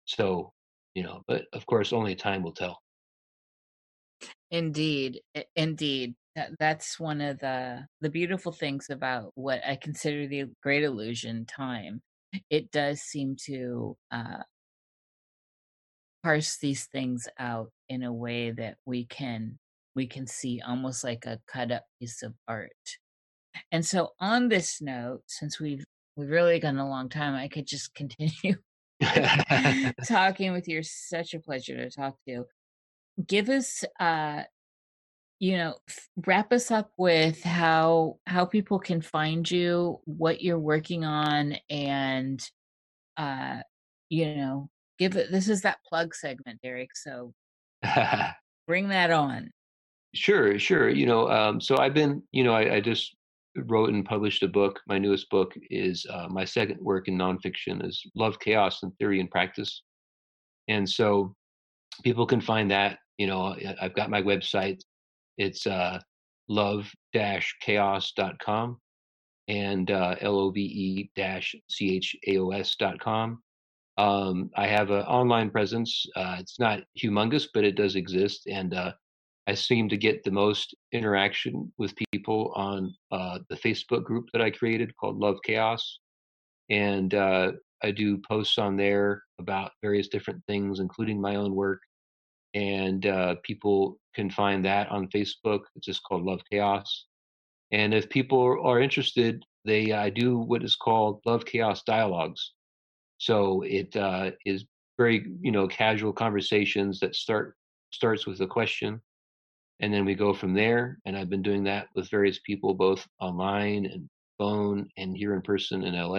S4: so, you know, but of course, only time will tell.
S5: Indeed, indeed. That's one of the the beautiful things about what I consider the great illusion time. It does seem to uh, parse these things out in a way that we can we can see almost like a cut up piece of art. And so on this note, since we've we've really gone a long time. I could just [LAUGHS] continue [LAUGHS] talking with you. Such a pleasure to talk to. Give us, uh, you know, wrap us up with how how people can find you, what you're working on, and uh, you know, give it. This is that plug segment, Derek. So [LAUGHS] bring that on.
S4: Sure, sure. You know, um, so I've been, you know, I, I just wrote and published a book. My newest book is uh, my second work in nonfiction is Love, Chaos, and Theory and Practice. And so people can find that. You know, I've got my website. It's uh, love-chaos.com and uh, L-O-V-E-C-H-A-O-S.com. Um, I have an online presence. Uh, it's not humongous, but it does exist. And uh, I seem to get the most interaction with people on uh, the Facebook group that I created called Love Chaos. And uh, I do posts on there about various different things, including my own work. And uh, people can find that on Facebook. It's just called Love Chaos. And if people are interested, they I do what is called Love Chaos Dialogues. So it uh, is very you know casual conversations that start starts with a question and then we go from there and i've been doing that with various people both online and phone and here in person in la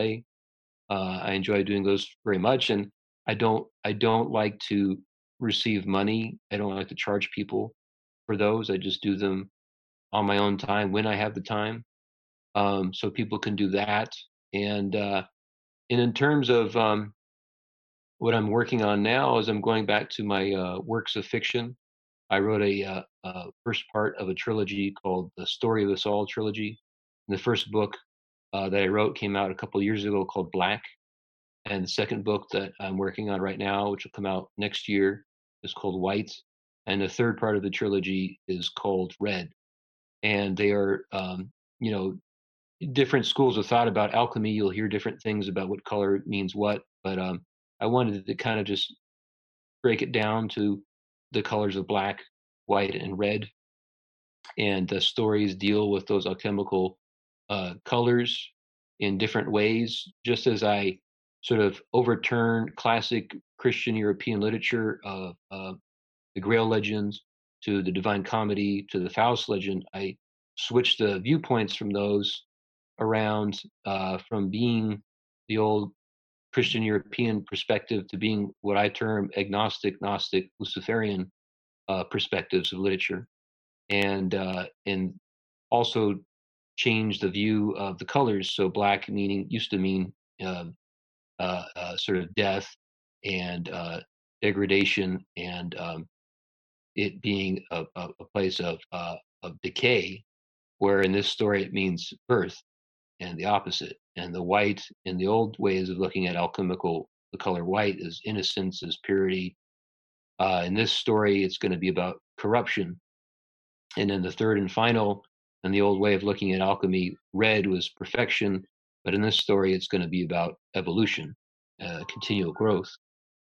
S4: uh, i enjoy doing those very much and i don't i don't like to receive money. I don't like to charge people for those. I just do them on my own time when i have the time. Um, so people can do that and uh, and in terms of um, what i'm working on now is i'm going back to my uh, works of fiction I wrote a, uh, first part of a trilogy called the Story of Us All trilogy. And the first book uh, that I wrote came out a couple years ago called Black. And the second book that I'm working on right now, which will come out next year, is called White. And the third part of the trilogy is called Red. And they are, um, you know, different schools of thought about alchemy. You'll hear different things about what color means what. But um, I wanted to kind of just break it down to the colors of black, white, and red. And the stories deal with those alchemical uh, colors in different ways, just as I sort of overturn classic Christian European literature of uh, the Grail legends to the Divine Comedy to the Faust legend. I switched the viewpoints from those around uh, from being the old Christian European perspective to being what I term agnostic, Gnostic, Luciferian uh, perspectives of literature, and uh, and also change the view of the colors. So black meaning used to mean um, uh, uh, sort of death and uh, degradation, and um, it being a, a, place of uh, of decay, where in this story it means birth and the opposite. And the white in the old ways of looking at alchemical, the color white is innocence, is purity. Uh, in this story, it's going to be about corruption. And then the third and final, and the old way of looking at alchemy, red was perfection. But in this story, it's going to be about evolution, uh, continual growth.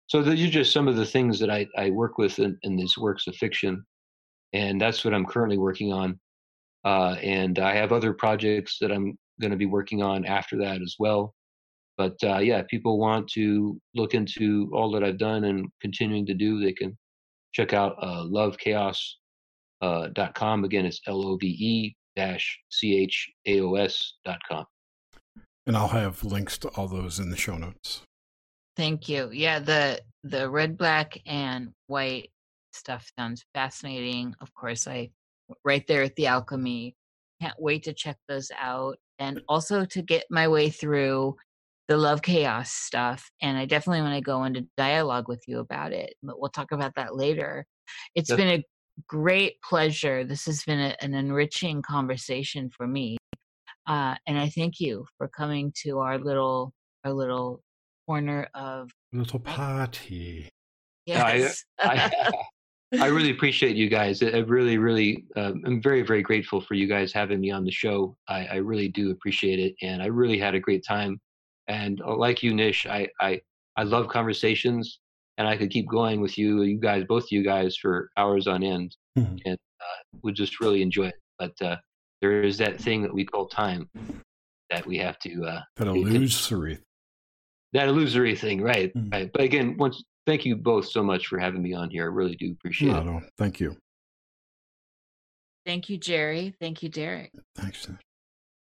S4: So these are just some of the things that I, I work with in, in these works of fiction. And that's what I'm currently working on. Uh, and I have other projects that I'm going to be working on after that as well. But uh, yeah, if people want to look into all that I've done and continuing to do, they can check out uh, lovechaos.com. Uh, Again, it's L O V E dash C H A O S dot com.
S3: And I'll have links to all those in the show notes.
S5: Thank you. Yeah, the the red, black, and white stuff sounds fascinating. Of course, I right there at the alchemy. Can't wait to check those out and also to get my way through the love chaos stuff. And I definitely want to go into dialogue with you about it, but we'll talk about that later. It's has been a great pleasure. This has been a, an enriching conversation for me. Uh, and I thank you for coming to our little our little corner of
S3: little party. [LAUGHS]
S5: Yes.
S4: I, I, [LAUGHS] I, really appreciate you guys. I really, really, um, I'm very, very grateful for you guys having me on the show. I, I really do appreciate it, and I really had a great time. And uh, like you, Nish, I, I, I love conversations, and I could keep going with you, you guys, both of you guys, for hours on end, mm-hmm. and uh, would just really enjoy it. But uh, there is that thing that we call time that we have to. Uh,
S3: that illusory.
S4: That illusory thing, right? Mm-hmm. Right. But again, once thank you both so much for having me on here. I really do appreciate no, it.
S3: No, thank you.
S5: Thank you, Jerry. Thank you, Derek.
S3: Thanks.